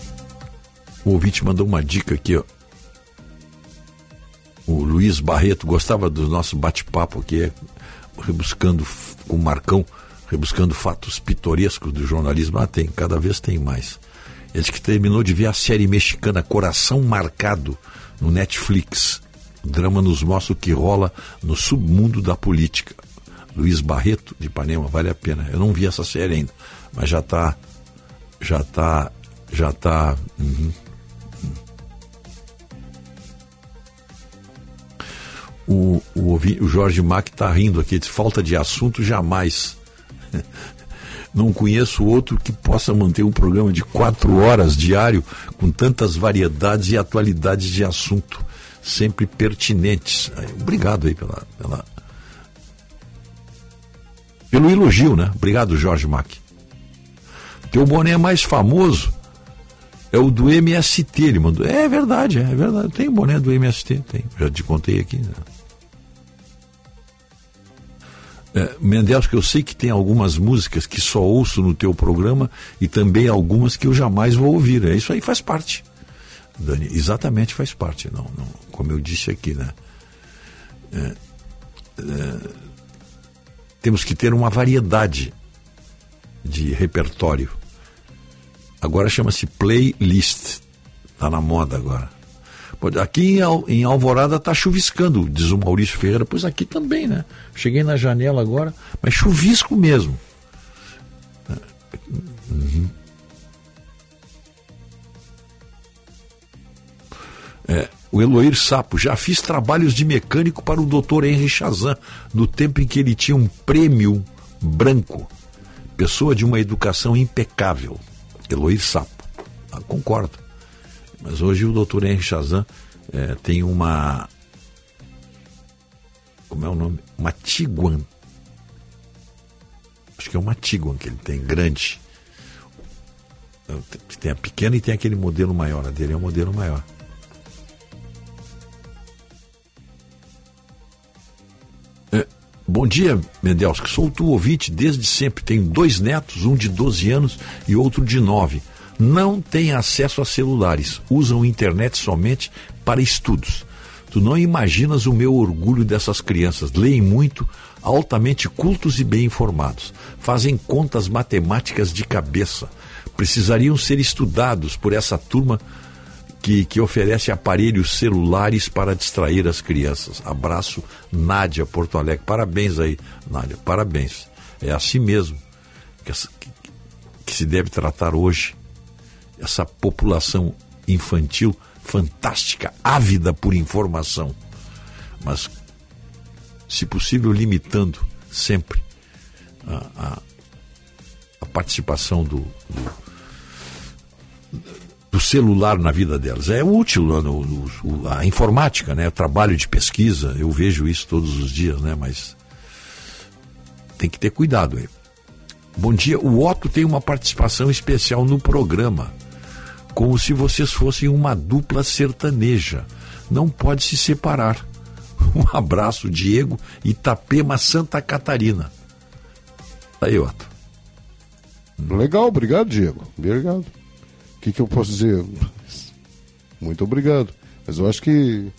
O ouvinte mandou uma dica aqui, ó. O Luiz Barreto gostava do nosso bate-papo aqui, rebuscando com o Marcão, rebuscando fatos pitorescos do jornalismo. Ah, tem, cada vez tem mais. Ele que terminou de ver a série mexicana Coração Marcado no Netflix. O drama nos mostra o que rola no submundo da política. Luiz Barreto, de Ipanema, vale a pena. Eu não vi essa série ainda, mas já está. Já está. Já está. Uhum. O, o, o Jorge Mac está rindo aqui, de falta de assunto jamais. Não conheço outro que possa manter um programa de quatro horas diário com tantas variedades e atualidades de assunto, sempre pertinentes. Obrigado aí pela, pela pelo elogio, né? Obrigado, Jorge Mac. Teu boné mais famoso é o do MST, ele mandou. É verdade, é verdade. Tem boné do MST, tem. Já te contei aqui. Né? É, Mendels, que eu sei que tem algumas músicas que só ouço no teu programa e também algumas que eu jamais vou ouvir. É, isso aí faz parte. Dani, exatamente faz parte. Não, não, como eu disse aqui, né? É, é, temos que ter uma variedade de repertório. Agora chama-se playlist. Está na moda agora. Aqui em, Alvorada está chuviscando, diz o Maurício Ferreira, pois aqui também, né? Cheguei na janela agora, mas chuvisco mesmo. Uhum. É, o Eloir Sapo, já fiz trabalhos de mecânico para o Dr. Henry Chazan, no tempo em que ele tinha um prêmio branco. Pessoa de uma educação impecável. Eloir Sapo. Ah, concordo. Mas hoje o doutor Henry Chazan é, tem uma. Como é o nome? Uma Tiguan. Acho que é uma Tiguan que ele tem, grande. Tem a pequena e tem aquele modelo maior. A dele é o um modelo maior. É, bom dia, Mendelski. Sou tu ouvinte desde sempre. Tenho dois netos, um de 12 anos e outro de 9 não têm acesso a celulares, usam internet somente para estudos. Tu não imaginas o meu orgulho dessas crianças. Leem muito, altamente cultos e bem informados. Fazem contas matemáticas de cabeça. Precisariam ser estudados por essa turma que, que oferece aparelhos celulares para distrair as crianças. Abraço, Nádia, Porto Alegre. Parabéns aí, Nádia, parabéns. É assim mesmo que, que, que se deve tratar hoje essa população infantil fantástica, ávida por informação, mas, se possível, limitando sempre a, a, a participação do, do, do, celular na vida delas. É útil no, no, a informática, né? o trabalho de pesquisa, eu vejo isso todos os dias, né? mas tem que ter cuidado aí. Bom dia, o Otto tem uma participação especial no programa como se vocês fossem uma dupla sertaneja. Não pode se separar. Um abraço, Diego, Itapema, Santa Catarina. Aí, Otto. Legal, obrigado, Diego. Obrigado. O que, que eu posso dizer? Muito obrigado. Mas eu acho que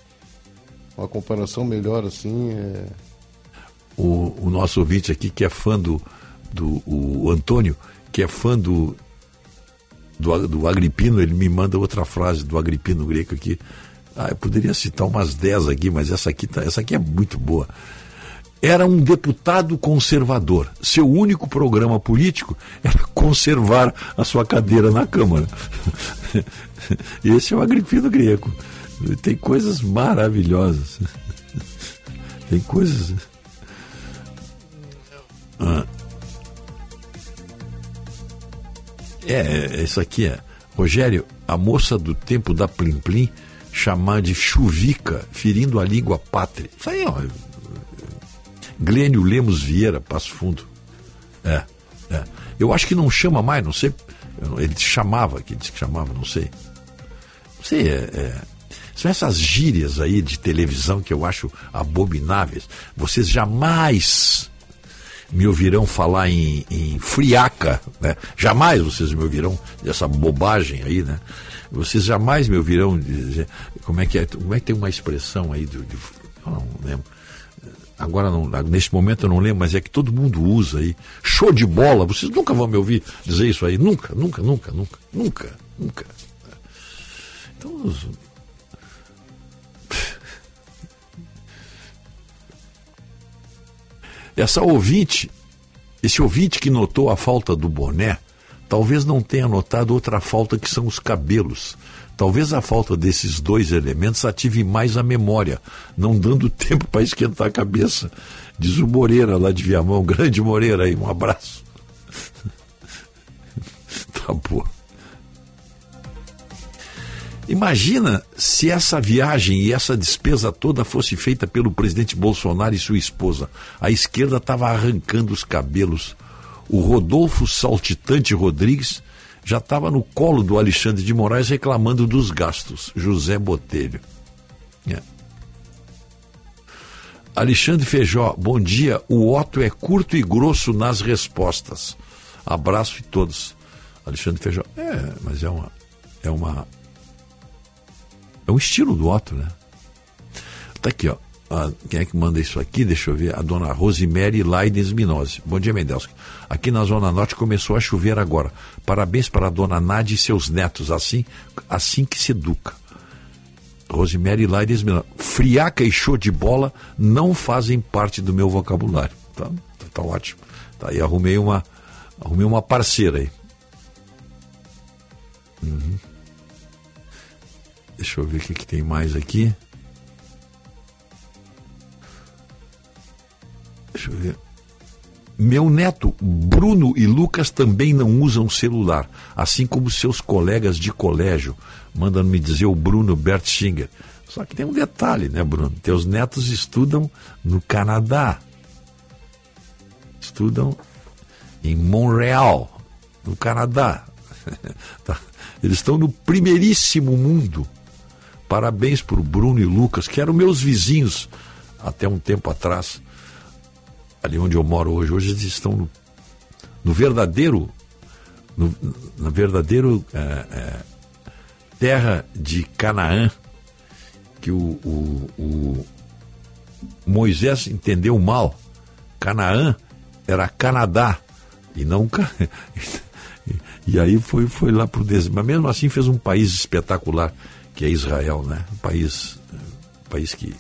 uma comparação melhor assim é. o, o nosso ouvinte aqui, que é fã do, do o Antônio, que é fã do, do, do Agripino, ele me manda outra frase do Agripino Greco aqui. Ah, eu poderia citar umas 10 aqui, mas essa aqui, tá, essa aqui é muito boa. Era um deputado conservador. Seu único programa político era conservar a sua cadeira na Câmara. Esse é o Agripino Greco. Tem coisas maravilhosas. Tem coisas. Ah. É, é, isso aqui é. Rogério, a moça do tempo da Plim Plim chamar de chuvica, ferindo a língua pátria. Isso aí, ó. Glênio Lemos Vieira, Passo Fundo. É, é. Eu acho que não chama mais, não sei. Ele chamava, que disse que chamava, não sei. Não sei, é, é. São essas gírias aí de televisão que eu acho abomináveis. Vocês jamais me ouvirão falar em, em friaca, né? Jamais vocês me ouvirão dessa bobagem aí, né? Vocês jamais me ouvirão dizer como é que é, como é que tem uma expressão aí do, de, não lembro. Agora não, nesse momento eu não lembro, mas é que todo mundo usa aí. Show de bola, vocês nunca vão me ouvir dizer isso aí, nunca, nunca, nunca, nunca, nunca, nunca. Então, Essa ouvinte, esse ouvinte que notou a falta do boné, talvez não tenha notado outra falta que são os cabelos. Talvez a falta desses dois elementos ative mais a memória, não dando tempo para esquentar a cabeça. Diz o Moreira lá de Viamão, grande Moreira aí, um abraço. tá bom. Imagina se essa viagem e essa despesa toda fosse feita pelo presidente Bolsonaro e sua esposa. A esquerda estava arrancando os cabelos. O Rodolfo Saltitante Rodrigues já estava no colo do Alexandre de Moraes reclamando dos gastos. José Botelho. É. Alexandre Feijó, bom dia. O Otto é curto e grosso nas respostas. Abraço a todos. Alexandre Feijó. É, mas é uma. É uma é um estilo do Otto, né? Tá aqui, ó. Ah, quem é que manda isso aqui? Deixa eu ver. A dona Rosemary Leiden Minose. Bom dia, Mendelski. Aqui na Zona Norte começou a chover agora. Parabéns para a dona Nádia e seus netos. Assim, assim que se educa. Rosemary Leiden Minose. Friaca e show de bola não fazem parte do meu vocabulário. Tá, tá, tá ótimo. Tá aí, arrumei uma, arrumei uma parceira aí. Uhum. Deixa eu ver o que, que tem mais aqui. Deixa eu ver. Meu neto Bruno e Lucas também não usam celular, assim como seus colegas de colégio. Mandando me dizer o Bruno Bertschinger. Só que tem um detalhe, né, Bruno? Teus netos estudam no Canadá. Estudam em Montreal, no Canadá. Tá? Eles estão no primeiríssimo mundo. Parabéns para o Bruno e Lucas, que eram meus vizinhos até um tempo atrás, ali onde eu moro hoje. Hoje eles estão no, no verdadeiro, no, na verdadeiro é, é, terra de Canaã, que o, o, o Moisés entendeu mal. Canaã era Canadá e não e aí foi foi lá para o deserto. Mas mesmo assim fez um país espetacular que é Israel, né? Um país, um país que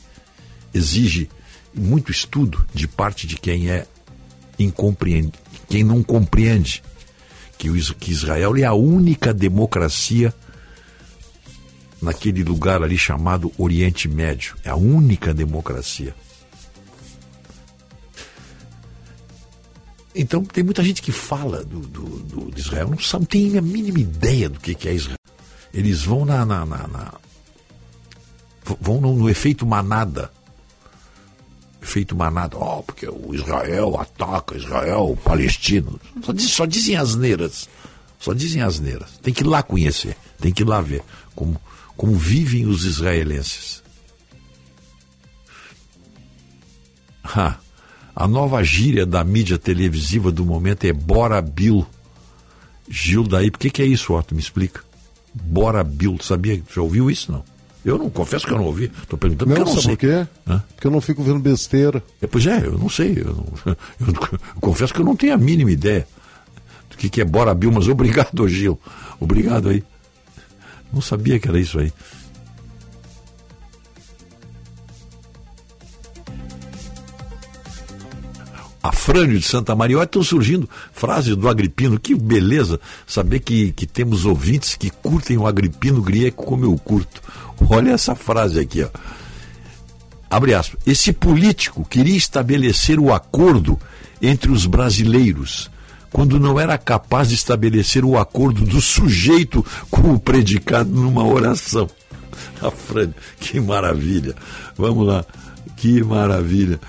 exige muito estudo de parte de quem é incompreende, quem não compreende que, Israel é a única democracia naquele lugar ali chamado Oriente Médio. É a única democracia. Então tem muita gente que fala do, do, do de Israel, não sabe, tem a mínima ideia do que, que é Israel. Eles vão na, na, na, na vão no, no, efeito manada. Efeito manada, ó, oh, porque o Israel ataca Israel, palestino. Só, diz, só dizem asneiras. Só dizem asneiras. Tem que ir lá conhecer, tem que ir lá ver como, como vivem os israelenses. Ha, a nova gíria da mídia televisiva do momento é Bora Bill. Gil daí, por que, que é isso, Otto? Me explica. Bora Bill, sabia? Já ouviu isso, não? Eu não confesso que eu não ouvi. Estou perguntando Não, porque eu não sabe sei. por quê? Porque eu não fico vendo besteira. É, pois é, eu não sei. Eu, não- eu eu confesso que eu não tenho a mínima ideia do que, que é Bora Bill, mas obrigado, Gil. Obrigado aí. Não sabia que era isso aí. Afrânio de Santa Maria, estão surgindo frases do Agripino, que beleza saber que, que temos ouvintes que curtem o Agripino Grieco como eu curto. Olha essa frase aqui, ó. Abre aspas. Esse político queria estabelecer o acordo entre os brasileiros, quando não era capaz de estabelecer o acordo do sujeito com o predicado numa oração. Afrânio, que maravilha. Vamos lá, que maravilha.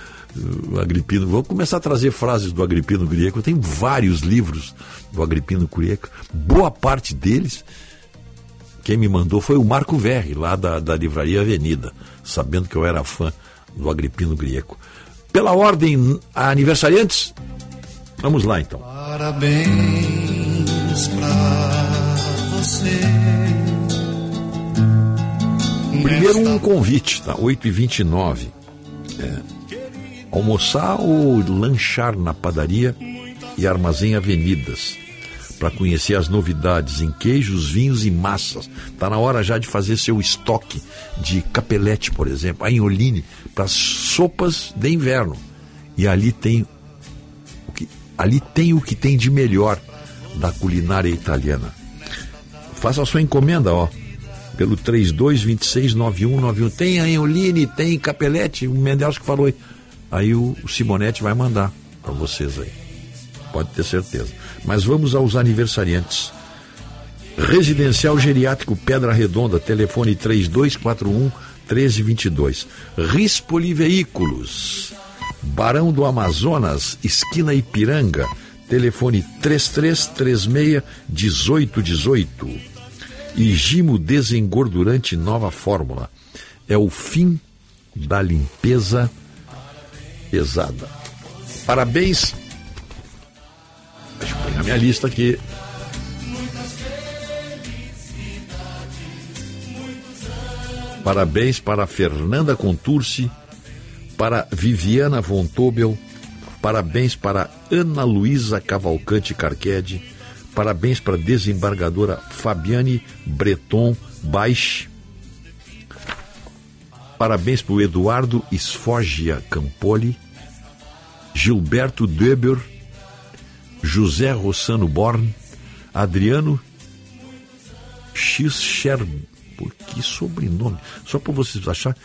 O Agripino, vou começar a trazer frases do Agripino Grieco. Eu tenho vários livros do Agripino Grieco, boa parte deles quem me mandou foi o Marco Verri, lá da, da Livraria Avenida, sabendo que eu era fã do Agripino Grieco. Pela ordem, aniversariantes, vamos lá então. Parabéns pra você. Primeiro um convite, tá? 8h29. É, almoçar ou lanchar na padaria e armazém Avenidas para conhecer as novidades em queijos, vinhos e massas. Tá na hora já de fazer seu estoque de capelete, por exemplo, a Inholine, para sopas de inverno. E ali tem o que ali tem o que tem de melhor da culinária italiana. Faça a sua encomenda, ó, pelo 32269191. Tem a Inholine, tem capelete, o Mendelso que falou aí. Aí o, o Simonetti vai mandar para vocês aí. Pode ter certeza. Mas vamos aos aniversariantes. Residencial Geriátrico Pedra Redonda, telefone 3241 1322. Rispoli Veículos. Barão do Amazonas, esquina Ipiranga, telefone 3336 1818. E Gimo Desengordurante Nova Fórmula. É o fim da limpeza pesada. Parabéns. Deixa eu pegar minha lista aqui. Parabéns para Fernanda Contursi, para Viviana Von Tobel, parabéns para Ana Luísa Cavalcante Carquede, parabéns para a desembargadora Fabiane Breton Baix, parabéns para o Eduardo Esfogia Campoli, Gilberto Deber, José Rossano Born, Adriano X Scher... Pô, que sobrenome. Só para vocês achar.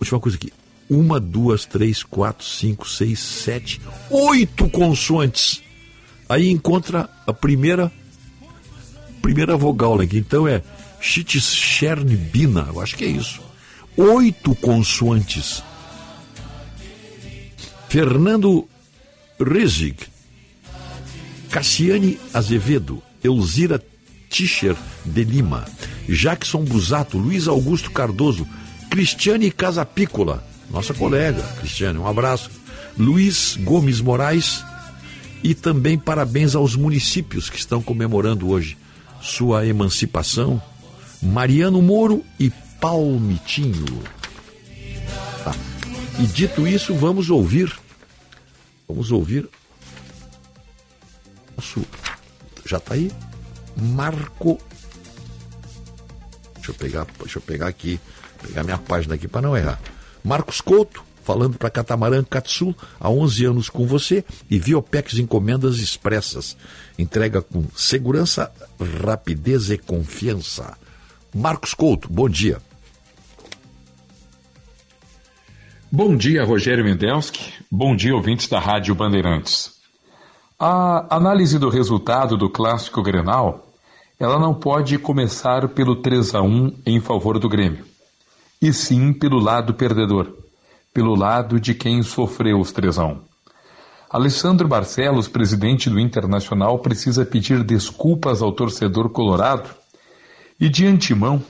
Última coisa aqui. Uma, duas, três, quatro, cinco, seis, sete, oito consoantes. Aí encontra a primeira primeira vogal aqui. Então é Chitschernbina, eu acho que é isso. Oito consoantes. Fernando Rizig, Cassiane Azevedo, Elzira Tischer de Lima, Jackson Busato, Luiz Augusto Cardoso, Cristiane Casapícola, nossa colega, Cristiane, um abraço. Luiz Gomes Moraes e também parabéns aos municípios que estão comemorando hoje sua emancipação, Mariano Moro e Palmitinho. Tá. E dito isso, vamos ouvir, vamos ouvir nosso, já está aí, Marco. Deixa eu pegar, deixa eu pegar aqui, pegar minha página aqui para não errar. Marcos Couto, falando para Catamarã Katsu, há 11 anos com você, e Viopex Encomendas Expressas. Entrega com segurança, rapidez e confiança. Marcos Couto, bom dia. Bom dia, Rogério Mendelski. Bom dia, ouvintes da Rádio Bandeirantes. A análise do resultado do clássico Grenal, ela não pode começar pelo 3 a 1 em favor do Grêmio, e sim pelo lado perdedor, pelo lado de quem sofreu os 3 a 1. Alessandro Barcelos, presidente do Internacional, precisa pedir desculpas ao torcedor colorado e de antemão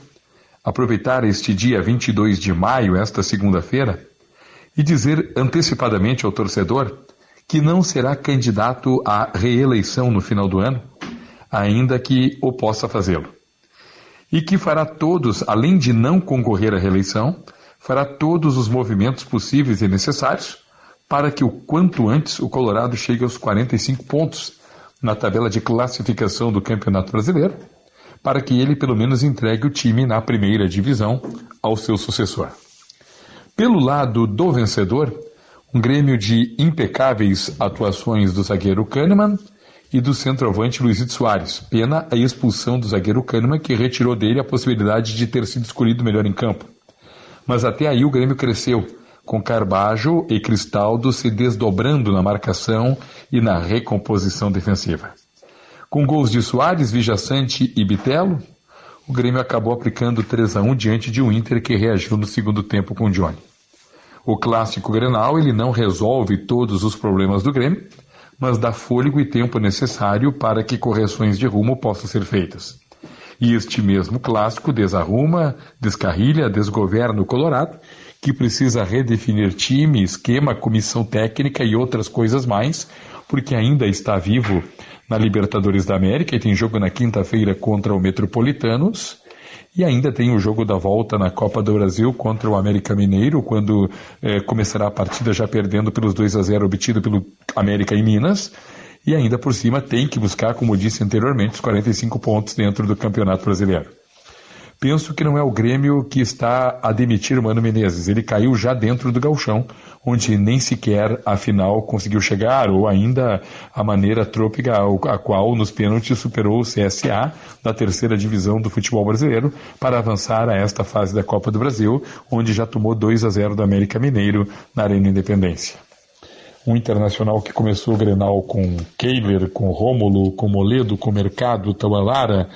aproveitar este dia 22 de maio, esta segunda-feira, e dizer antecipadamente ao torcedor que não será candidato à reeleição no final do ano, ainda que o possa fazê-lo. e que fará todos, além de não concorrer à reeleição, fará todos os movimentos possíveis e necessários para que o quanto antes o Colorado chegue aos 45 pontos na tabela de classificação do Campeonato Brasileiro, para que ele pelo menos entregue o time na primeira divisão ao seu sucessor. Pelo lado do vencedor, um grêmio de impecáveis atuações do zagueiro Kahneman e do centroavante Luizito Soares. Pena a expulsão do zagueiro Kahneman, que retirou dele a possibilidade de ter sido escolhido melhor em campo. Mas até aí o Grêmio cresceu, com Carbajo e Cristaldo se desdobrando na marcação e na recomposição defensiva. Com gols de Soares, Vijaçante e Bitelo, o Grêmio acabou aplicando 3 a 1 diante de um Inter que reagiu no segundo tempo com Johnny. O clássico Grenal ele não resolve todos os problemas do Grêmio, mas dá fôlego e tempo necessário para que correções de rumo possam ser feitas. E este mesmo clássico desarruma, descarrilha, desgoverna o Colorado, que precisa redefinir time, esquema, comissão técnica e outras coisas mais, porque ainda está vivo na Libertadores da América e tem jogo na quinta-feira contra o Metropolitanos. E ainda tem o jogo da volta na Copa do Brasil contra o América Mineiro, quando eh, começará a partida já perdendo pelos 2 a 0 obtido pelo América em Minas. E ainda por cima tem que buscar, como disse anteriormente, os 45 pontos dentro do Campeonato Brasileiro. Penso que não é o Grêmio que está a demitir o Mano Menezes. Ele caiu já dentro do galchão, onde nem sequer a final conseguiu chegar, ou ainda a maneira trôpica a qual nos pênaltis superou o CSA da terceira divisão do futebol brasileiro para avançar a esta fase da Copa do Brasil, onde já tomou 2 a 0 do América Mineiro na Arena Independência. Um internacional que começou o Grenal com Keiler, com Rômulo, com Moledo, com Mercado, Taualara,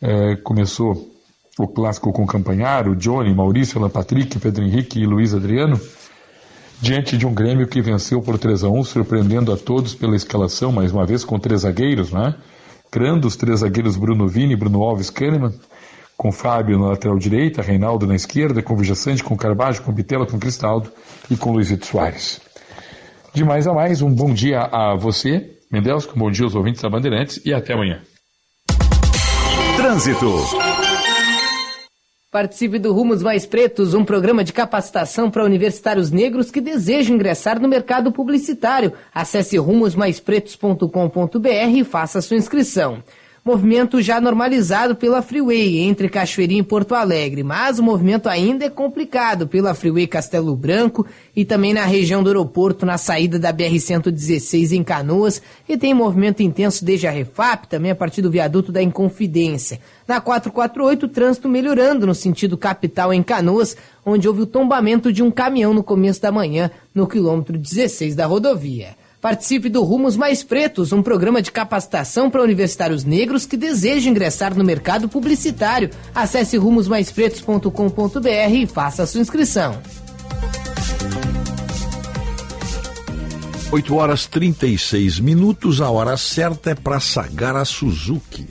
eh, começou o clássico com Campanharo, Johnny, Maurício, Alan Patrick, Pedro Henrique e Luiz Adriano, diante de um Grêmio que venceu por 3 a 1 surpreendendo a todos pela escalação, mais uma vez com três zagueiros, né? Crando os três zagueiros Bruno Vini, Bruno Alves, Kahneman, com Fábio na lateral direita, Reinaldo na esquerda, com Vijaçante, com Carbajo, com Bitela, com Cristaldo e com Luizito Soares. De mais a mais, um bom dia a você, Mendelso, um bom dia aos ouvintes da Bandeirantes e até amanhã. Trânsito. Participe do Rumos Mais Pretos, um programa de capacitação para universitários negros que desejam ingressar no mercado publicitário. Acesse rumosmaispretos.com.br e faça sua inscrição. Movimento já normalizado pela Freeway entre Cachoeirinha e Porto Alegre, mas o movimento ainda é complicado pela Freeway Castelo Branco e também na região do aeroporto na saída da BR-116 em Canoas e tem movimento intenso desde a Refap, também a partir do viaduto da Inconfidência. Na 448, o trânsito melhorando no sentido capital em Canoas, onde houve o tombamento de um caminhão no começo da manhã no quilômetro 16 da rodovia. Participe do Rumos Mais Pretos, um programa de capacitação para universitários negros que desejam ingressar no mercado publicitário. Acesse rumosmaispretos.com.br e faça sua inscrição. 8 horas 36 minutos, a hora certa é para Sagara Suzuki.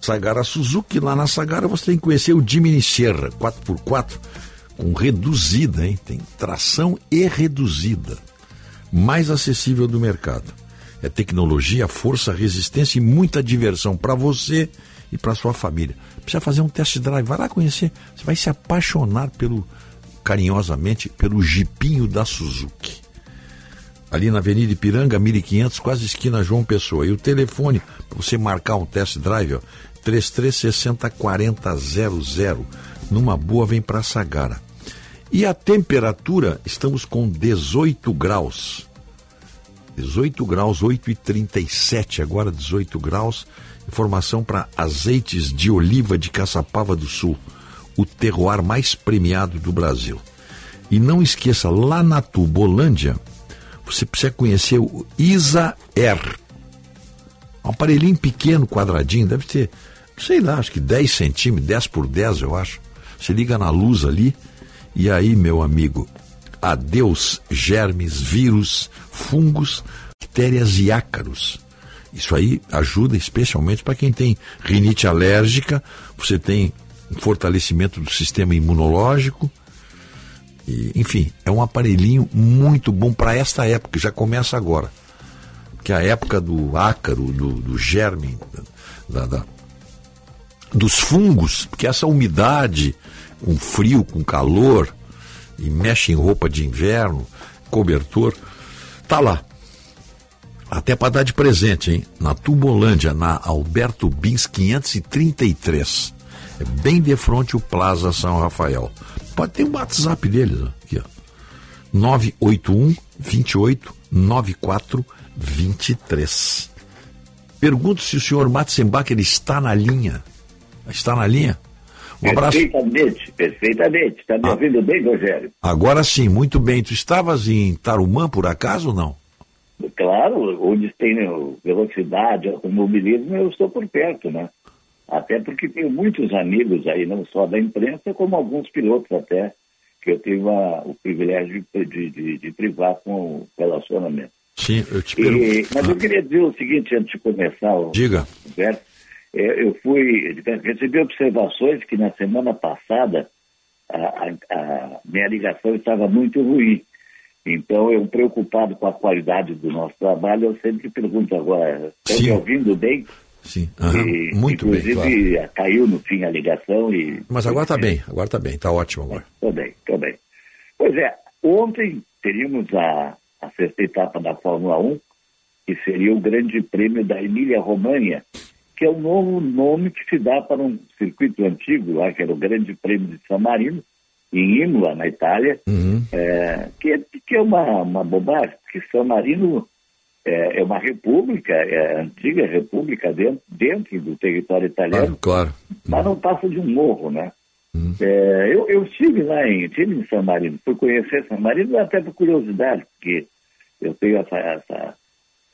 Sagara Suzuki, lá na Sagara você tem que conhecer o Jimny Sierra 4x4 com reduzida, hein? Tem tração e reduzida mais acessível do mercado. É tecnologia, força, resistência e muita diversão para você e para sua família. Precisa fazer um test drive, vai lá conhecer. Você vai se apaixonar pelo carinhosamente pelo jipinho da Suzuki. Ali na Avenida Ipiranga, 1500, quase esquina João Pessoa. E o telefone para você marcar um test drive, ó, 3360 4000. Numa boa vem para Sagara. E a temperatura, estamos com 18 graus. 18 graus, 8 e 37, agora 18 graus. Informação para azeites de oliva de Caçapava do Sul, o terroir mais premiado do Brasil. E não esqueça, lá na Tubolândia, você precisa conhecer o Isa Air. Um aparelhinho pequeno, quadradinho, deve ter, sei lá, acho que 10 centímetros, 10 por 10, eu acho. Você liga na luz ali, e aí, meu amigo, adeus germes, vírus, fungos, bactérias e ácaros. Isso aí ajuda especialmente para quem tem rinite alérgica, você tem um fortalecimento do sistema imunológico. E, enfim, é um aparelhinho muito bom para esta época, já começa agora. Que é a época do ácaro, do, do germe, da, da, dos fungos, porque essa umidade, um frio com calor, e mexe em roupa de inverno, cobertor, tá lá. Até para dar de presente, hein? Na Tubolândia, na Alberto Bins 533. É bem de frente o Plaza São Rafael. Pode ter um WhatsApp deles, aqui, ó. 981 28 94 23. Pergunto se o senhor Matzenbach ele está na linha. Está na linha? Um abraço. Perfeitamente, perfeitamente. Está me ouvindo bem, Rogério? Agora sim, muito bem. Tu estavas em Tarumã, por acaso ou não? Claro, onde tem velocidade, automobilismo, eu estou por perto, né? Até porque tenho muitos amigos aí, não só da imprensa, como alguns pilotos até, que eu tive a- o privilégio de, de, de- de privar com o relacionamento. Sim, eu te E- pergunto. mas eu queria dizer o seguinte antes de começar o Diga. conversa. É, Eu fui, recebi observações que na semana passada a, a- a minha ligação estava muito ruim. Então, eu preocupado com a qualidade do nosso trabalho, eu sempre pergunto agora, estão me ouvindo bem? Sim, aham, E, muito bem, Inclusive, caiu no fim a ligação e... Mas agora está bem, agora está bem, está ótimo agora. Estou bem, estou bem. Pois é, ontem teríamos a, a sexta etapa da Fórmula 1, que seria o grande prêmio da Emília-Romanha, que é o novo nome que se dá para um circuito antigo lá, que era o Grande Prêmio de San Marino, em Imola, na Itália, é, que, é, que é uma, uma bobagem, porque San Marino é, é uma república, é antiga república dentro, dentro do território italiano, Claro. mas não passa de um morro, né? É, eu, eu estive lá em, estive em San Marino, fui conhecer San Marino até por curiosidade, porque eu tenho essa, essa,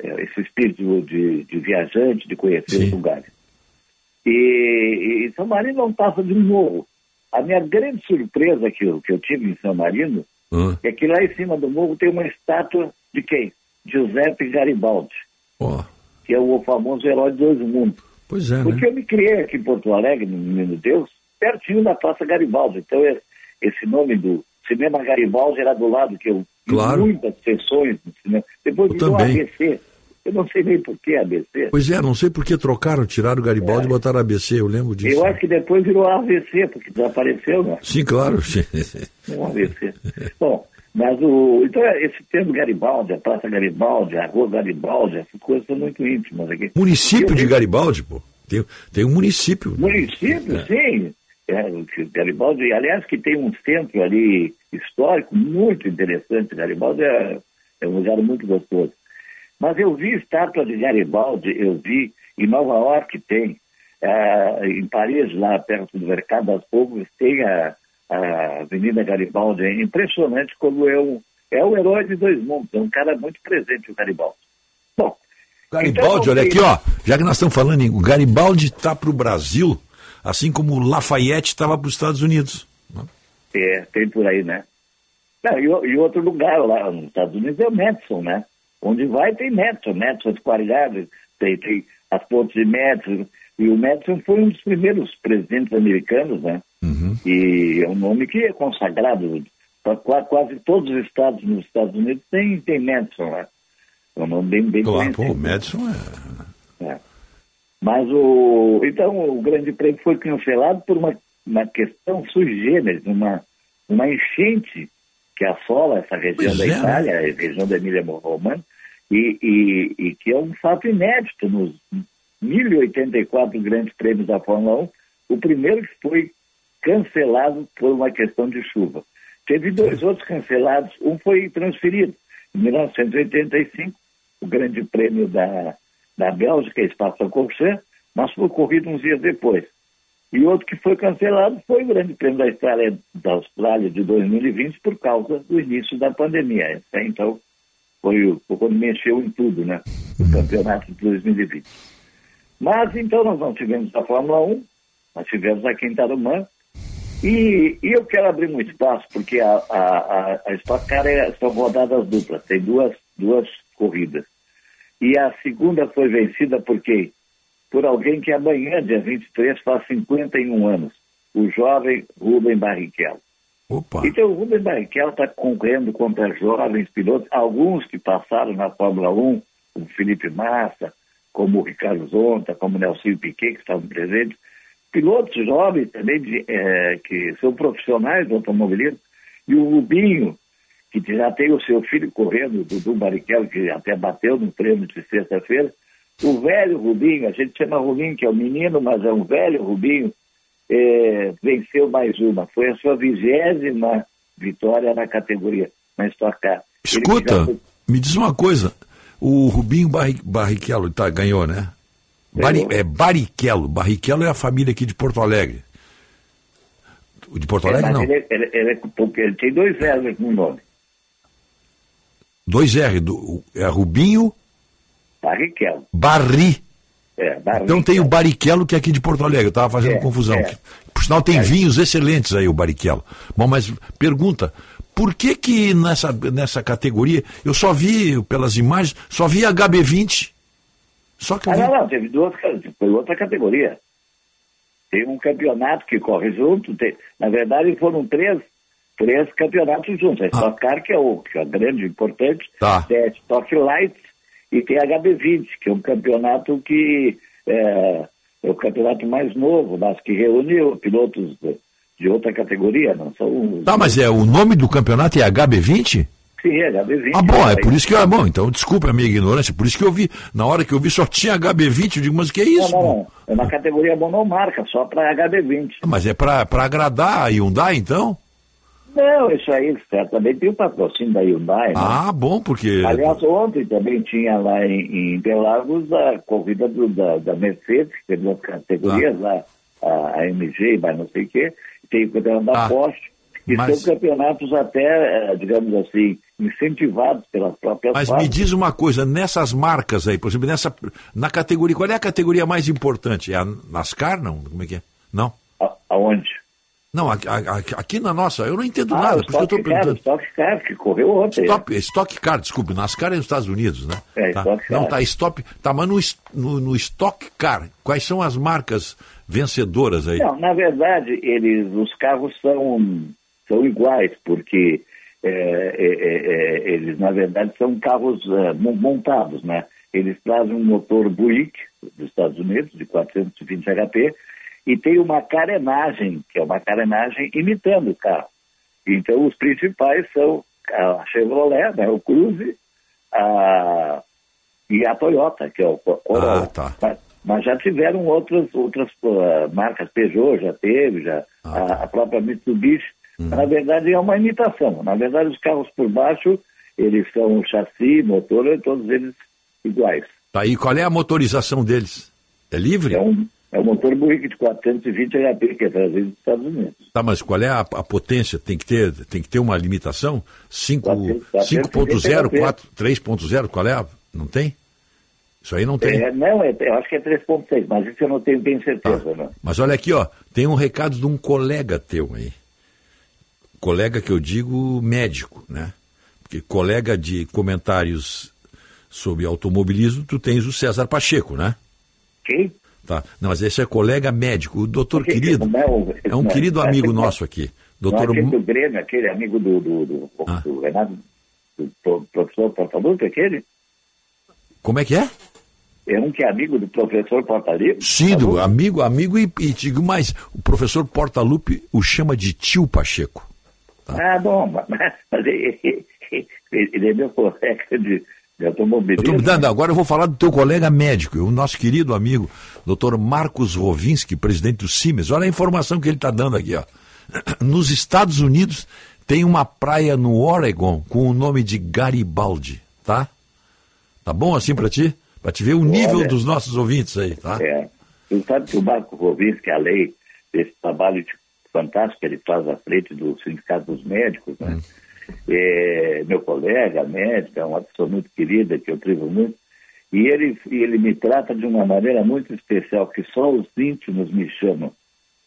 esse espírito de, de viajante, de conhecer os lugares. E, e São Marino não passa de um morro. A minha grande surpresa que eu, que eu tive em São Marino é que lá em cima do morro tem uma estátua de quem? Giuseppe Garibaldi, que é o famoso herói de dois mundos. Pois é, Porque eu me criei aqui em Porto Alegre, no Menino Deus, pertinho da Praça Garibaldi. Então, é- esse nome do Cinema Garibaldi era do lado que eu Claro. muitas sessões no cinema. Depois Eu virou também. ABC. Eu não sei nem por que ABC. Pois é, não sei por que trocaram, tiraram o Garibaldi e botaram ABC, eu lembro disso. Eu acho que depois virou AVC, porque desapareceu, né? Sim, claro. Um AVC. Bom, mas o. Então, esse termo Garibaldi, a Praça Garibaldi, a Rua Garibaldi, essas coisas são muito íntimas aqui. Município Eu- de Garibaldi, pô. Tem, tem um município. Município, sim. É, o que Garibaldi, aliás, que tem um centro ali histórico muito interessante. Garibaldi é, é um lugar muito gostoso. Mas eu vi estátua de Garibaldi, eu vi em Nova York tem, ah, em Paris, lá perto do Mercado das Povos, tem a, a Avenida Garibaldi. É impressionante como é o, é o herói de dois mundos, é um cara muito presente, o Garibaldi. Bom, Garibaldi, então, olha aqui, ó. Já que nós estamos falando. O Garibaldi está para o Brasil, assim como o Lafayette estava para os Estados Unidos. É, tem por aí, né? Não, e, e outro lugar lá nos Estados Unidos é o Madison, né? Onde vai tem Madison, Madison de qualidade, tem, tem as pontes de Madison. E o Madison foi um dos primeiros presidentes americanos, né? E é um nome que é consagrado. Qua- qua- Quase todos os estados nos Estados Unidos tem, tem Madison, né? É um nome bem, bem Claro, conhecido. pô, o Madison é. É. Mas o. Então o Grande Prêmio foi cancelado por uma, uma questão sui generis, uma, uma enchente que assola essa região Pois da é, né? Itália, a região da Emília Romana, e, e, e que é um fato inédito nos 1084 grandes prêmios da Fórmula 1, o primeiro que foi cancelado por uma questão de chuva. Teve dois outros cancelados, um foi transferido. Em 1985, o Grande Prêmio da, da Bélgica, Spa-Francorchamps, mas foi corrido uns dias depois. E outro que foi cancelado foi o Grande Prêmio da Austrália, da Austrália de 2020 por causa do início da pandemia. Esse, Então, foi o- quando mexeu em tudo, né? O campeonato de 2020. Mas então nós não tivemos a Fórmula 1, nós tivemos aqui em Tarumã. E, e eu quero abrir um espaço, porque a, a, a, a Stock Car é, são rodadas duplas, tem duas, duas corridas. E a segunda foi vencida por quem? Por alguém que amanhã, dia 23, faz 51 anos, o jovem Rubem Barrichello. Então o Rubem Barrichello está concorrendo contra jovens pilotos, alguns que passaram na Fórmula 1, como Felipe Massa, como o Ricardo Zonta, como o Nelson Piquet, que estavam presentes, pilotos jovens também, de, eh, que são profissionais do automobilismo, e o Rubinho, que já tem o seu filho correndo, o Dudu Barrichello, que até bateu no treino de sexta-feira. O velho Rubinho, a gente chama Rubinho, que é um menino, mas é um velho Rubinho, eh, venceu mais uma. Foi a sua vigésima vitória na categoria, na Stock Car. Ele Escuta, já me diz uma coisa. O Rubinho Barri- Barrichello tá, ganhou, né? Bari, é Barrichello. Barrichello é a família aqui de Porto Alegre. O de Porto É, Alegre, mas não. Ele, ele- ele é- porque ele tem dois L's no nome. Dois R. Do, é Rubinho Barrichello. Barri. É, Barrichello. Então tem o Barrichello que é aqui de Porto Alegre. Eu estava fazendo É, confusão. é. Por sinal, tem vinhos excelentes aí, o Barrichello. Bom, mas pergunta. Por que que nessa, nessa categoria, eu só vi, pelas imagens, só vi HB20. Só que eu Ah, vi... não, não, teve duas, foi outra categoria. Tem um campeonato que corre junto, tem- na verdade foram três, três campeonatos juntos. A Stock Car, que é o que é grande, importante, Tá. a Stock Light e tem a HB20, que é um campeonato que é, é o campeonato mais novo, mas que reúne pilotos de, outra categoria, não são. Tá, mas é, o nome do campeonato é HB20? Sim, é HB20. Ah, bom, é por isso que eu. Bom, então desculpa a minha ignorância, por isso que eu vi. Na hora que eu vi só tinha HB20, eu digo, mas o que é isso? Não, não. É uma categoria monomarca, só para HB20. Mas é pra agradar a Hyundai, então? Não, isso aí certamente tem o patrocínio da Hyundai. né? Ah, bom, porque. Aliás, ontem também tinha lá em, em Interlagos a corrida do- da, da Mercedes, que tem duas categorias Ah. lá, a, a MG e mais não sei o quê, tem o campeonato da Ah, Porsche, que mas- são campeonatos até, eh, digamos assim, incentivados pelas próprias Mas me fábricas. diz uma coisa, nessas marcas aí, por exemplo, nessa, na categoria, qual é a categoria mais importante? É a NASCAR, não? Como é que é? Não? A- Aonde? Não, aqui, aqui- na nossa, eu não entendo Ah, nada, que eu Stock estou Car. Stock Car, que correu ontem. Stop, Stock Car, desculpe, NASCAR é nos Estados Unidos, né? É, tá. Stock Car. Não, tá, Stop, tá, mas no, no, no Stock Car, quais são as marcas vencedoras aí? Não, na verdade, eles, os carros são, são iguais, porque é, é, é, é, eles, na verdade, são carros é, mon- montados, né? Eles trazem um motor Buick dos Estados Unidos, de 420 HP, e tem uma carenagem, que é uma carenagem imitando o carro. Então, os principais são a Chevrolet, né, o Cruze, a, e a Toyota, que é o Co- Corolla. Ah, tá. Mas, mas já tiveram outras, outras ah, marcas, Peugeot já teve, já, Ah, a, tá. a própria Mitsubishi. Uhum. Na verdade, é uma imitação. Na verdade, os carros por baixo, eles são chassi, motor, todos eles iguais. Tá aí, qual é a motorização deles? É livre? É um, é um motor Buick de 420 HP, que é trazido dos Estados Unidos. Tá, mas qual é a, a potência? Tem que ter, tem que ter uma limitação? 5 400, 5.0, 4, 3.0, qual é? a- Não tem? Isso aí não tem. É, não, é, eu acho que é 3.6, mas isso eu não tenho bem certeza. Não. Mas olha aqui, ó, tem um recado de um colega teu aí. Colega que eu digo médico, né? Porque colega de comentários sobre automobilismo, tu tens o César Pacheco, né? Quem? Tá. Não, mas esse é colega médico, o doutor querido. não é o- É um não é- querido é amigo aquele- nosso aqui. Não é Doutor aquele Mu- do Grêmio, aquele amigo do, do, do, Ah. do Renato, do pro- professor Portalupe, aquele? Como é que é? É um que é amigo do professor Portalupe? Sim, do amigo, amigo e, e digo mais, o professor Portalupe o chama de tio Pacheco. Ah, bom, mas, mas ele, ele é meu colega de, de automobilismo. dando, agora eu vou falar do teu colega médico, o nosso querido amigo, doutor Marcos Rovinski, presidente do Siemens. Olha a informação que ele está dando aqui, ó. Nos Estados Unidos tem uma praia no Oregon com o nome de Garibaldi, tá? Tá bom assim para ti? Para te ver o nível Olha. dos nossos ouvintes aí, tá? É. Tu sabe que o Marco Rovinski, além desse trabalho de- fantástico que ele faz à frente do Sindicato dos Médicos, né? É, meu colega médico, é uma pessoa muito querida, que eu trivo muito, e ele, e ele me trata de uma maneira muito especial, que só os íntimos me chamam.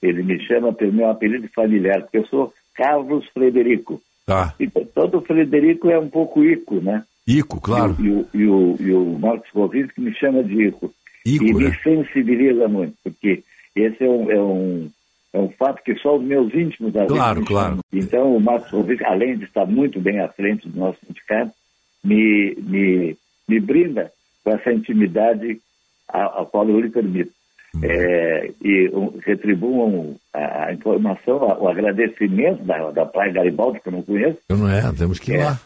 Ele me chama pelo meu apelido familiar, porque eu sou Carlos Frederico. Tá. E todo Frederico é um pouco Ico, né? Ico, claro. E, o- e, o, e o Marcos Rovinski me chama de Ico. Ico, e me né? sensibiliza muito, porque esse é um, é um, é um fato que só os meus íntimos vezes, Claro, claro. Então, o Marcos Rovinski, além de estar muito bem à frente do nosso sindicato, me, me, me brinda com essa intimidade a, a qual eu lhe permito. é, e um, retribuam a, a informação, a- o agradecimento da, da Praia Garibaldi, que eu não conheço. Eu não é, temos que ir É. lá.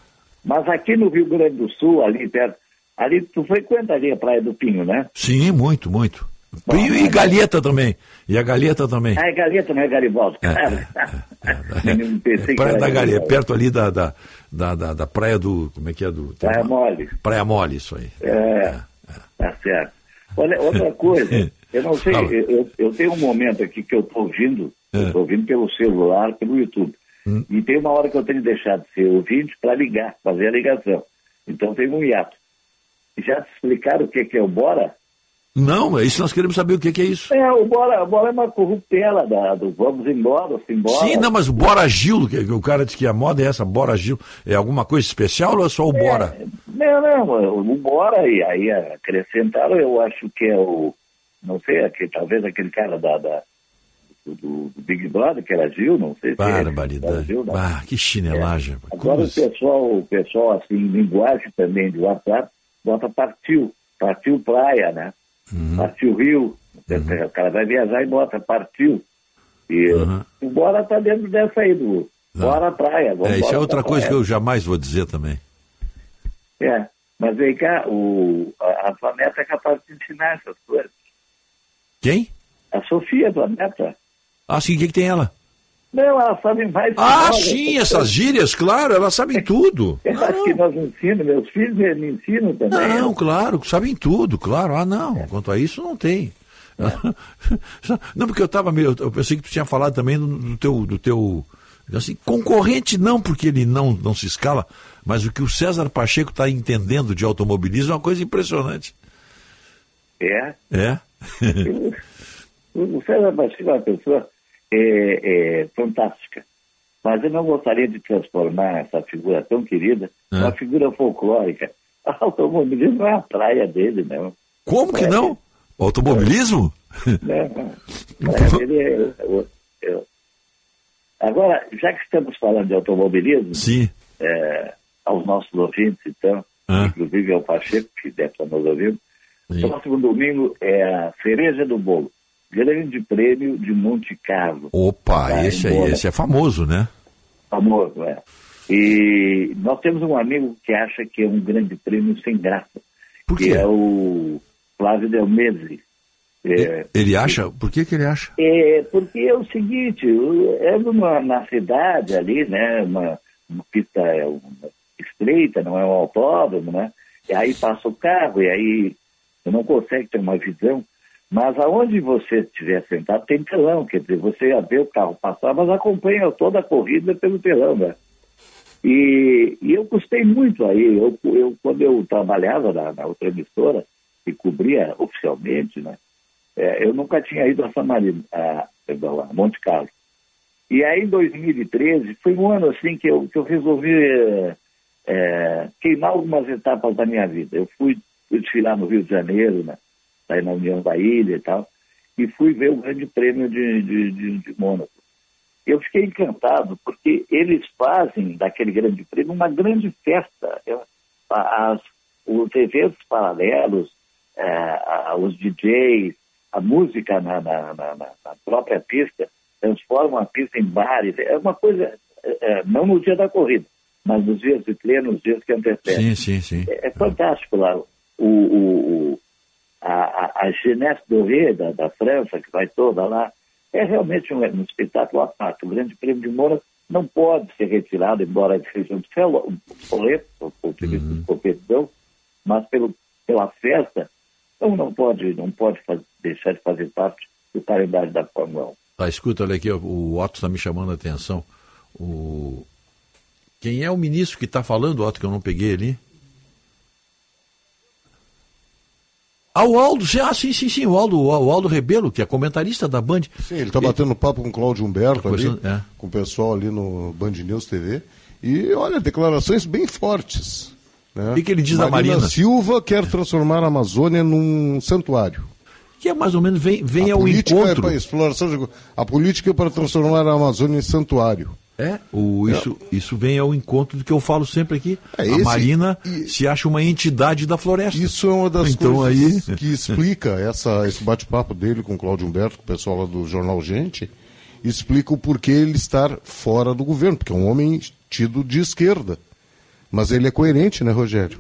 Mas aqui no Rio Grande do Sul, ali perto, ali tu frequenta ali a Praia do Pinho, né? Sim, muito, muito. E, e Galheta também. E a Galheta também. Ah, é Galeta, não é Garibaldi. Cara. Eu pensei que Praia era da Galheta, perto ali da, da, da, da, praia do. Como é que é? Do, Praia uma- Mole. Praia Mole, isso aí. É, tá certo. Olha, outra coisa, eu não sei, eu, eu tenho um momento aqui que eu estou ouvindo, É. eu tô ouvindo pelo celular, pelo YouTube. Hum. E tem uma hora que eu tenho que deixar de ser ouvinte para ligar, fazer a ligação. Então tem um hiato. Já te explicaram o que, que é o Bora? Não, é isso nós queremos saber o que, que é isso. É, o Bora, o Bora é uma corruptela da, do vamos embora, se embora. Sim, não, mas o Bora Gil, que, que o cara disse que a moda é essa, Bora Gil, é alguma coisa especial ou é só o Bora? Não, não, o Bora, e aí acrescentaram, eu acho que é o, não sei, aquele, talvez aquele cara da, da- do, do Big Brother, que era Gil, não sei se é Barbaridade. Gil, não. Ah, que chinelagem. rapaz. Agora o assim? pessoal, o pessoal, assim, linguagem também de WhatsApp, bota partiu, partiu praia, né? Uhum. Partiu Rio, o cara vai viajar e bota partiu. E Uhum. o Bora tá dentro dessa aí, do Bora praia. É, isso é outra coisa que praia. eu jamais vou dizer também. É, mas vem cá, o, a, a tua neta é capaz de ensinar essas coisas. Quem? A Sofia, tua neta. Ah, sim, o que, que tem ela? Não, ela sabe mais que Ah, nós, sim, essas gírias, claro, elas sabem tudo. Eu acho que nós ensinamos, meus filhos me ensinam também. Não, claro, sabem tudo, claro. Ah, não, quanto a isso não tem. Não, porque eu estava meio. Eu pensei que tu tinha falado também do, do teu. Do teu assim, concorrente não, porque ele não, não se escala, mas o que o César Pacheco está entendendo de automobilismo é uma coisa impressionante. É. É? O César Pacheco é uma pessoa é, é, fantástica. Mas eu não gostaria de transformar essa figura tão querida É. numa figura folclórica. O automobilismo não é a praia dele, não. Como que não? Automobilismo? Não, a praia dele é, é- é- Agora, já que estamos falando de automobilismo, Sim. é, aos nossos ouvintes, então, Ah. inclusive ao Pacheco, que deve estar nos ouvindo, próximo domingo é a cereja do bolo. Grande Prêmio de Monte Carlo. Opa, Tá, esse aí, esse é famoso, né? Famoso, é. E nós temos um amigo que acha que é um grande prêmio sem graça. Por Que quê? é o Flávio Delmese. É, Ele acha? Por que, que ele acha? é, porque é o seguinte, é numa, na cidade ali, né? Uma, uma pista é uma estreita, não é um autódromo, né? E aí passa o carro, e aí você não consegue ter uma visão. Mas aonde você estiver sentado tem telão, quer dizer, você já vê o carro passar, mas acompanha toda a corrida pelo telão, né? E, e eu gostei muito aí. Eu, eu, quando eu trabalhava na, na outra emissora e cobria oficialmente, né? É, eu nunca tinha ido a San Marino, a, a Monte Carlo. E aí, em 2013, foi um ano assim que eu, que eu resolvi é, é, queimar algumas etapas da minha vida. Eu fui desfilar no Rio de Janeiro, né, aí na União da Ilha e tal, e fui ver o Grande Prêmio de, de, de, de Mônaco. Eu fiquei encantado, porque eles fazem daquele Grande Prêmio uma grande festa. As, os eventos paralelos, é, os DJs, a música na, na- na- na- própria pista, transformam a pista em bares. É uma coisa, é, é, não no dia da corrida, mas nos dias de treino, nos dias que antecedem. Sim, sim, sim. É, é fantástico lá. O, o, o- a, a, Jeunesse Doré da, da França, que vai toda lá, é realmente um, um espetáculo à parte. O Grande Prêmio de Moura não pode ser retirado, embora seja um celo- um boleto, do ponto de vista de competição, mas pelo, pela festa, então não pode, não pode faz- deixar de fazer parte do calendário da Fórmula 1. Tá, escuta, olha aqui, o Otto está me chamando a atenção. O... Quem é o ministro que está falando, Otto, que eu não peguei ali? Ah, o Aldo, sim, ah, sim, sim, sim, o Aldo, o Aldo Rebelo, que é comentarista da Band. Sim, ele está batendo papo com o Cláudio Humberto ali, Conversando- é. com o pessoal ali no Band News TV. E olha, declarações bem fortes. Né? O que ele diz da Marina? Silva quer transformar a Amazônia num santuário. Que é mais ou menos, vem, vem a ao política encontro. É para exploração de... A política é para transformar a Amazônia em santuário. É, o, isso, isso vem ao encontro do que eu falo sempre aqui. É, a esse- Marina se acha uma entidade da floresta. Isso é uma das então, coisas aí... que explica essa, esse bate-papo dele com o Cláudio Humberto, com o pessoal lá do Jornal Gente, explica o porquê ele estar fora do governo, porque é um homem tido de esquerda. Mas ele é coerente, né, Rogério?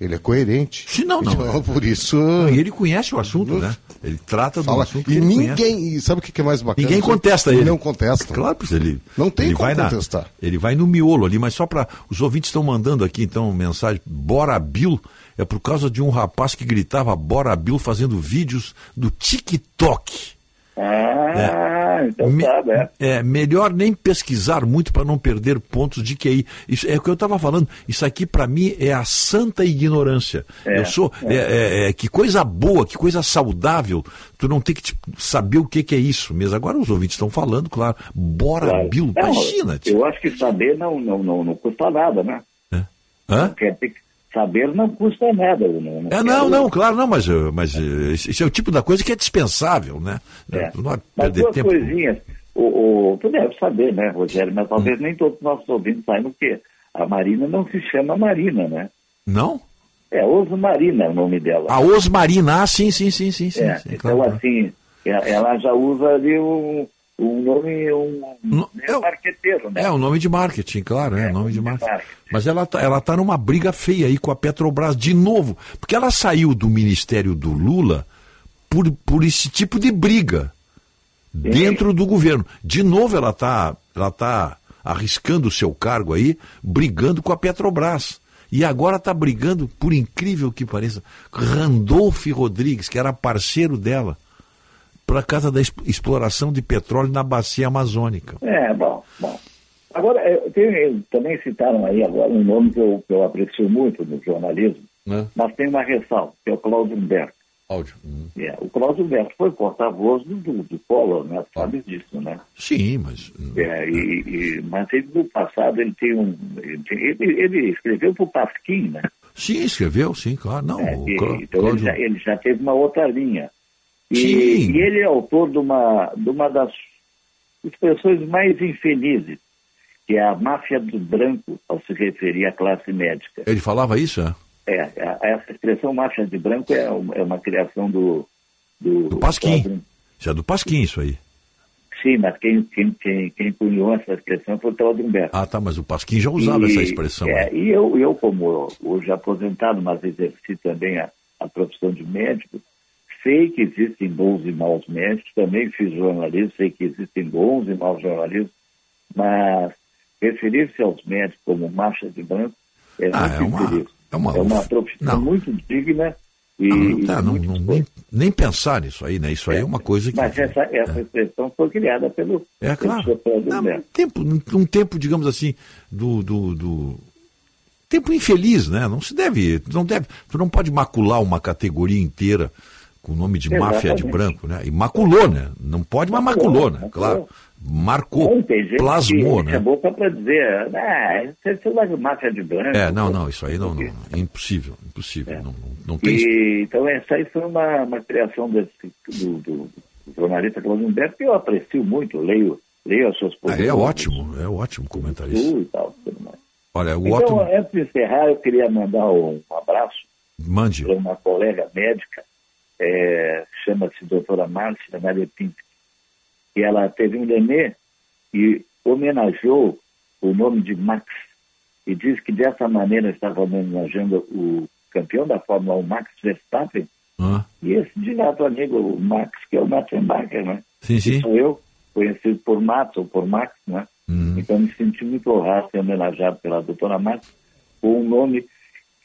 Ele é coerente. Sim, não, não. Então, por isso. E ele conhece o assunto, né? Ele trata do Fala. assunto que E ele ninguém. E sabe o que é mais bacana? Ninguém contesta ele. Não contesta. Claro, pois ele. Não tem ele como vai na- contestar. ele vai no miolo ali, mas só para os ouvintes estão mandando aqui então mensagem. Bora Bill é por causa de um rapaz que gritava Bora Bill fazendo vídeos do TikTok. Ah, então Me- tá, né? é, melhor nem pesquisar muito para não perder pontos de QI. Isso é o que eu estava falando. Isso aqui para mim é a santa ignorância. É, eu sou é. é, é, é, que coisa boa, que coisa saudável. Tu não tem que tipo, saber o que, que é isso mesmo. Agora os ouvintes estão falando, claro. Bora, Claro. Bill, imagina. Eu acho que saber não, não, não, não custa nada, né? Hã? Quer dizer que saber não custa nada. eu Não, É, não, não, claro, não, mas, eh, mas eh, isso é o tipo da coisa que é dispensável, né? É. Não é Mas duas tempo. coisinhas. O, o, tu deve saber, né, Rogério? Mas talvez nem todos os nossos ouvintes saibam que a Marina não se chama Marina, né? Não? É Oso Marina é o nome dela. A Osmarina, ah, sim, sim, sim, sim, sim. É, sim, então, claro. assim, e- ela já usa ali um, um nome, um meio marqueteiro, né? É o nome de marketing, claro, é, o nome de marketing. Mas ela tá, ela tá numa briga feia aí com a Petrobras de novo, porque ela saiu do ministério do Lula por, por esse tipo de briga dentro do governo. De novo ela tá, ela tá arriscando o seu cargo aí, brigando com a Petrobras. E agora está brigando, por incrível que pareça, Randolph Rodrigues, que era parceiro dela, por causa da exp- exploração de petróleo na bacia amazônica. É, bom, bom. Agora, é, tem- também citaram aí agora um nome que eu, que eu aprecio muito no jornalismo, Né? mas tem uma ressalva, que é o Cláudio Humberto. Áudio. É, o Cláudio Humberto foi porta-voz do, do, do Collor, né? Sabe disso, né? Sim, mas. É, e, e- mas ele, no passado ele tem um. Ele, ele- escreveu para o Pasquim, né? Sim, escreveu, sim, claro. Não, o E- Clá- então ele Cláudio- já, ele já teve uma outra linha. E, e ele é autor de uma, de uma das expressões mais infelizes, que é a máfia do branco, ao se referir à classe médica. Ele falava isso, é? É, a- essa expressão máfia de branco é uma, é uma criação do. Do, Do Pasquim. Isso é do Pasquim, isso aí. Sim, mas quem, quem, quem, quem cunhou essa expressão foi o Cláudio Humberto. Ah, tá, mas o Pasquim já usava E- essa expressão. é, e eu, eu, como hoje aposentado, mas exerci também a, a profissão de médico, sei que existem bons e maus médicos, também fiz jornalismo, sei que existem bons e maus jornalistas, mas referir-se aos médicos como marcha de branco é Ah, muito é uma- infeliz. é uma- profissão não. muito digna e, Não, tá, e não- muito não- nem, nem pensar nisso aí, né? Isso aí é uma coisa que. Mas essa, essa expressão foi criada pelo, É pelo claro. Não, Humberto. um tempo, um tempo, digamos assim, do, do, do- tempo infeliz, né? Não se deve, não deve, tu não pode macular uma categoria inteira com o nome de máfia de Exatamente. branco, né? E maculou, né? Não pode, mas maculou, né? maculou. Claro. Marcou, Não, tem gente plasmou, que né? a boca para dizer, ah, você é uma máfia de branco. É, não, não, isso aí não, não é impossível, impossível, não, não, não tem E, então, essa aí foi uma, uma criação desse, do, do jornalista Cláudio Humberto, que eu aprecio muito, leio, leio as suas Ah, é posições. ótimo, é ótimo comentarista. E tal, tudo mais. Olha, o Então, Otto, antes de encerrar, eu queria mandar um abraço mande. para uma colega médica, é, chama-se doutora Márcia Malepinski, que ela teve um nenê e homenageou o nome de Max, e diz que dessa maneira estava homenageando o campeão da Fórmula 1, Max Verstappen, Ah, e esse direto amigo, o Max, que é o Matzenbacher, né? sim, sim. Que sou eu, conhecido por Max ou por Max, né? Uhum. Então me senti muito honrado ser homenageado pela doutora Max com um nome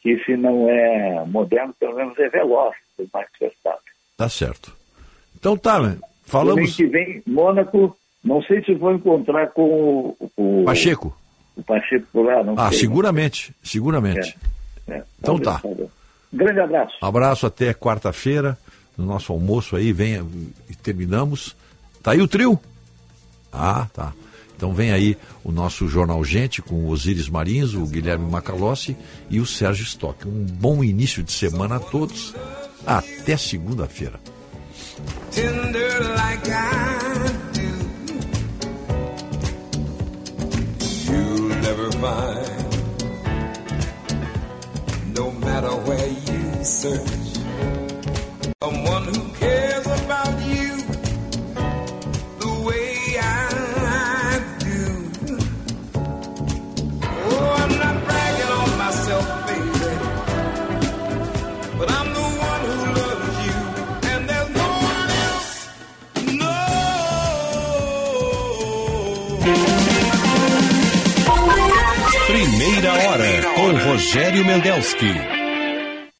que, se não é moderno, pelo menos é veloz, o Max Verstappen. Tá certo. Então tá, né? Domingo falamos. que vem, Mônaco, não sei se vou encontrar com o, o- Pacheco. o Pacheco por lá, não Ah, sei. seguramente, seguramente. É, Então talvez, tá. talvez. Grande abraço. Abraço até quarta-feira, no nosso almoço aí, venha e terminamos. Tá aí o trio? Ah, tá. Então vem aí o nosso Jornal Gente com o Osíris Marins, o Guilherme Macalossi e o Sérgio Stock. Um bom início de semana a todos. Até segunda-feira. No matter where you search, someone who cares Primeira hora com Rogério Mendelski.